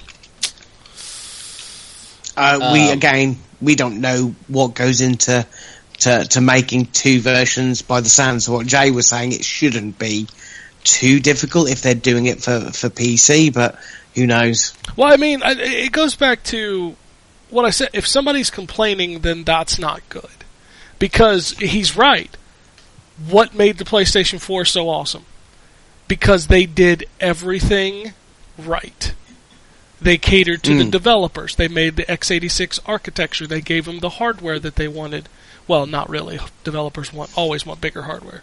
Uh, we Um, again, we don't know what goes into to, to making two versions. By the sounds of what Jay was saying, it shouldn't be too difficult if they're doing it for for PC. But who knows? Well, I mean, it goes back to what I said. If somebody's complaining, then that's not good. Because he's right. What made the PlayStation 4 so awesome? Because they did everything right. They catered to the Mm. developers. They made the x86 architecture. They gave them the hardware that they wanted. Well, not really. Developers want always want bigger hardware.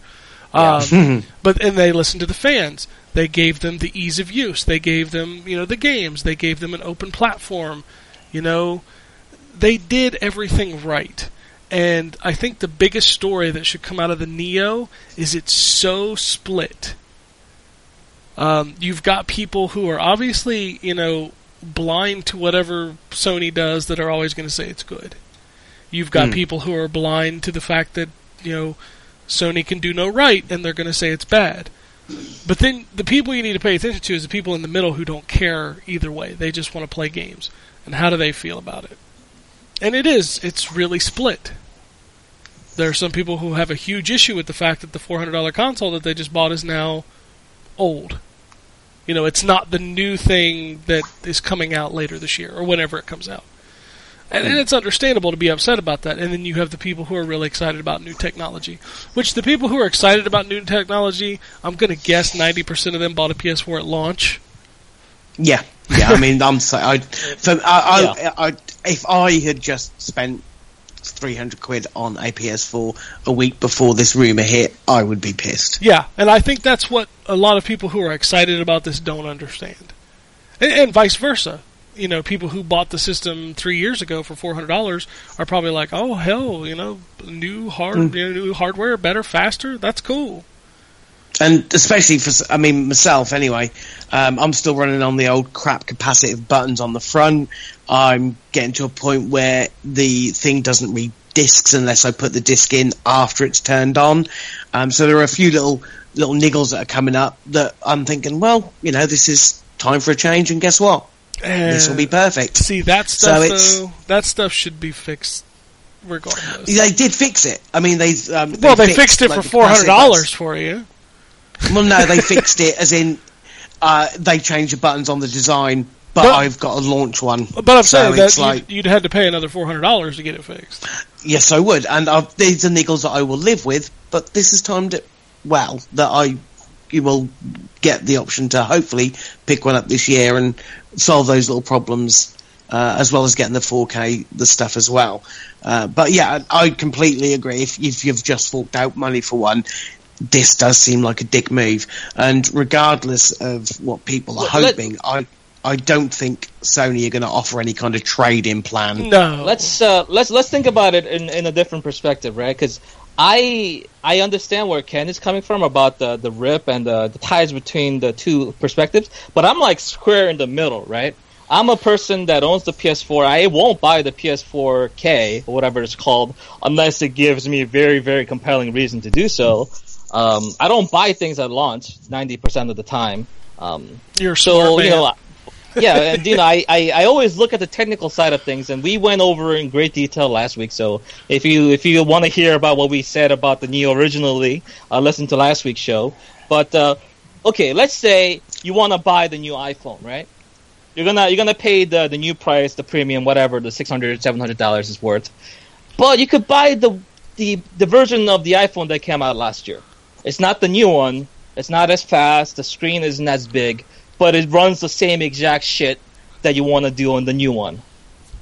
Um, but and they listened to the fans. They gave them the ease of use. They gave them, you know, the games. They gave them an open platform. You know, they did everything right. And I think the biggest story that should come out of the Neo is it's so split. Um, you've got people who are obviously, you know, blind to whatever Sony does that are always going to say it's good. You've got Hmm. people who are blind to the fact that, you know, Sony can do no right and they're going to say it's bad. But then the people you need to pay attention to is the people in the middle who don't care either way. They just want to play games. And how do they feel about it? And it is, it's really split. There are some people who have a huge issue with the fact that the $400 console that they just bought is now old. You know, it's not the new thing that is coming out later this year or whenever it comes out. And, and it's understandable to be upset about that. And then you have the people who are really excited about new technology. Which the people who are excited about new technology, I'm going to guess 90% of them bought a PS4 at launch. Yeah, yeah. I mean, I'm so I, for, I, I, I, if I had just spent three hundred quid on a PS4 a week before this rumor hit, I would be pissed. Yeah, and I think that's what a lot of people who are excited about this don't understand. And, and vice versa. You know, people who bought the system three years ago for four hundred dollars are probably like, "Oh hell, you know, new hard, you know, new hardware, better, faster. That's cool." and especially for I mean myself anyway. Um, I'm still running on the old crap capacitive buttons on the front. I'm getting to a point where the thing doesn't read discs unless I put the disc in after it's turned on. Um, so there are a few little little niggles that are coming up that I'm thinking, well, you know, this is time for a change, and guess what? This will be perfect. See that So stuff it's- though. That stuff should be fixed regardless. They did fix it. I mean, they um, well, they fixed it like, for four hundred dollars for you. Well, no, they fixed it as in uh, they changed the buttons on the design, but, But- I've got a launch one. But I'm So saying that like- you'd, you'd had to pay another four hundred dollars to get it fixed. Yes, I would, and I've, these are niggles that I will live with. But this has timed it well that I you will get the option to hopefully pick one up this year and solve those little problems, uh, as well as getting the 4K the stuff as well. Uh, but yeah, I completely agree. If, if you've just forked out money for one, this does seem like a dick move. And regardless of what people are let- hoping, I I don't think Sony are going to offer any kind of trade-in plan. No, let's uh, let's let's think about it in, in a different perspective, right? Because I I understand where Ken is coming from about the the rip and the, the ties between the two perspectives, but I'm like square in the middle, right? I'm a person that owns the PS4. I won't buy the PS4K or whatever it's called unless it gives me a very very compelling reason to do so. Um, I don't buy things at launch 90% of the time. Um, you're so you know, yeah, and you know, I, I, I always look at the technical side of things, and we went over in great detail last week. So if you if you want to hear about what we said about the Neo originally, uh, listen to last week's show. But uh, okay, let's say you want to buy the new iPhone, right? You're gonna you're gonna pay the the new price, the premium, whatever the 600 700 dollars is worth. But you could buy the the the version of the iPhone that came out last year. It's not the new one. It's not as fast. The screen isn't as big, but it runs the same exact shit that you want to do on the new one.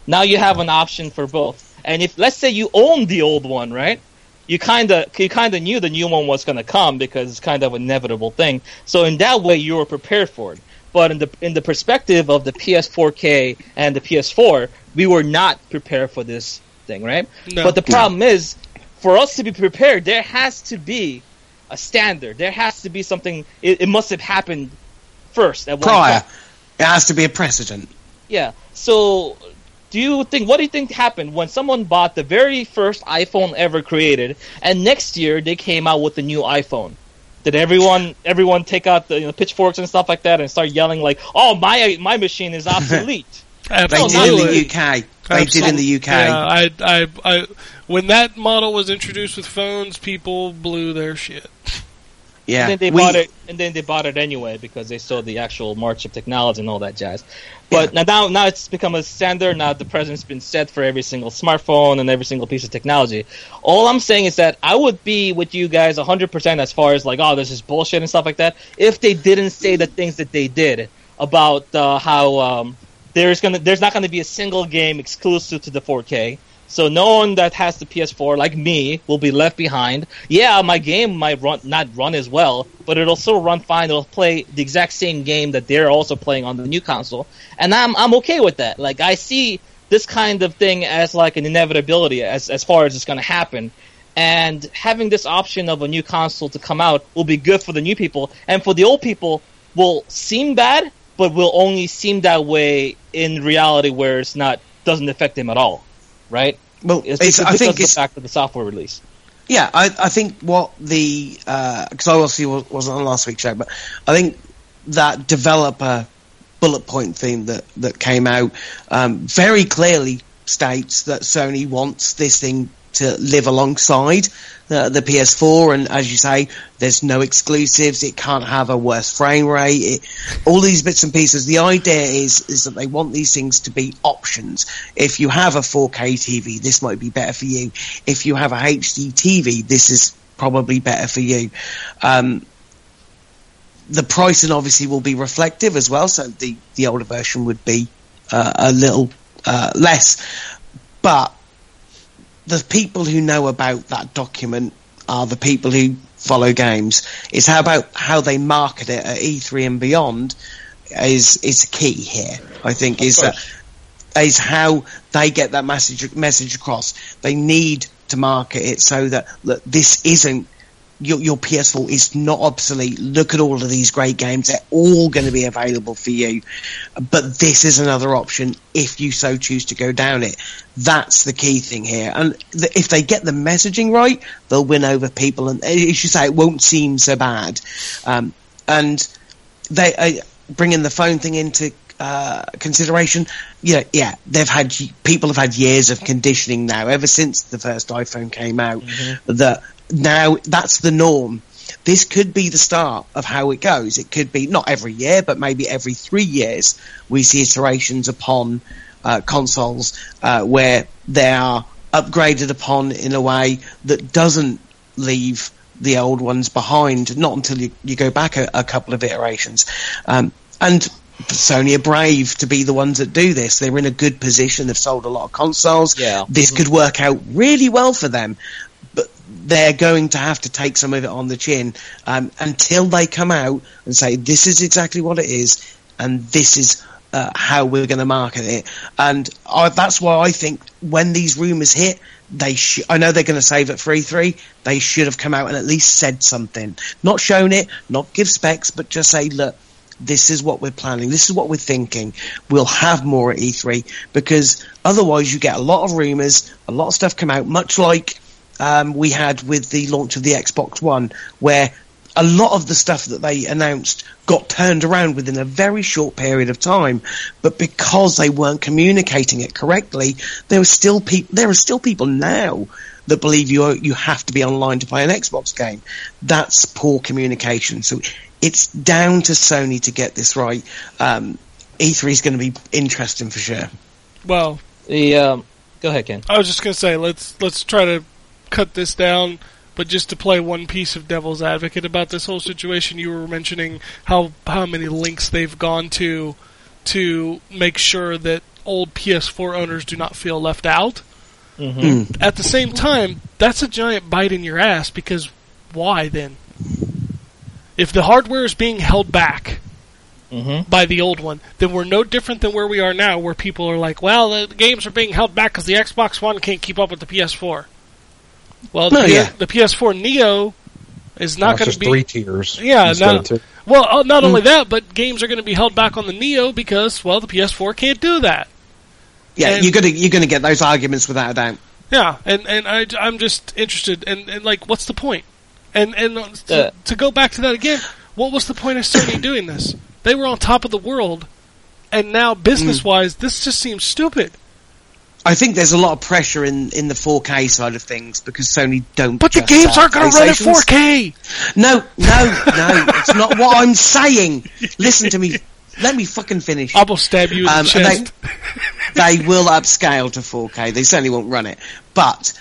Now you have an option for both. And if let's say you own the old one, right? You kind of you kind of knew the new one was going to come because it's kind of an inevitable thing. So in that way you were prepared for it. But in the in the perspective of the PS4K and the PS4, we were not prepared for this thing, right? No. But the problem is, for us to be prepared, there has to be a standard. There has to be something. It, it must have happened first at one Prior, point. it has to be a precedent. Yeah. So, do you think? What do you think happened when someone bought the very first iPhone ever created, and next year they came out with the new iPhone? Did everyone everyone take out the you know, pitchforks and stuff like that and start yelling like, "Oh, my my machine is obsolete"? They did in the UK. They did in the UK. Yeah, I, I, I, when that model was introduced with phones, people blew their shit. Yeah, and then they we- bought it, and then they bought it anyway because they saw the actual march of technology and all that jazz. But now, now, now it's become a standard. Now the precedent's been set for every single smartphone and every single piece of technology. All I'm saying is that I would be with you guys 100% as far as like, oh, this is bullshit and stuff like that. If they didn't say the things that they did about uh, how um, there's gonna, there's not gonna be a single game exclusive to the 4K. So no one that has the PS4, like me, will be left behind. Yeah, my game might run not run as well, but it'll still run fine. It'll play the exact same game that they're also playing on the new console, and I'm I'm okay with that. Like I see this kind of thing as like an inevitability as as far as it's going to happen. And having this option of a new console to come out will be good for the new people, and for the old people will seem bad, but will only seem that way in reality, where it's not doesn't affect them at all, right? Well, It's, it's, I think it's fact of the software release. yeah. I, I think what the because I obviously wasn't on last week's show, but I think that developer bullet point thing that that came out um, very clearly states that Sony wants this thing to live alongside the, the PS4, and as you say, there's no exclusives. It can't have a worse frame rate. It, all these bits and pieces. The idea is is that they want these things to be options. If you have a 4K TV, this might be better for you. If you have a HD TV, this is probably better for you. Um, the pricing obviously will be reflective as well, so the, the older version would be uh, a little uh, less. But the people who know about that document are the people who follow games. It's how about how they market it at E3 and beyond is is key here. I think is that is how they get that message message across. They need to market it so that look, this isn't your, your PS4 is not obsolete. Look at all of these great games; they're all going to be available for you. But this is another option if you so choose to go down it. That's the key thing here. And th- if they get the messaging right, they'll win over people. And as you say, it won't seem so bad. Um, and they uh, bringing the phone thing into uh, consideration. Yeah, yeah, they've had people have had years of conditioning now, ever since the first iPhone came out. That now that's the norm. This could be the start of how it goes. It could be not every year, but maybe every three years we see iterations upon uh, consoles uh, where they are upgraded upon in a way that doesn't leave the old ones behind. Not until you, you go back a, a couple of iterations. Um, and Sony are brave to be the ones that do this. They're in a good position. They've sold a lot of consoles. Yeah. This could work out really well for them. They're going to have to take some of it on the chin um, until they come out and say, this is exactly what it is, and this is uh, how we're going to market it. And I, that's why I think when these rumours hit, they sh- I know they're going to save it for E3. They should have come out and at least said something. Not shown it, not give specs, but just say, look, this is what we're planning. This is what we're thinking. We'll have more at E3 because otherwise you get a lot of rumours, a lot of stuff come out, much like um, we had with the launch of the Xbox One, where a lot of the stuff that they announced got turned around within a very short period of time. But because they weren't communicating it correctly, there were still people. There are still people now that believe you are, you have to be online to play an Xbox game. That's poor communication. So it's down to Sony to get this right. Um, E3 is going to be interesting for sure. Well, The um, go ahead, Ken. I was just gonna say let's let's try to cut this down, but just to play one piece of devil's advocate about this whole situation, you were mentioning how how many links they've gone to to make sure that old PS4 owners do not feel left out. Mm-hmm. At the same time, that's a giant bite in your ass because why then? If the hardware is being held back Mm-hmm. by the old one, then we're no different than where we are now, where people are like, "Well, the, the games are being held back because the Xbox One can't keep up with the PS4." Well, the, No, P- yeah. the PS4 Neo is not going to be. three tiers. Yeah, instead no- of two. Well, uh, not only that, but games are going to be held back on the Neo because, well, the PS4 can't do that. Yeah, And- you're gonna you're gonna get those arguments without a doubt. Yeah, and and I I'm just interested, and, and like, what's the point? And and uh, to, Uh. to go back to that again, what was the point of Sony doing this? They were on top of the world, and now business wise, this just seems stupid. I think there's a lot of pressure in, in the 4K side of things because Sony don't. But the games aren't going to run at 4K. No, no, no. it's not what I'm saying. Listen to me. Let me fucking finish. I will stab you in Um, the and they- chest. they will upscale to 4K. They certainly won't run it. But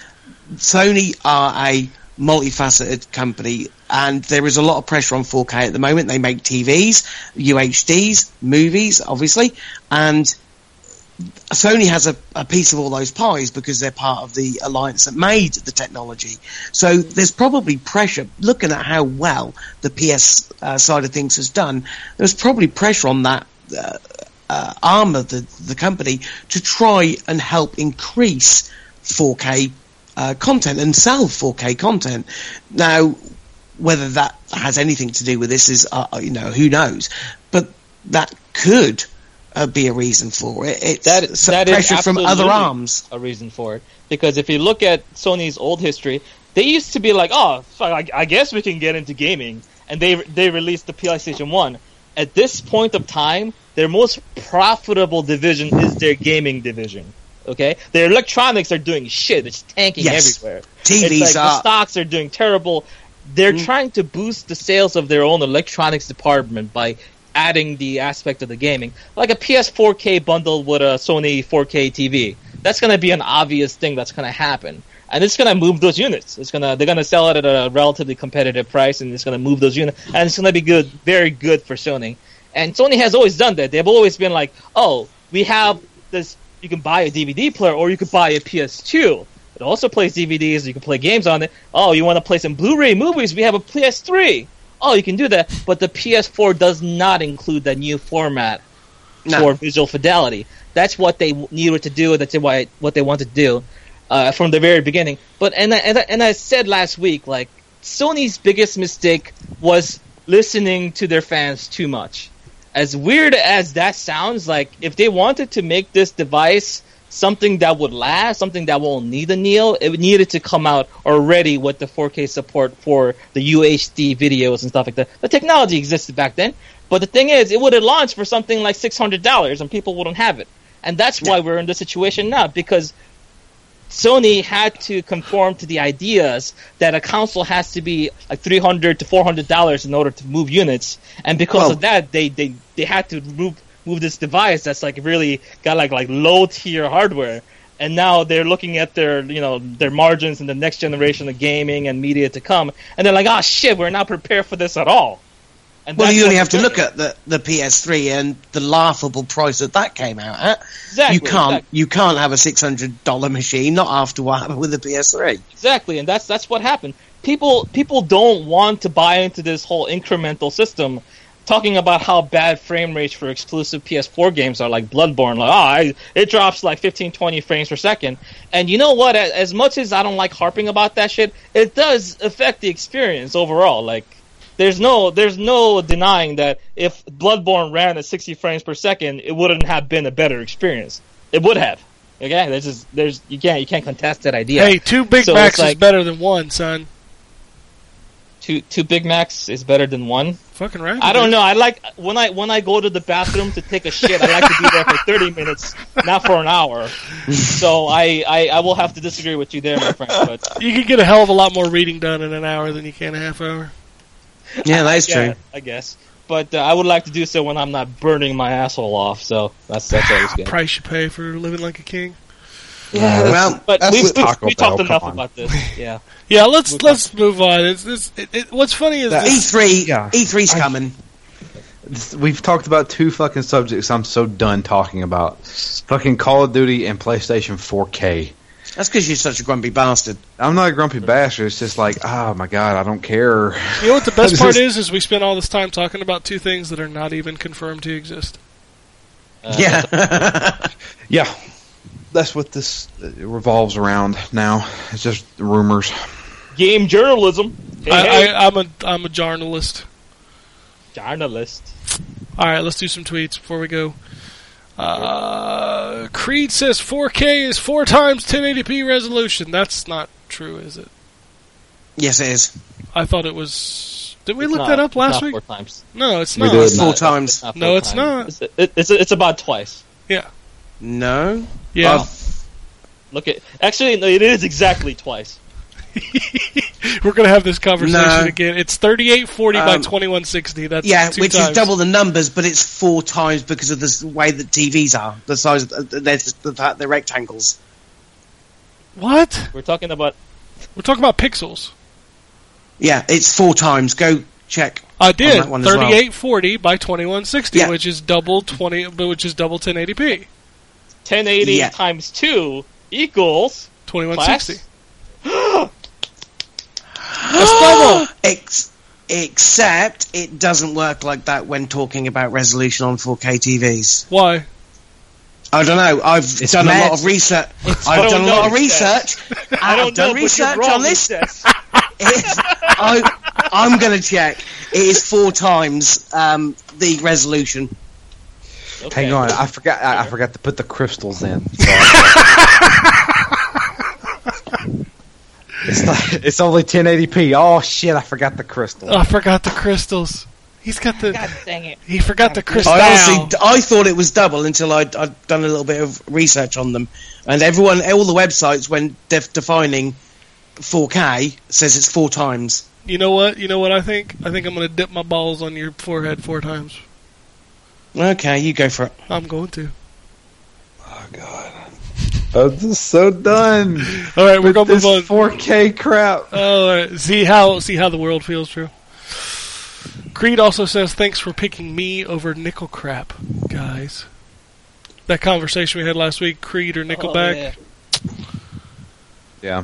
Sony are a multifaceted company and there is a lot of pressure on 4K at the moment. They make TVs, UHDs, movies, obviously, and Sony has a, a piece of all those pies because they're part of the alliance that made the technology. So there's probably pressure, looking at how well the PS uh, side of things has done, there's probably pressure on that uh, uh, arm of the, the company to try and help increase 4K uh, content and sell 4K content. Now, whether that has anything to do with this is, uh, you know, who knows? But that could uh, be a reason for it. It's That- that is pressure from other arms. a reason for it. Because if you look at Sony's old history, they used to be like, "Oh, fuck, I, I guess we can get into gaming," and they they released the PlayStation One. At this point of time, their most profitable division is their gaming division. Okay, their electronics are doing shit. It's tanking Yes. everywhere. TVs like the are- stocks are doing terrible. They're Mm. trying to boost the sales of their own electronics department by adding the aspect of the gaming, like a PS4K bundle with a Sony 4K TV. That's going to be an obvious thing that's going to happen, and it's going to move those units. It's going to they're going to sell it at a relatively competitive price, and it's going to move those units, and it's going to be good, very good for Sony. And Sony has always done that. They've always been like, oh, we have this. You can buy a DVD player, or you could buy a PS2. It also plays DVDs. You can play games on it. Oh, you want to play some Blu-ray movies? We have a PS3. Oh, you can do that. But the PS4 does not include that new format No. for visual fidelity. That's what they needed to do. That's why what they wanted to do uh, from the very beginning. But and I, and I, and I said last week, like Sony's biggest mistake was listening to their fans too much. As weird as that sounds, like if they wanted to make this device something that would last, something that won't need a Neo, it needed to come out already with the 4K support for the UHD videos and stuff like that. The technology existed back then, but the thing is, it would have launched for something like six hundred dollars, and people wouldn't have it. And that's why we're in this situation now because Sony had to conform to the ideas that a console has to be like three hundred to four hundred dollars in order to move units, and because Well- of that, they, they they had to move move this device that's like really got like like low tier hardware. And now they're looking at their you know their margins in the next generation of gaming and media to come, and they're like, oh shit, we're not prepared for this at all. And Well, you only have to look at the, the PS3 and the laughable price that that came out at. exactly, you can't exactly. you can't have a six hundred dollar machine. Not after what happened with the PS3. Exactly, and that's that's what happened. People people don't want to buy into this whole incremental system. Talking about how bad frame rates for exclusive PS4 games are, like Bloodborne, like oh, I, it drops like 15, 20 frames per second. And you know what? As, as much as I don't like harping about that shit, it does affect the experience overall. Like, there's no there's no denying that if Bloodborne ran at 60 frames per second, it wouldn't have been a better experience. It would have. Okay, there's just there's you can't you can't contest that idea. Hey, two Big So Macs like- is better than one, son. Two two Big Macs is better than one. Fucking right. I don't know. I like when I when I go to the bathroom to take a shit. I like to be there for thirty minutes, not for an hour. So I, I, I will have to disagree with you there, my friend. But You can get a hell of a lot more reading done in an hour than you can a half hour. Yeah, that is yeah, true. I guess. But uh, I would like to do so when I'm not burning my asshole off. So that's that's always good. Price you pay for living like a king. Yeah, Well, but that's we, with we, Taco we Bell, talked enough on. about this. Yeah. Yeah, let's We'll let's move on. It's, it's, it, it, what's funny is E3, Yeah. E3's I- coming. We've talked about two fucking subjects I'm so done talking about. Fucking Call of Duty and PlayStation 4K. That's because you're such a grumpy bastard. I'm not a grumpy bastard. It's just like, oh my god, I don't care. you know what the best part is- is? Is we spend all this time talking about two things that are not even confirmed to exist. Uh, yeah. Yeah, that's what this revolves around now. It's just rumors. Game journalism. Hey, I, hey. I, I'm a I'm a journalist. journalist. All right, let's do some tweets before we go. Uh, Creed says 4K is four times 1080p resolution. That's not true, is it? yes, it is. I thought it was. Did we It's look not- that up last week? Four times. No, it's not. We not. did. It's four not- times. not No, it's times. not. It's, it's it's about twice. No. Yeah, I've- Look at actually, no, it is exactly twice. we're gonna have this conversation No. again. It's 3840 by Um, 2160. That's yeah, two which times. is double the numbers, but it's four times because of the way that TVs are. The size, of, uh, they're, the fact they're rectangles. What? We're talking about We're talking about pixels. Yeah, it's four times. Go check. I did that one as well. 3840 by 2160, Yeah. which is double 20, which is double 1080p. 1080 Yeah. times two equals 2160. That's double. Ex- except it doesn't work like that when talking about resolution on 4K TVs. Why? I don't know. I've It's done a lot of research. I I've done a lot of research. I don't I've done know, research on this. I, I'm going to check. It is four times um, the resolution. Okay. Hang on, I forgot. I, I forgot to put the crystals in. it's not, It's only 1080p. Oh shit! I forgot the crystals. Oh, I forgot the crystals. He's got the. God dang it. He forgot the crystal. I honestly, I thought it was double until I'd, I'd done a little bit of research on them, and everyone, all the websites, when def- defining 4K, says it's four times. You know what? You know what I think? I think I'm going to dip my balls on your forehead four times. Okay, you go for it. I'm going to. Oh god. I'm just so done. All right, we're going to this move on. 4K crap. Oh, all right. see how see how the world feels, true. Creed also says thanks for picking me over Nickel Crap, guys. That conversation we had last week, Creed or Nickelback. Oh, yeah. Yeah.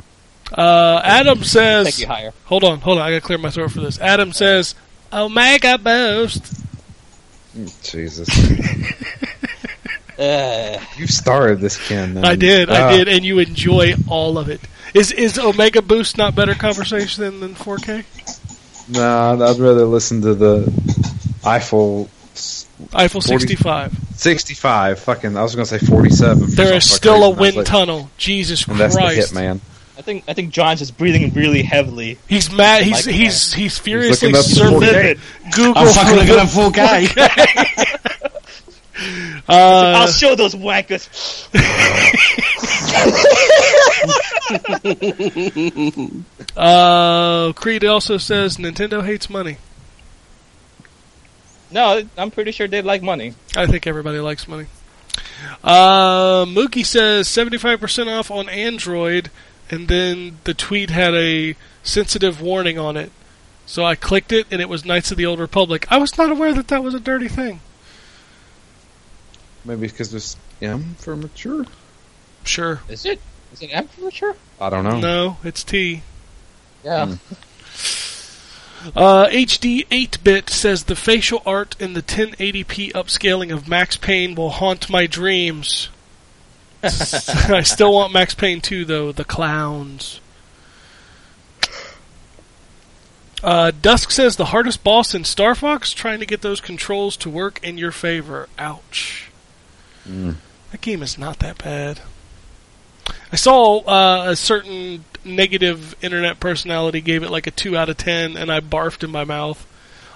Uh, Adam says, Thank you higher. "Hold on, hold on, I gotta clear my throat for this." Adam says, "Omega Boost." Jesus. Uh, you started this, Ken. I did, I Ah. did, and you enjoy all of it. Is is Omega Boost not better conversation than, than 4K? Nah, I'd rather listen to the Eiffel Eiffel 40 65. 65. Fucking, I was going to say 47. There is still a fucking reason. I was wind like, tunnel. Jesus And that's the hit, Christ. man. I think I think John's just breathing really heavily. He's mad. He's Like he's he's furiously looking up the surfing 4K. Google. I'm fucking for looking the- at 4K. I'll Uh, show those wankers. uh, Creed also says Nintendo hates money. No, I'm pretty sure they like money. I think everybody likes money. Uh, Mookie says 75% off on Android, and then the tweet had a sensitive warning on it. So I clicked it, and it was Knights of the Old Republic. I was not aware that that was a dirty thing. Maybe because it's M for mature? Sure. Is it? Is it M for mature? I don't know. No, it's T. Yeah. Hmm. Uh, HD 8-bit says the facial art in the 1080p upscaling of Max Payne will haunt my dreams. I still want Max Payne 2 though, the clowns. Uh, Dusk says the hardest boss in Star Fox trying to get those controls to work in your favor. Ouch. Mm. That game is not that bad. I saw uh, a certain negative internet personality gave it like a 2 out of 10, and I barfed in my mouth.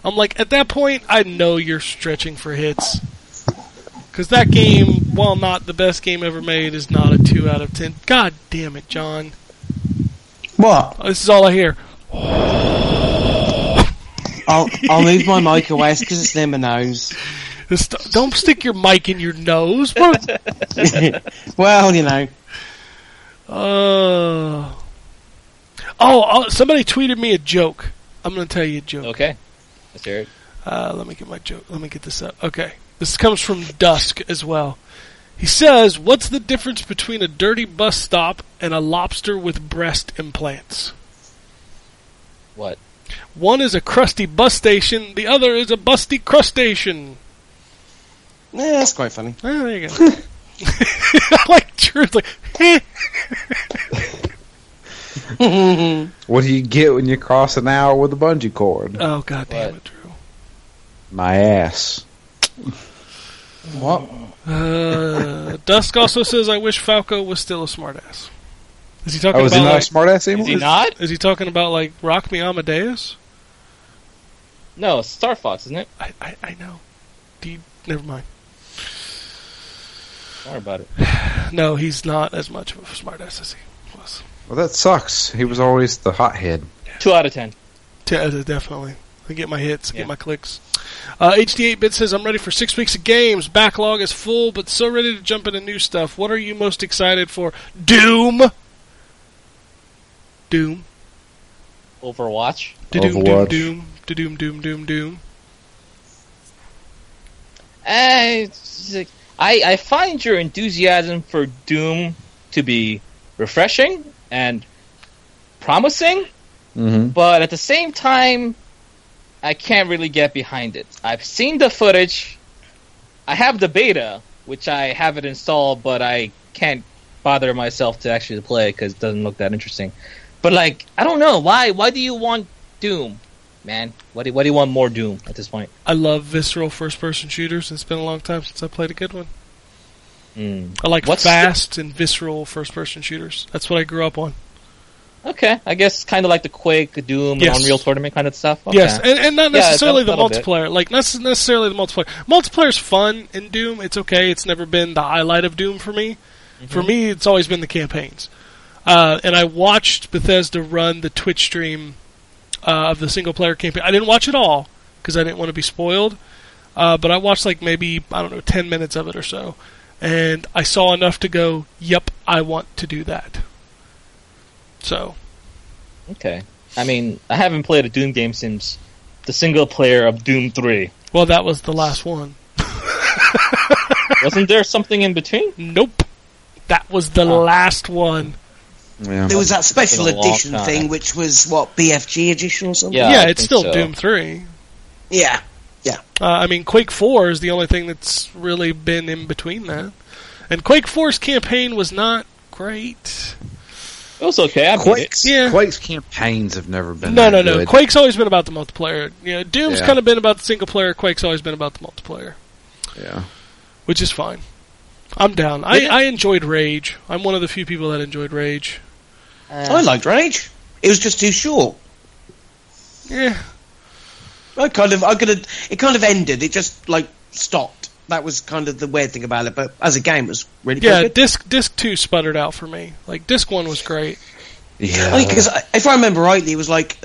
I'm like, at that point, I know you're stretching for hits. Because that game, while not the best game ever made, is not a 2 out of 10. God damn it, John. what? This is all I hear. I'll, I'll move my mic away because it's near my nose. Just don't stick your mic in your nose. What? well, you know. Uh, oh, oh, somebody tweeted me a joke. I'm going to tell you a joke. Okay. Let's hear it. Uh, let me get my joke. Let me get this up. Okay. This comes from Dusk as well. He says, What's the difference between a dirty bus stop and a lobster with breast implants? What? One is a crusty bus station, the other is a busty crustacean. Yeah, that's quite funny. Oh, there you go. I like truth. Like, eh. What do you get when you cross an hour with a bungee cord? oh, god damn What? it, Drew. My ass. What? Uh, Dusk also says, I wish Falco was still a smartass. Is he talking Oh, is about he not like, a smartass anymore? Is he not? Is he talking about like Rock Me Amadeus? No, it's Star Fox, isn't it? I, I, I know. Do you, never mind. Don't about it. No, he's not as much of a smartass as he was. Well, that sucks. He was always the hothead. Two out of ten. T- uh, definitely. I get my hits, Yeah. get my clicks. Uh, HD8-bit says, I'm ready for six weeks of games. Backlog is full, but so ready to jump into new stuff. What are you most excited for? Doom! Doom. Overwatch. Doom, doom, Overwatch. doom. Doom, doom, doom, doom. Eh, I I find your enthusiasm for Doom to be refreshing and promising, Mm-hmm. but at the same time, I can't really get behind it. I've seen the footage. I have the beta, which I have it installed, but I can't bother myself to actually play because it doesn't look that interesting. But like, I don't know why. Why do you want Doom, man? What do, why do you want more Doom at this point? I love visceral first-person shooters. It's been a long time since I played a good one. Hmm. I like What's the- fast and visceral first-person shooters. That's what I grew up on. Okay, I guess kind of like the Quake, Doom, Yes. Unreal Tournament kind of stuff. Okay. Yes, and, and not necessarily that- the multiplayer. Like not necessarily the multiplayer. Multiplayer's fun in Doom. It's okay. It's never been the highlight of Doom for me. Mm-hmm. For me, it's always been the campaigns. Uh, and I watched Bethesda run the Twitch stream uh, of the single player campaign. I didn't watch it all because I didn't want to be spoiled. Uh, but I watched like maybe I don't know ten minutes of it or so, and I saw enough to go, "Yep, I want to do that." So Okay. I mean, I haven't played a Doom game since the single player of Doom 3. well, that was the last one. Wasn't there something in between? Nope. That was the Oh. last one. Yeah. There was that special Been a long edition time. thing, which was what BFG edition or something. Yeah, Yeah, it's still so. Doom 3. Yeah. Yeah. Uh, I mean, Quake 4 is the only thing that's really been in between that. And Quake 4's campaign was not great. It was okay. I beat it. Quake's, Yeah. Quake's campaigns have never been. No, no, that no. good. Quake's always been about the multiplayer. You know, Doom's Yeah. kind of been about the single player. Quake's always been about the multiplayer, Yeah. which is fine. I'm down. I, I enjoyed Rage. I'm one of the few people that enjoyed Rage. I liked Rage. It was just too short. Yeah, I kind of, I could have. It kind of ended. It just like stopped. That was kind of the weird thing about it. But as a game, it was really quite yeah. good. Disc Disc Two sputtered out for me. Like Disc One was great. Yeah. Because if I remember rightly, it was like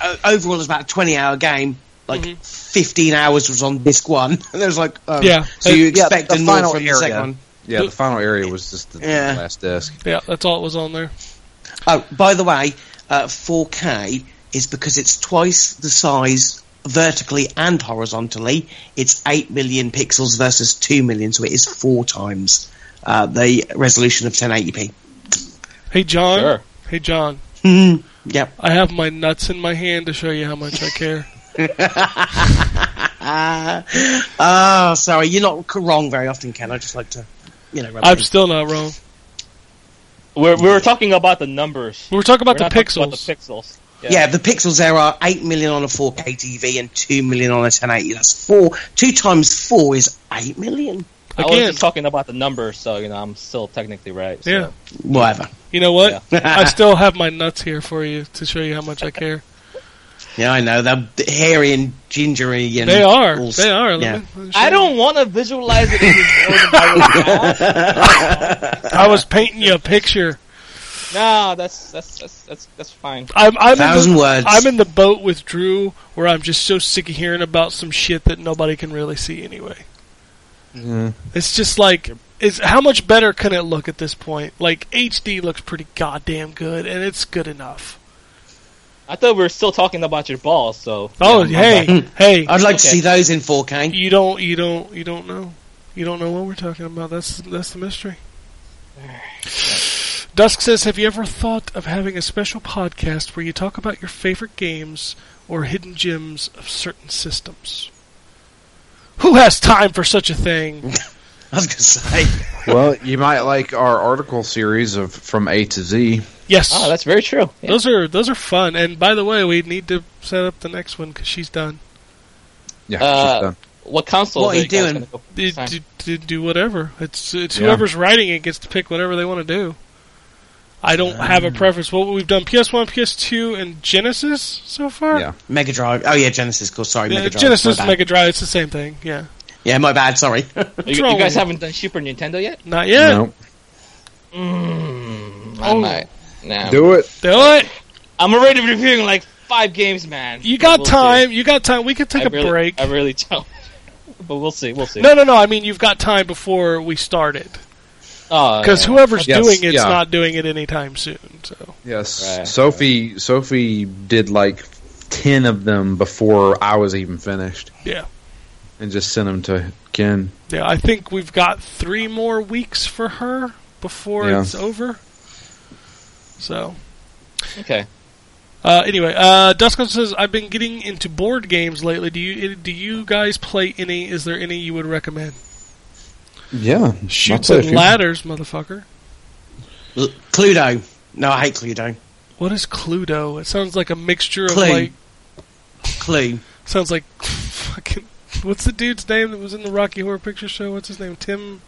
uh, overall it was about a twenty-hour game. Like Mhm. fifteen hours was on disc one, and there was like, oh, Yeah. So you Yeah, expected the final from the area. second one. yeah, the final area was just the Yeah. last disc. Yeah, that's all it was on there. Oh, by the way, uh, 4K is because it's twice the size vertically and horizontally. It's 8 million pixels versus 2 million, so it is four times uh, the resolution of 1080p. Hey John. Sure. Hey John. Yep. I have my nuts in my hand to show you how much I care. Ah, sorry, you're not wrong very often, Ken. I just like to, you know, I'm in. still not wrong. We're, we were talking about the numbers. We were talking about We're the not talking about pixels. the pixels. Yeah. the pixels there are 8 million on a 4K TV and 2 million on a 1080. That's four. Two times four is 8 million. I was Again, just talking about the numbers, so you know I'm still technically right. So. Yeah. Whatever. you know what? Yeah. I still have my nuts here for you to show you how much I care. Yeah, I know. They're hairy and gingery and They are. all- They are. Yeah. me- let me show I don't want to visualize it any more than I would I was painting you a picture. No, that's that's that's that's that's fine. I'm, I'm Thousand in the, words. I'm in the boat with Drew, where I'm just so sick of hearing about some shit that nobody can really see anyway. Yeah. It's just like, it's how much better can it look at this point? Like HD looks pretty goddamn good, and it's good enough. I thought we were still talking about your balls. So Oh, yeah, hey, hmm. hey, I'd like to see those in 4K. you don't, you don't, you don't know, you don't know what we're talking about. That's that's the mystery. Dusk says, "Have you ever thought of having a special podcast where you talk about your favorite games or hidden gems of certain systems?" Who has time for such a thing? I was going to say. well, you might like our article series of from A to Z. Yes, Oh, that's very true. Yeah. those are those are fun. And by the way, we need to set up the next one because she's done. Yeah, Uh, she's done. What console? What are you you doing? go Do, do, do, do whatever. It's it's Yeah. whoever's writing it gets to pick whatever they want to do. I don't have a preference. What we've done PS1, PS2, and Genesis so far. Yeah. Mega Drive. Oh, yeah, Genesis. Cool. Sorry, Yeah, Mega Drive. Genesis. Mega Drive, it's the same thing. Yeah, Yeah, my bad. Sorry. You, you guys haven't done Super Nintendo yet? not yet. No, Mm, I Oh. might. No. do it. Do it. I'm already reviewing like five games, man. You got we'll see. time. You got time. We could take I a really, break. I really don't. but we'll see. We'll see. No, no, no. I mean, you've got time before we start it Oh, because yeah. whoever's Yes, doing it's yeah. not doing it anytime soon. So Yes, Right. Sophie. Sophie did like ten of them before I was even finished, yeah, and just sent them to Ken. yeah. I think we've got three more weeks for her before Yeah. it's over. So Okay. Uh, anyway, uh, Duskon says I've been getting into board games lately. Do you do you guys play any? Is there any you would recommend? Yeah, Chutes I'll play a and few. ladders, motherfucker. L- Cluedo. No, I hate Cluedo. What is Cluedo? It sounds like a mixture of Clue. like Clue. sounds like fucking. What's the dude's name that was in the Rocky Horror Picture Show? What's his name? Tim.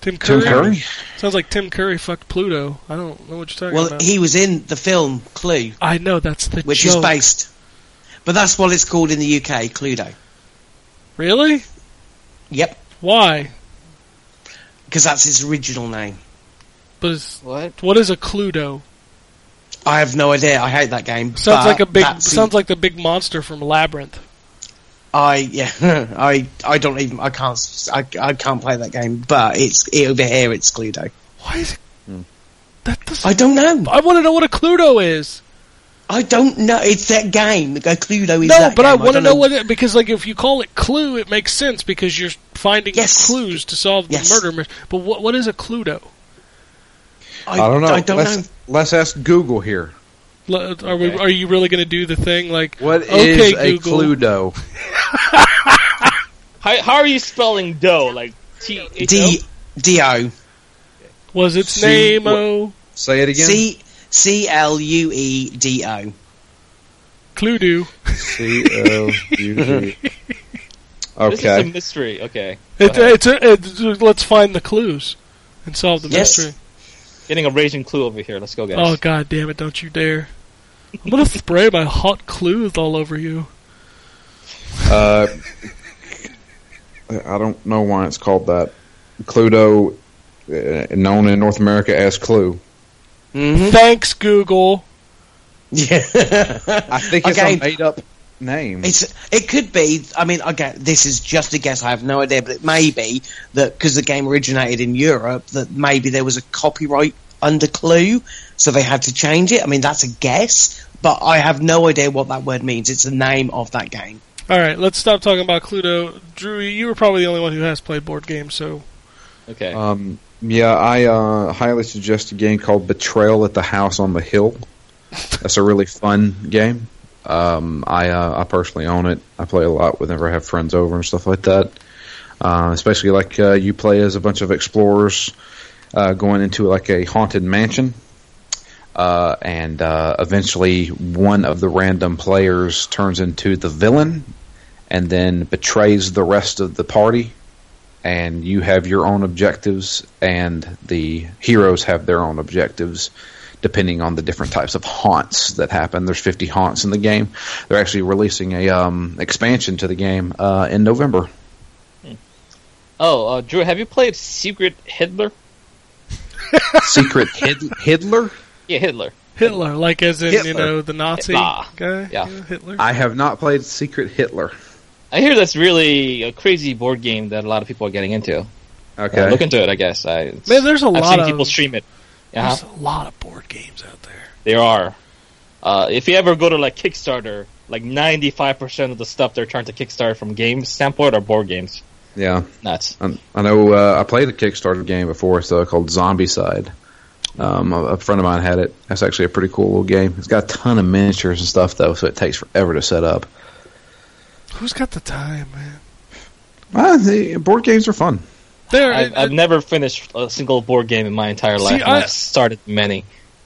Tim Curry. Tim Curry. Sounds like Tim Curry fucked Pluto. I don't know what you're talking Well, about. Well, he was in the film Clue, I know that's the which joke. is based. But that's what it's called in the UK, Cluedo. Really? Yep, Why? Because that's its original name. But it's, What? what is a Cluedo? I have no idea. I hate that game. Sounds like a big. that's Sounds like the big monster from Labyrinth. I yeah. I I don't even. I can't. I, I can't play that game. But it's it, over here. It's Cluedo. Why is it? Hmm. That doesn't. I don't know. I want to know what a Cluedo is. I don't know. It's that game. A Cluedo is No, that but I want to don't know what it because, like, if you call it Clue, it makes sense because you're finding Yes. clues to solve the Yes. murder. But what what is a Cluedo? I, I don't know. I don't let's, know. let's ask Google here. L- Are we? Okay. Are you really going to do the thing like? What is Okay, a Google. Cluedo? How, how are you spelling dough? Like T H O? D D O Was its See, name? what- Oh, Say it again. C C L U E D O. Cluedo. C L U G. This is a Okay. mystery. Okay. It, Go ahead. it's a, it, let's find the clues and solve the Yes. mystery. Getting a raging clue over here. Let's go, guys. Oh god damn it! Don't you dare! I'm gonna spray my hot clues all over you. Uh, I don't know why it's called that. Cluedo, uh, known in North America as Clue. Mm-hmm. Thanks, Google. Yeah. I think it's Okay. a made up name. It's it could be. I mean, again, this is just a guess. I have no idea, but it may be that because the game originated in Europe, that maybe there was a copyright under Clue, so they had to change it. I mean, that's a guess, but I have no idea what that word means. It's the name of that game. All right, let's stop talking about Cluedo. Drew, you were probably the only one who has played board games, so Okay. Um, yeah, I uh, highly suggest a game called Betrayal at the House on the Hill. That's a really fun game. Um, I uh, I personally own it. I play a lot whenever I have friends over and stuff like that. Uh, especially like uh, you play as a bunch of explorers uh, going into like a haunted mansion. Uh, and uh, eventually, one of the random players turns into the villain, and then betrays the rest of the party and you have your own objectives, and the heroes have their own objectives, depending on the different types of haunts that happen. There's 50 haunts in the game. They're actually releasing a um, expansion to the game uh, in November. oh, uh, Drew, have you played Secret Hitler? Secret Hid- Hiddler? Yeah, Hitler. Hitler, like as in you know the Nazi Ah, guy, yeah. Hitler. I have not played Secret Hitler. I hear that's really a crazy board game that a lot of people are getting into. Okay. Uh, look into it, I guess. I, Man, there's a I've lot seen of people stream it. Yeah, there's a lot of board games out there. there are. Uh, if you ever go to like Kickstarter, like 95% of the stuff they're trying to kickstart from games standpoint are board games. yeah. Nuts. I, I know uh, I played a Kickstarter game before. It's uh, called Zombicide. Um, a, a friend of mine had it. That's actually a pretty cool little game. It's got a ton of miniatures and stuff, though, so it takes forever to set up. Who's got the time, man? Well, the board games are fun. There, I've, I, I've never finished a single board game in my entire life. and I- I've started many.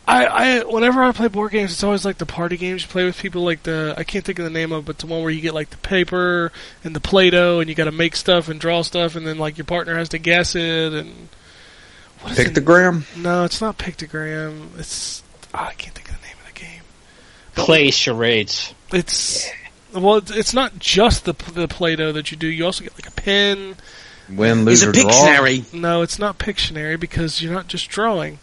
I, I, whenever I play board games, it's always like the party games you play with people. Like the, I can't think of the name of, it, but the one where you get like the paper and the play-doh, and you got to make stuff and draw stuff, and then like your partner has to guess it. And what is it? Pictogram? No, it's not pictogram. It's ah, I can't think of the name of the game. Play charades. It's well, it's, it's not just the the play-doh that you do. You also get like a pen. Win, It's lose, a or draw. Pictionary. No, it's not Pictionary because you're not just drawing.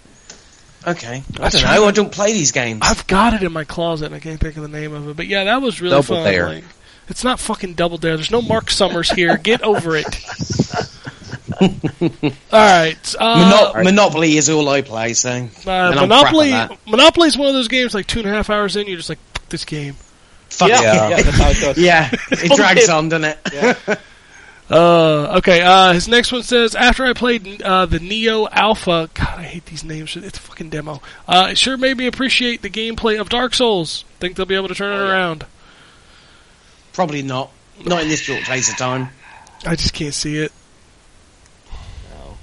Okay, I That's don't right. know. I don't play these games. I've got it in my closet and I can't think of the name of it. But yeah, that was really Double fun. Dare. Like, it's not fucking Double Dare. There's no Mark Summers here. Get over it. all right. Uh, Mono- Monopoly is all I play, so uh, Monopoly. Monopoly is one of those games. Like two and a half hours in, you're just like, this game. Fuck yeah, yeah. yeah, that's how it goes. Yeah, it drags on, doesn't it? Uh, okay. Uh, his next one says, after I played uh, the Nioh Alpha, God, I hate these names. It's a fucking demo. Uh, it sure made me appreciate the gameplay of Dark Souls. Think they'll be able to turn it around. Probably not. Not in this short space of time. I just can't see it. No.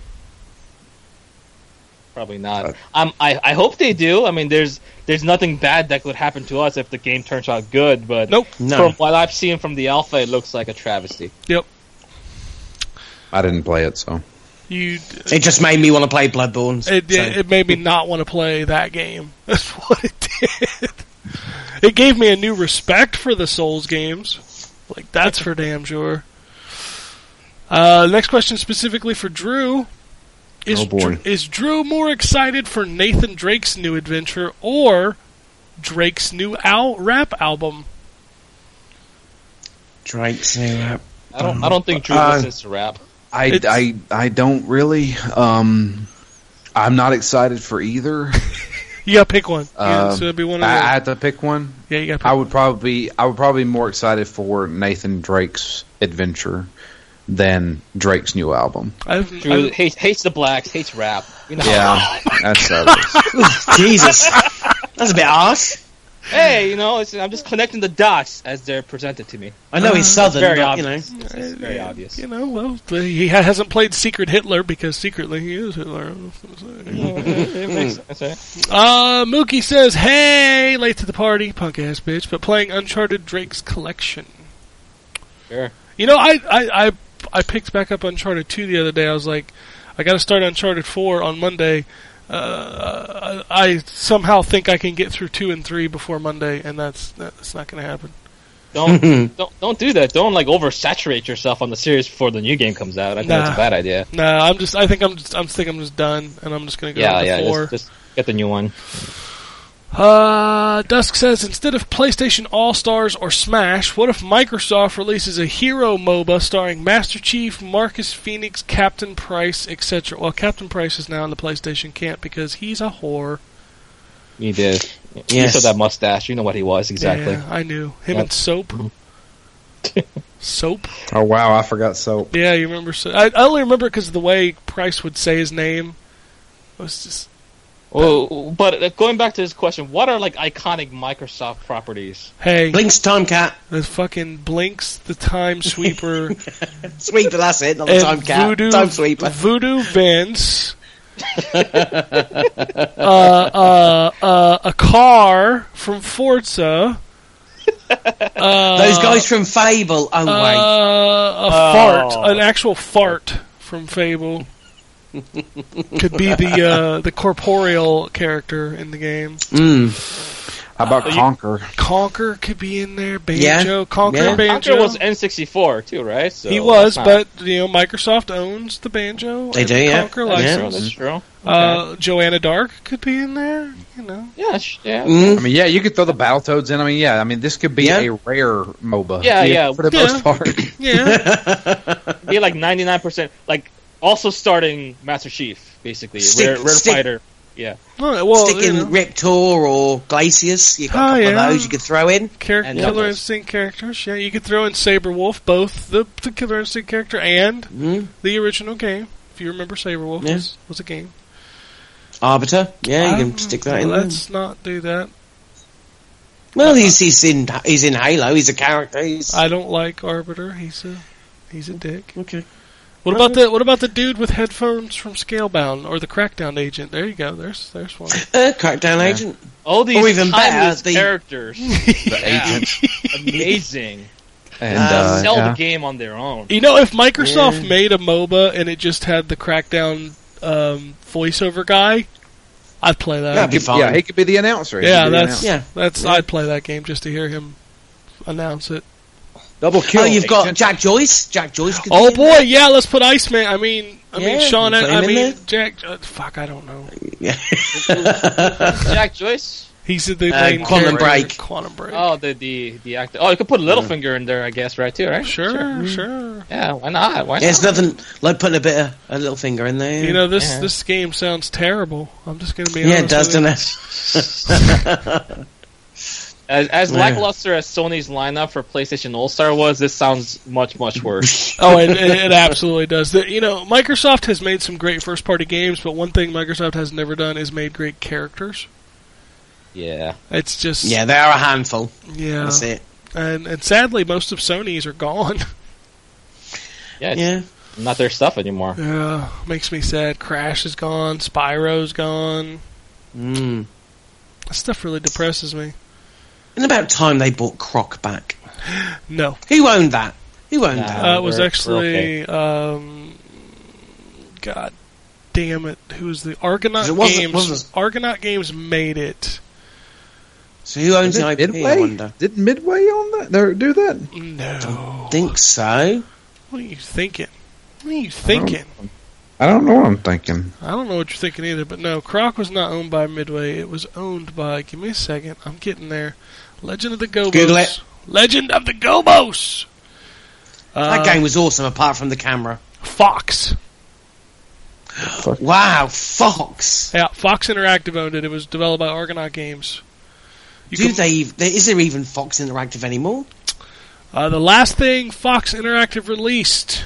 Probably not. Uh, um, I, I hope they do. I mean, there's there's nothing bad that could happen to us if the game turns out good. But Nope. No. from what I've seen from the alpha, it looks like a travesty. Yep. I didn't play it, so. You. It just made me want to play Bloodborne. It, so- it, it made me not want to play that game. That's what it did. It gave me a new respect for the Souls games. Like that's for damn sure. Uh, next question specifically for Drew. Is Oh, boy. Dr- is Drew more excited for Nathan Drake's new adventure or Drake's new al- rap album? Drake's new app. I don't I don't think Drew Uh, listens to rap. I, It's- I, I don't really. Um, I'm not excited for either. You gotta pick one. yeah, so it'd be one I, of I the, had to pick one. Yeah, you gotta pick I would probably I would probably be more excited for Nathan Drake's adventure than Drake's new album. I've, Drew I've, hates hates the blacks, hates rap. You know, Yeah, that's uh, Jesus. That's a bit harsh. Hey, you know, it's, I'm just connecting the dots as they're presented to me. I know he's southern, very but you know. obvious. It's, it's very obvious. You know, well, he hasn't played Secret Hitler because secretly he is Hitler. it makes sense. Uh, Mookie says, "Hey, late to the party, punk ass bitch, but playing Uncharted Drake's Collection." Sure. You know, I I I, I picked back up Uncharted two the other day. I was like, I got to start Uncharted four on Monday. Uh, I somehow think I can get through two and three before Monday, and that's that's not going to happen. Don't don't don't do that. Don't like oversaturate yourself on the series before the new game comes out. I think that's a bad idea. Nah, I'm just. I think I'm just. I'm think I'm just done, and I'm just going to go Yeah, to yeah. four. Just, just get the new one. Uh, Dusk says instead of PlayStation All Stars or Smash, what if Microsoft releases a hero MOBA starring Master Chief, Marcus Fenix, Captain Price, etc.? Well, Captain Price is now in the PlayStation camp because he's a whore. He did. You Yes. saw that mustache. You know what he was exactly. Yeah, I knew him Yep. and Soap. Soap. Oh wow, I forgot soap. Yeah, you remember? So- I, I only remember because of the way Price would say his name. It was just Well, but uh, going back to this question, what are like iconic Microsoft properties? hey, Blinx Time Cat. the fucking Blinx, the Time Sweeper. Sweeper, that's it, not the and Time Cat. Voodoo, time Sweeper. Voodoo Vince. uh, uh, uh, a car from Forza. Uh, Those guys from Fable. Oh, uh, wait. a Oh. fart, an actual fart from Fable. Could be the uh, the corporeal character in the game. Mm. How about you- Conker? Conker could be in there. Banjo, Yeah. Conker, Yeah. Banjo. Conker was N64 too, right? So he was, not- but you know, Microsoft owns the Banjo. They and do, yeah. Conker Yeah. That's license. true. That's true. Uh, Joanna Dark could be in there. You know, Yeah, yeah, Mm. I mean, yeah, you could throw the Battletoads in. I mean, yeah, I mean, this could be Yeah. a rare MOBA. Yeah, yeah. For the Yeah. most part. yeah. be like 99 percent, like also starting Master Chief, basically, Stick- rare, rare stick- fighter. Yeah, well, well Stick you in know, Riptor or Glacius. You've got a Oh, couple yeah. of those you could throw in. char- and Killer Knuckles. Instinct characters. Yeah, you could throw in Sabrewulf, both the, the Killer Instinct character and Mm. the original game. If you remember, Sabrewulf Yeah. was, was a game. Arbiter. Yeah, you Um, can stick that in. Let's not do that. Well, he's, he's in he's in Halo. He's a character. He's I don't like Arbiter. He's a he's a dick. okay. What about the what about the dude with headphones from Scalebound or the Crackdown agent? There you go. There's there's one. Uh, Crackdown agent. all these Or even better, the- characters, The Yeah. agent. amazing. And, Um, uh, Sell yeah. the game on their own. You know, if Microsoft Yeah. made a MOBA and it just had the Crackdown um, voiceover guy, I'd play that. That'd be. Yeah, he could be the announcer. He Yeah, could be the that's Yeah. that's. Yeah. I'd play that game just to hear him announce it. Announcer. double kill. Oh, you've got Agent. Jack Joyce. Jack Joyce. Could Oh in boy, there. yeah, let's put Iceman. I mean, I mean Shawn. I, I mean there. Jack. Uh, fuck, I don't know. Jack Joyce. He's the Uh, main Quantum character. Break. Quantum Break. Oh, the the the actor. Oh, you could put Littlefinger in there, I guess, right? Too, right? sure, sure. Yeah, why not? Why Yeah, it's not? nothing like putting a bit of a little finger in there. You know this Yeah. this game sounds terrible. I'm just gonna be yeah, honest. it does, with doesn't it? As, as Yeah. lackluster as Sony's lineup for PlayStation All Star was, this sounds much much worse. Oh, it, it, it absolutely does. The, you know, Microsoft has made some great first party games, but one thing Microsoft has never done is made great characters. yeah. It's just yeah, they are a handful. yeah. That's it. And and sadly, most of Sony's are gone. Yeah, it's Yeah. not their stuff anymore. yeah, makes me sad. Crash is gone. Spyro's gone. Mm. That stuff really depresses me. And about time they bought Croc back. No, Who owned that? Who owned Nah. that? uh, it was we're- we're actually um, God damn it, who was the Argonaut It wasn't- Games? wasn't- Argonaut Games made it. So who owns the it IP? I Midway? wonder. Did Midway on that? There, do that? No, Think so. what are you thinking? What are you thinking? I don't know what I'm thinking. I don't know what you're thinking either, but no, Croc was not owned by Midway. It was owned by. Give me a second. I'm getting there. Legend of the Gobbos. Google it. Legend of the Gobbos. Uh, that game was awesome, apart from the camera. Fox. Wow, Fox. Yeah, Fox Interactive owned it. It was developed by Argonaut Games. You Do can- they? Is there even Fox Interactive anymore? Uh, the last thing Fox Interactive released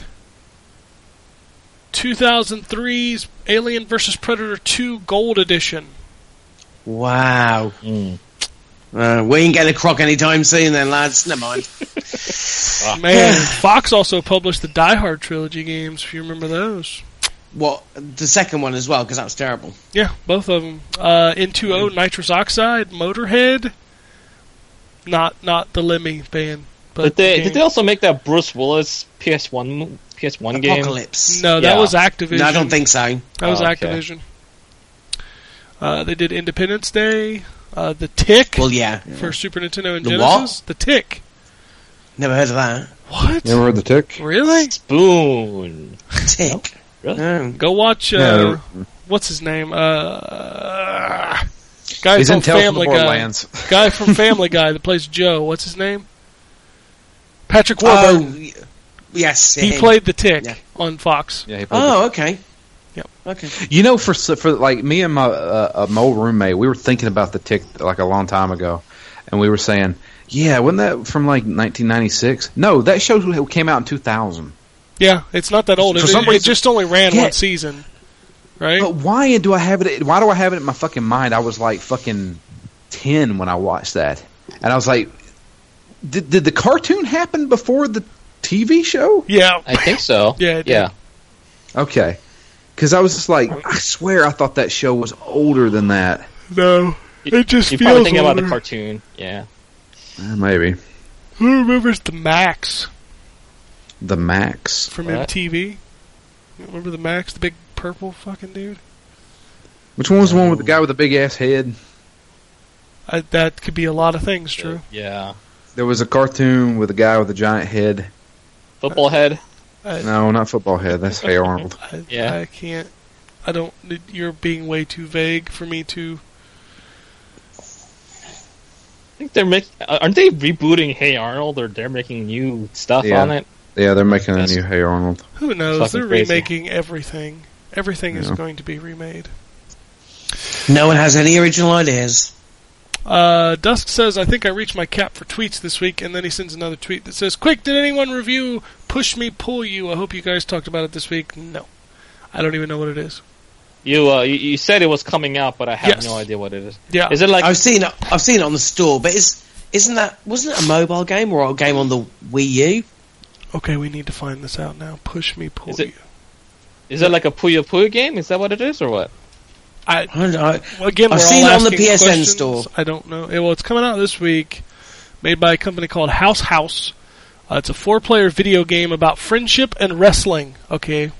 2003's Alien vs. Predator 2 Gold Edition. Wow. Mm. Uh, we ain't getting a croc anytime soon, then, lads. Never mind. Man, Fox also published the Die Hard trilogy games. If you remember those. well, the second one as well? Because that was terrible. Yeah, both of them. Uh, N2O, Nitrous Oxide, Motorhead. Not not the Lemmy band, but Did they the did they also make that Bruce Willis PS1 mo- PS1 game? Apocalypse. No, that Yeah. was Activision. No, I don't think so. that was Oh, okay. Activision. Uh, they did Independence Day, uh, The Tick Well, yeah. for Super Nintendo and The Genesis. The Tick. Never heard of that. What? Never ever heard the tick? Really? Spoon. Tick. Really? No. Go watch. Uh, Yeah, what's his name? Uh, guy He's from in Tales from the Family Guy. Borderlands. Guy from Family Guy that plays Joe. What's his name? Patrick Oh, Warburton. Y- yes. he him. played the Tick Yeah. on Fox. Yeah, he Oh, okay. Yep. Okay. You know, for for like me and my uh, uh, my old roommate, we were thinking about the tick like a long time ago, and we were saying, "Yeah, wasn't that from like 1996?" No, that show came out in 2000. Yeah, it's not that old. For It, some it reason- just only ran Yeah. one season, right? But why do I have it? Why do I have it in my fucking mind? I was like fucking 10 when I watched that, and I was like, "Did did the cartoon happen before the TV show?" yeah, I think so. Yeah, it did. yeah. Okay, because I was just like, I swear I thought that show was older than that. no, it just You're feels probably thinking about the cartoon. Yeah. Uh, maybe Who remembers the Maxx the Maxx. from What? MTV? You remember the Maxx, the big purple fucking dude? Which one was the one with the guy with the big ass head? I, that could be a lot of things. True. Yeah. There was a cartoon with a guy with a giant head. Football head. I, No, not football head. That's Hey Arnold. I, Yeah. I can't. I don't. You're being way too vague for me to. I think they're making. Uh, aren't they rebooting Hey Arnold, or they're making new stuff Yeah. on it? Yeah, they're making a new Hey Arnold. Who knows? Fucking They're crazy. remaking everything. Everything is going to be remade. No one has any original ideas. Uh, Dusk says, I think I reached my cap for tweets this week, and then he sends another tweet that says, Quick, did anyone review Push Me, Pull You? I hope you guys talked about it this week. No. I don't even know what it is. You, uh, you, you said it was coming out, but I have Yes. no idea what it is. Yeah. Is it like? I've seen it. I've seen it on the store, but is isn't that wasn't it a mobile game or a game on the Wii U? Okay, we need to find this out now. Push Me, Pull Is it- You. Is it like a Puyo Puyo game? Is that what it is, or what? I, I don't know. well, again, I've seen it on the PSN questions. store. I don't know. Well, it's coming out this week, made by a company called House House. Uh, it's a four-player video game about friendship and wrestling. Okay.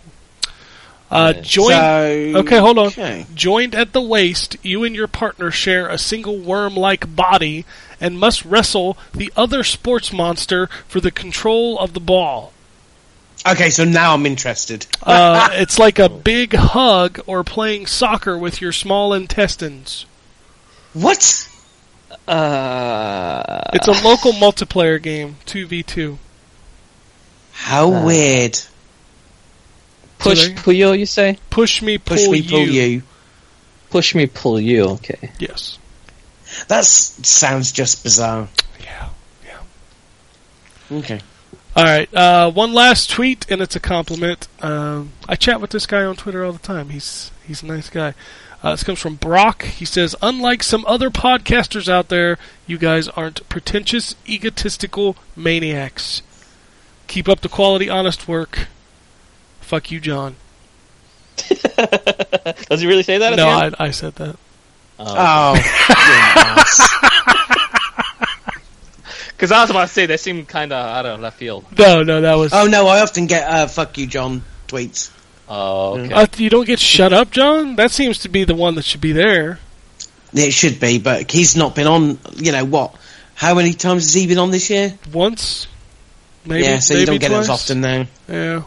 Uh, Yeah. join So, Okay, hold on. Okay. Joined at the waist, you and your partner share a single worm like body and must wrestle the other sports monster for the control of the ball. Okay, so now I'm interested. Uh, it's like a big hug or playing soccer with your small intestines. What? Uh, It's a local multiplayer game, 2v2. How Uh, weird. push Today? Puyo. You say? Push me, pull, Push me, you. pull you. Push me, pull you. Okay. Yes. That sounds just bizarre. Yeah, yeah. Okay. All right. Uh, one last tweet, and it's a compliment. Um, I chat with this guy on Twitter all the time. He's he's a nice guy. Uh, this comes from Brock. He says, "Unlike some other podcasters out there, you guys aren't pretentious, egotistical maniacs. Keep up the quality, honest work. Fuck you, John. Does he really say that? No. I, I said that. Oh, you're an ass. Because I was about to say that seemed kind of out of left field. No, no, that was. Oh no, I often get uh, "fuck you, John" tweets. Oh, okay. Uh, you don't get shut up, John. That seems to be the one that should be there. It should be, but he's not been on. You know what? How many times has he been on this year? Once, maybe. yeah, so maybe you don't get it as often now. Yeah.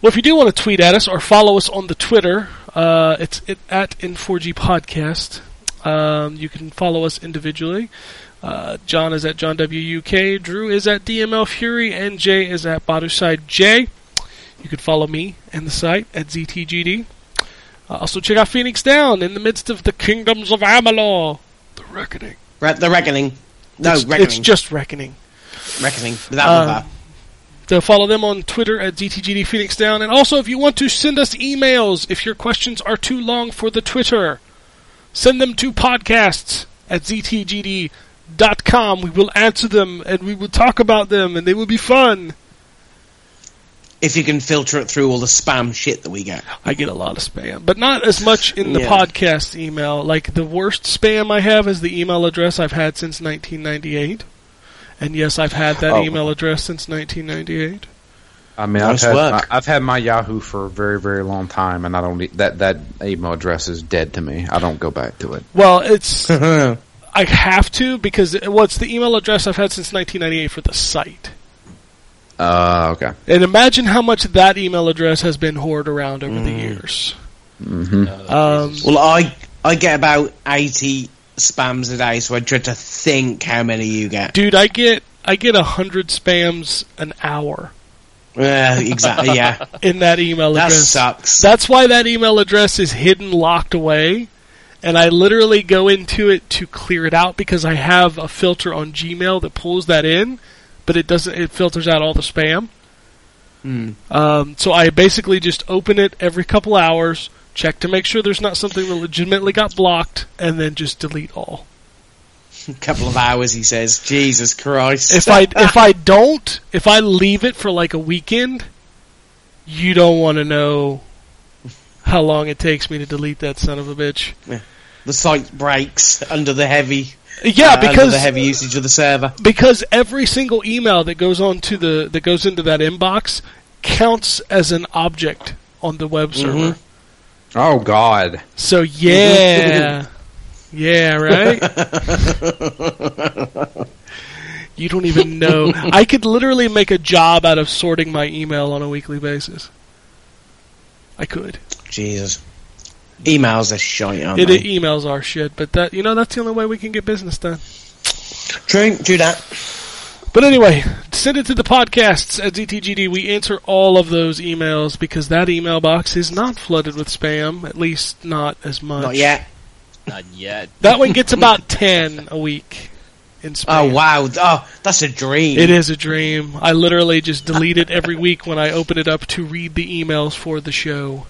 Well, if you do want to tweet at us or follow us on the Twitter, uh, it's it, at N4G Podcast. Um, you can follow us individually. Uh, John is at John WUK, Drew is at DML Fury, and Jay is at Baduside J. You can follow me and the site at ZTGD. Uh, also, check out Phoenix Down in the midst of the kingdoms of Amalur. The Reckoning. Re- the reckoning. No, it's, reckoning. it's just Reckoning. reckoning. Without that. to follow them on Twitter at ZTGD Phoenix Down. And also, if you want to send us emails, if your questions are too long for the Twitter, send them to podcasts at ztgd.com. We will answer them and we will talk about them and they will be fun. If you can filter it through all the spam shit that we get. I get a lot of spam, but not as much in the Yeah. podcast email. Like the worst spam I have is the email address I've had since 1998. And yes, I've had that Oh. email address since 1998. I mean, Nice I've had my, I've had my Yahoo for a very very long time, and I don't need, that that email address is dead to me. I don't go back to it. Well, it's I have to because what's well, the email address I've had since 1998 for the site. Uh, okay. And imagine how much that email address has been hoarded around over the Mm. years. hmm Um, Well, I I get about eighty spams a day, so I dread to think how many you get. dude, I get I get a hundred spams an hour Yeah, exactly. Yeah, in that email that address. sucks. That's why that email address is hidden, locked away, and I literally go into it to clear it out because I have a filter on Gmail that pulls that in, but it doesn't. It filters out all the spam. Hmm. Um, so I basically just open it every couple hours, check to make sure there's not something that legitimately got blocked, and then just delete all. A couple of hours, he says. Jesus Christ! If I if I don't, if I leave it for like a weekend, you don't want to know how long it takes me to delete that son of a bitch. the site breaks under the heavy, Yeah, uh, under because the heavy usage of the server. because every single email that goes on to the that goes into that inbox counts as an object on the web server. Oh God. So yeah, yeah, right. you don't even know. I could literally make a job out of sorting my email on a weekly basis. I could. Jesus, emails are shite, aren't It, they? emails are shit, but that you know that's the only way we can get business done. True, do that. But anyway, send it to the podcasts at ZTGD. We answer all of those emails because that email box is not flooded with spam, at least not as much. Not yet. Not yet. That one gets about 10 a week in spam. Oh wow! Oh, that's a dream. It is a dream. I literally just delete it every week when I open it up to read the emails for the show.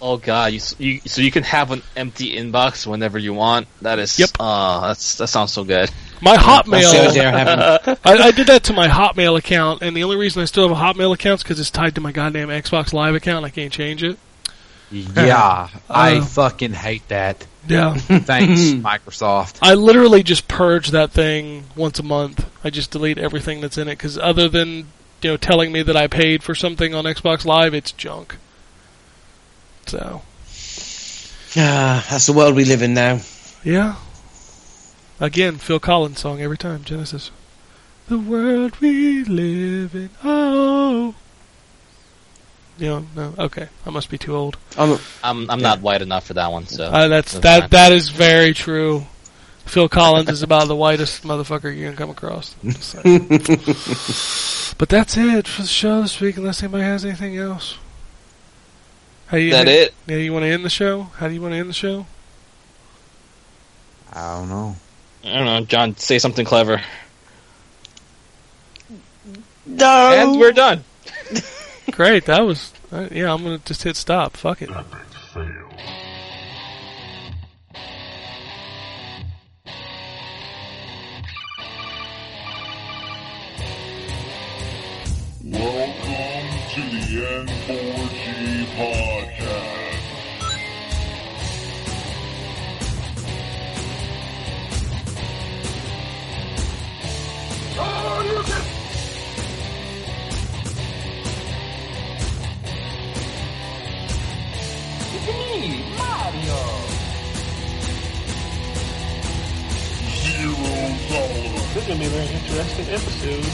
Oh god, you, you so you can have an empty inbox whenever you want. That is. Yep. Oh, that's that sounds so good. My Hotmail, I. I, I did that to my Hotmail account, and the only reason I still have a Hotmail account is because it's tied to my goddamn Xbox Live account. I can't change it. Yeah, I Uh, fucking hate that. Yeah. Thanks, Microsoft. I literally just purge that thing once a month. I just delete everything that's in it because other than you know telling me that I paid for something on Xbox Live, it's junk. So Ah, that's the world we live in now. yeah. Again, Phil Collins song every time Genesis. The world we live in. Oh. You know, no, okay. I must be too old. I'm, I'm I'm not white enough for that one. So Uh, that's That's that. fine. That is very true. Phil Collins is about the whitest motherfucker you can come across. But that's it for the show this week. Unless anybody has anything else. How you, is that it? Yeah, you want to end the show? How do you want to end the show? I don't know. I don't know, John. Say something clever, no. and we're done. Great, that was. Uh, yeah, I'm gonna just hit stop. Fuck it. Welcome to the N4G Zero tolerance. This is going to be a very interesting episode.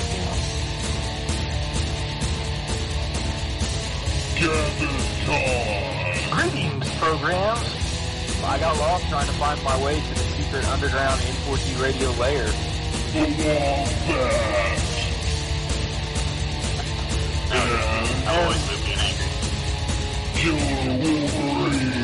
Gather time. Greetings, programs. I got lost trying to find my way to the secret underground N4G radio layer. The Wombat. And I always move being angry. Killer Wolverine.